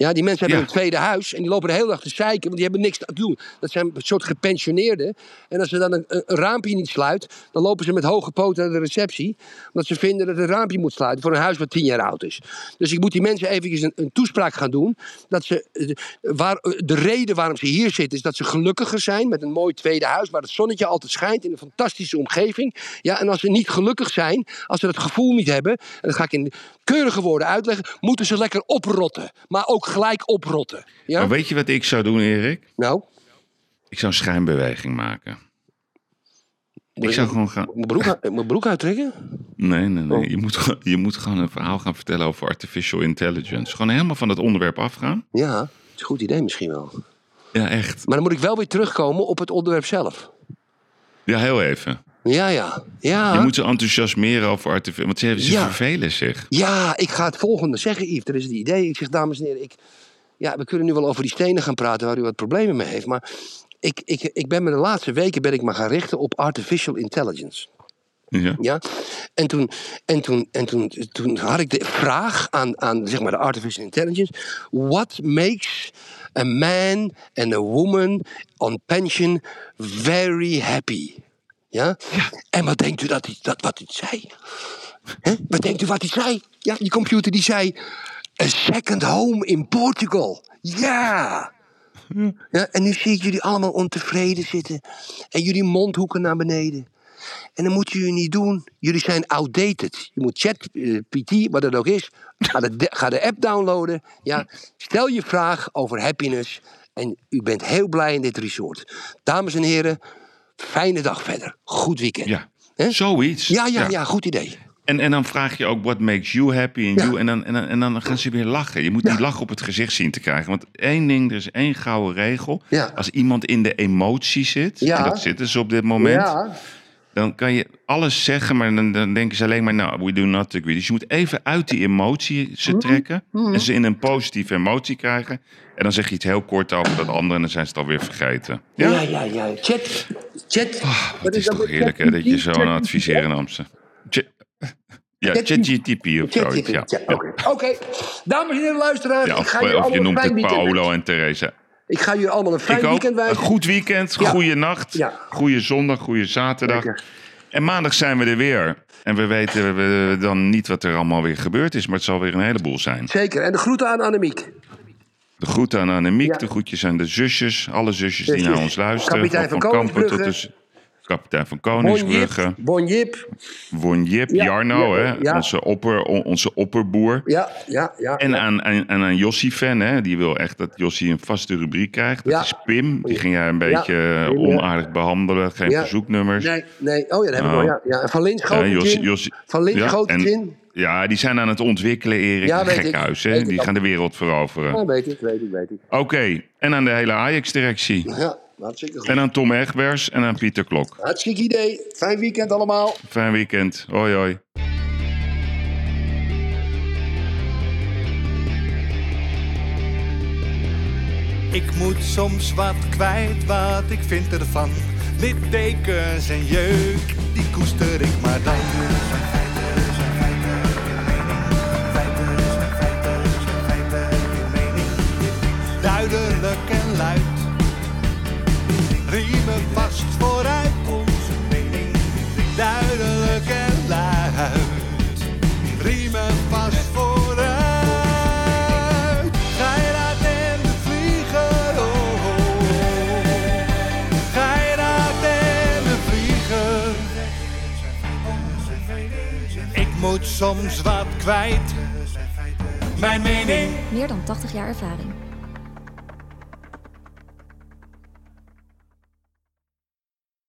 Ja, die mensen hebben Ja. een tweede huis en die lopen de hele dag te zeiken, want die hebben niks te doen. Dat zijn een soort gepensioneerden. En als ze dan een, een raampje niet sluit, dan lopen ze met hoge poten naar de receptie. Omdat ze vinden dat een raampje moet sluiten voor een huis wat tien jaar oud is. Dus ik moet die mensen eventjes een, een toespraak gaan doen. Dat ze, eh, waar, eh, de reden waarom ze hier zitten is dat ze gelukkiger zijn met een mooi tweede huis. Waar het zonnetje altijd schijnt in een fantastische omgeving. Ja, en als ze niet gelukkig zijn, als ze dat gevoel niet hebben. En dat ga ik in keurige woorden uitleggen. Moeten ze lekker oprotten. Maar ook gelijk oprotten. Ja? Maar weet je wat ik zou doen, Erik? Nou? Ik zou een schijnbeweging maken. Ik zou gewoon gaan... Mijn broek, mijn broek uittrekken? Nee, nee, nee. Oh. Je, moet, gewoon- je moet gewoon een verhaal gaan vertellen over artificial intelligence. Gewoon helemaal van het onderwerp afgaan. Ja, dat is een goed idee misschien wel. Ja, echt. Maar dan moet ik wel weer terugkomen op het onderwerp zelf. Ja, heel even. Ja, ja. Ja, Je moet ze enthousiasmeren over artificial... Want ze, ze Ja. vervelen zich. ja ik ga het volgende zeggen, Yves. Dat is het idee. Ik zeg, dames en heren, ik, ja, we kunnen nu wel over die stenen gaan praten waar u wat problemen mee heeft. Maar ik, ik, ik ben me de laatste weken ben ik me gaan richten op artificial intelligence. Ja. Ja? En, toen, en, toen, en toen, toen had ik de vraag aan, aan zeg maar de artificial intelligence: What makes a man and a woman on pension very happy? Ja? En wat denkt u dat hij, dat, wat hij zei? Wat denkt u wat hij zei? Ja, die computer die zei: A second home in Portugal. Ja! Ja, en nu zie ik jullie allemaal ontevreden zitten. En jullie mondhoeken naar beneden. En dan moet je jullie niet doen. Jullie zijn outdated. Je moet ChatGPT, wat het ook is, ga de, ga de app downloaden. Ja, stel je vraag over happiness. En u bent heel blij in dit resort. Dames en heren, fijne dag verder. Goed weekend. Ja. Zoiets. Ja, ja, ja, goed idee. En, en dan vraag je ook, what makes you happy and Ja. you? En dan, en, dan, en dan gaan ze weer lachen. Je moet die lach op het gezicht zien te krijgen. Want één ding, er is één gouden regel. Als iemand in de emotie zit, Ja. en dat zitten ze op dit moment... Dan kan je alles zeggen, maar dan, dan denken ze alleen maar... nou, we do not agree. Dus je moet even uit die emotie Mhm. ze trekken... en ze in een positieve emotie krijgen. En dan zeg je iets heel kort over dat andere... en dan zijn ze het alweer vergeten. ja, Ja? ja. ja, Chat. Chat. Het is toch heerlijk hè, dat je zo aan het adviseren in Amsterdam... Ch- Ja, Chat- ChatGTP of zoiets. Ja. Oké, Oké. dames en heren luisteraars. Ja, ik of, ga of je noemt het. Paolo en Theresa. Ik ga jullie allemaal een fijn weekend Een wensen. goed weekend, Ja. goede nacht, Ja. goede zondag, goede zaterdag. En maandag zijn we er weer. En we weten we- dan niet wat er allemaal weer gebeurd is, maar het zal weer een heleboel zijn. Zeker. En de groeten aan Annemiek. De groeten aan Annemiek, Ja. de groetjes aan de zusjes, alle zusjes die naar ons luisteren. Kapitein van Kampen tot de, kapitein van Koningsbrugge. Bonjip. Wonjip, Ja, Jarno, ja, hè. Onze, opper, on- onze opperboer. Ja, ja, ja. En aan, aan, en aan Jossie-fan, hè, die wil echt dat Jossie een vaste rubriek krijgt. Dat is Pim. Die ging jij een beetje onaardig behandelen. Geen verzoeknummers. Nee, nee. Oh ja, dat heb ik Nou. wel. Ja, Van Lins Jossie-. Jossie- Van Lins ja, die zijn aan het ontwikkelen, Erik. Ja. Gekhuis, hè. Die gaan de wereld veroveren. Ja, weet ik, weet ik, weet ik. Oké, en aan de hele Ajax-directie. Ja, hartstikke goed. En aan Tom Egbers en aan Pieter Klok. Hartstikke idee. Fijn weekend allemaal. Fijn weekend. Hoi, hoi. Ik moet soms wat kwijt wat ik vind ervan. Littekens en jeuk, die koester ik maar dan. Duidelijk en luid. Riemen vast vooruit. Onze mening. Duidelijk en luid. Riemen vast vooruit. Geiraat en de vlieger. Oh, oh. Geiraat en de vlieger. Ik moet soms wat kwijt. Mijn mening. Meer dan 80 jaar ervaring.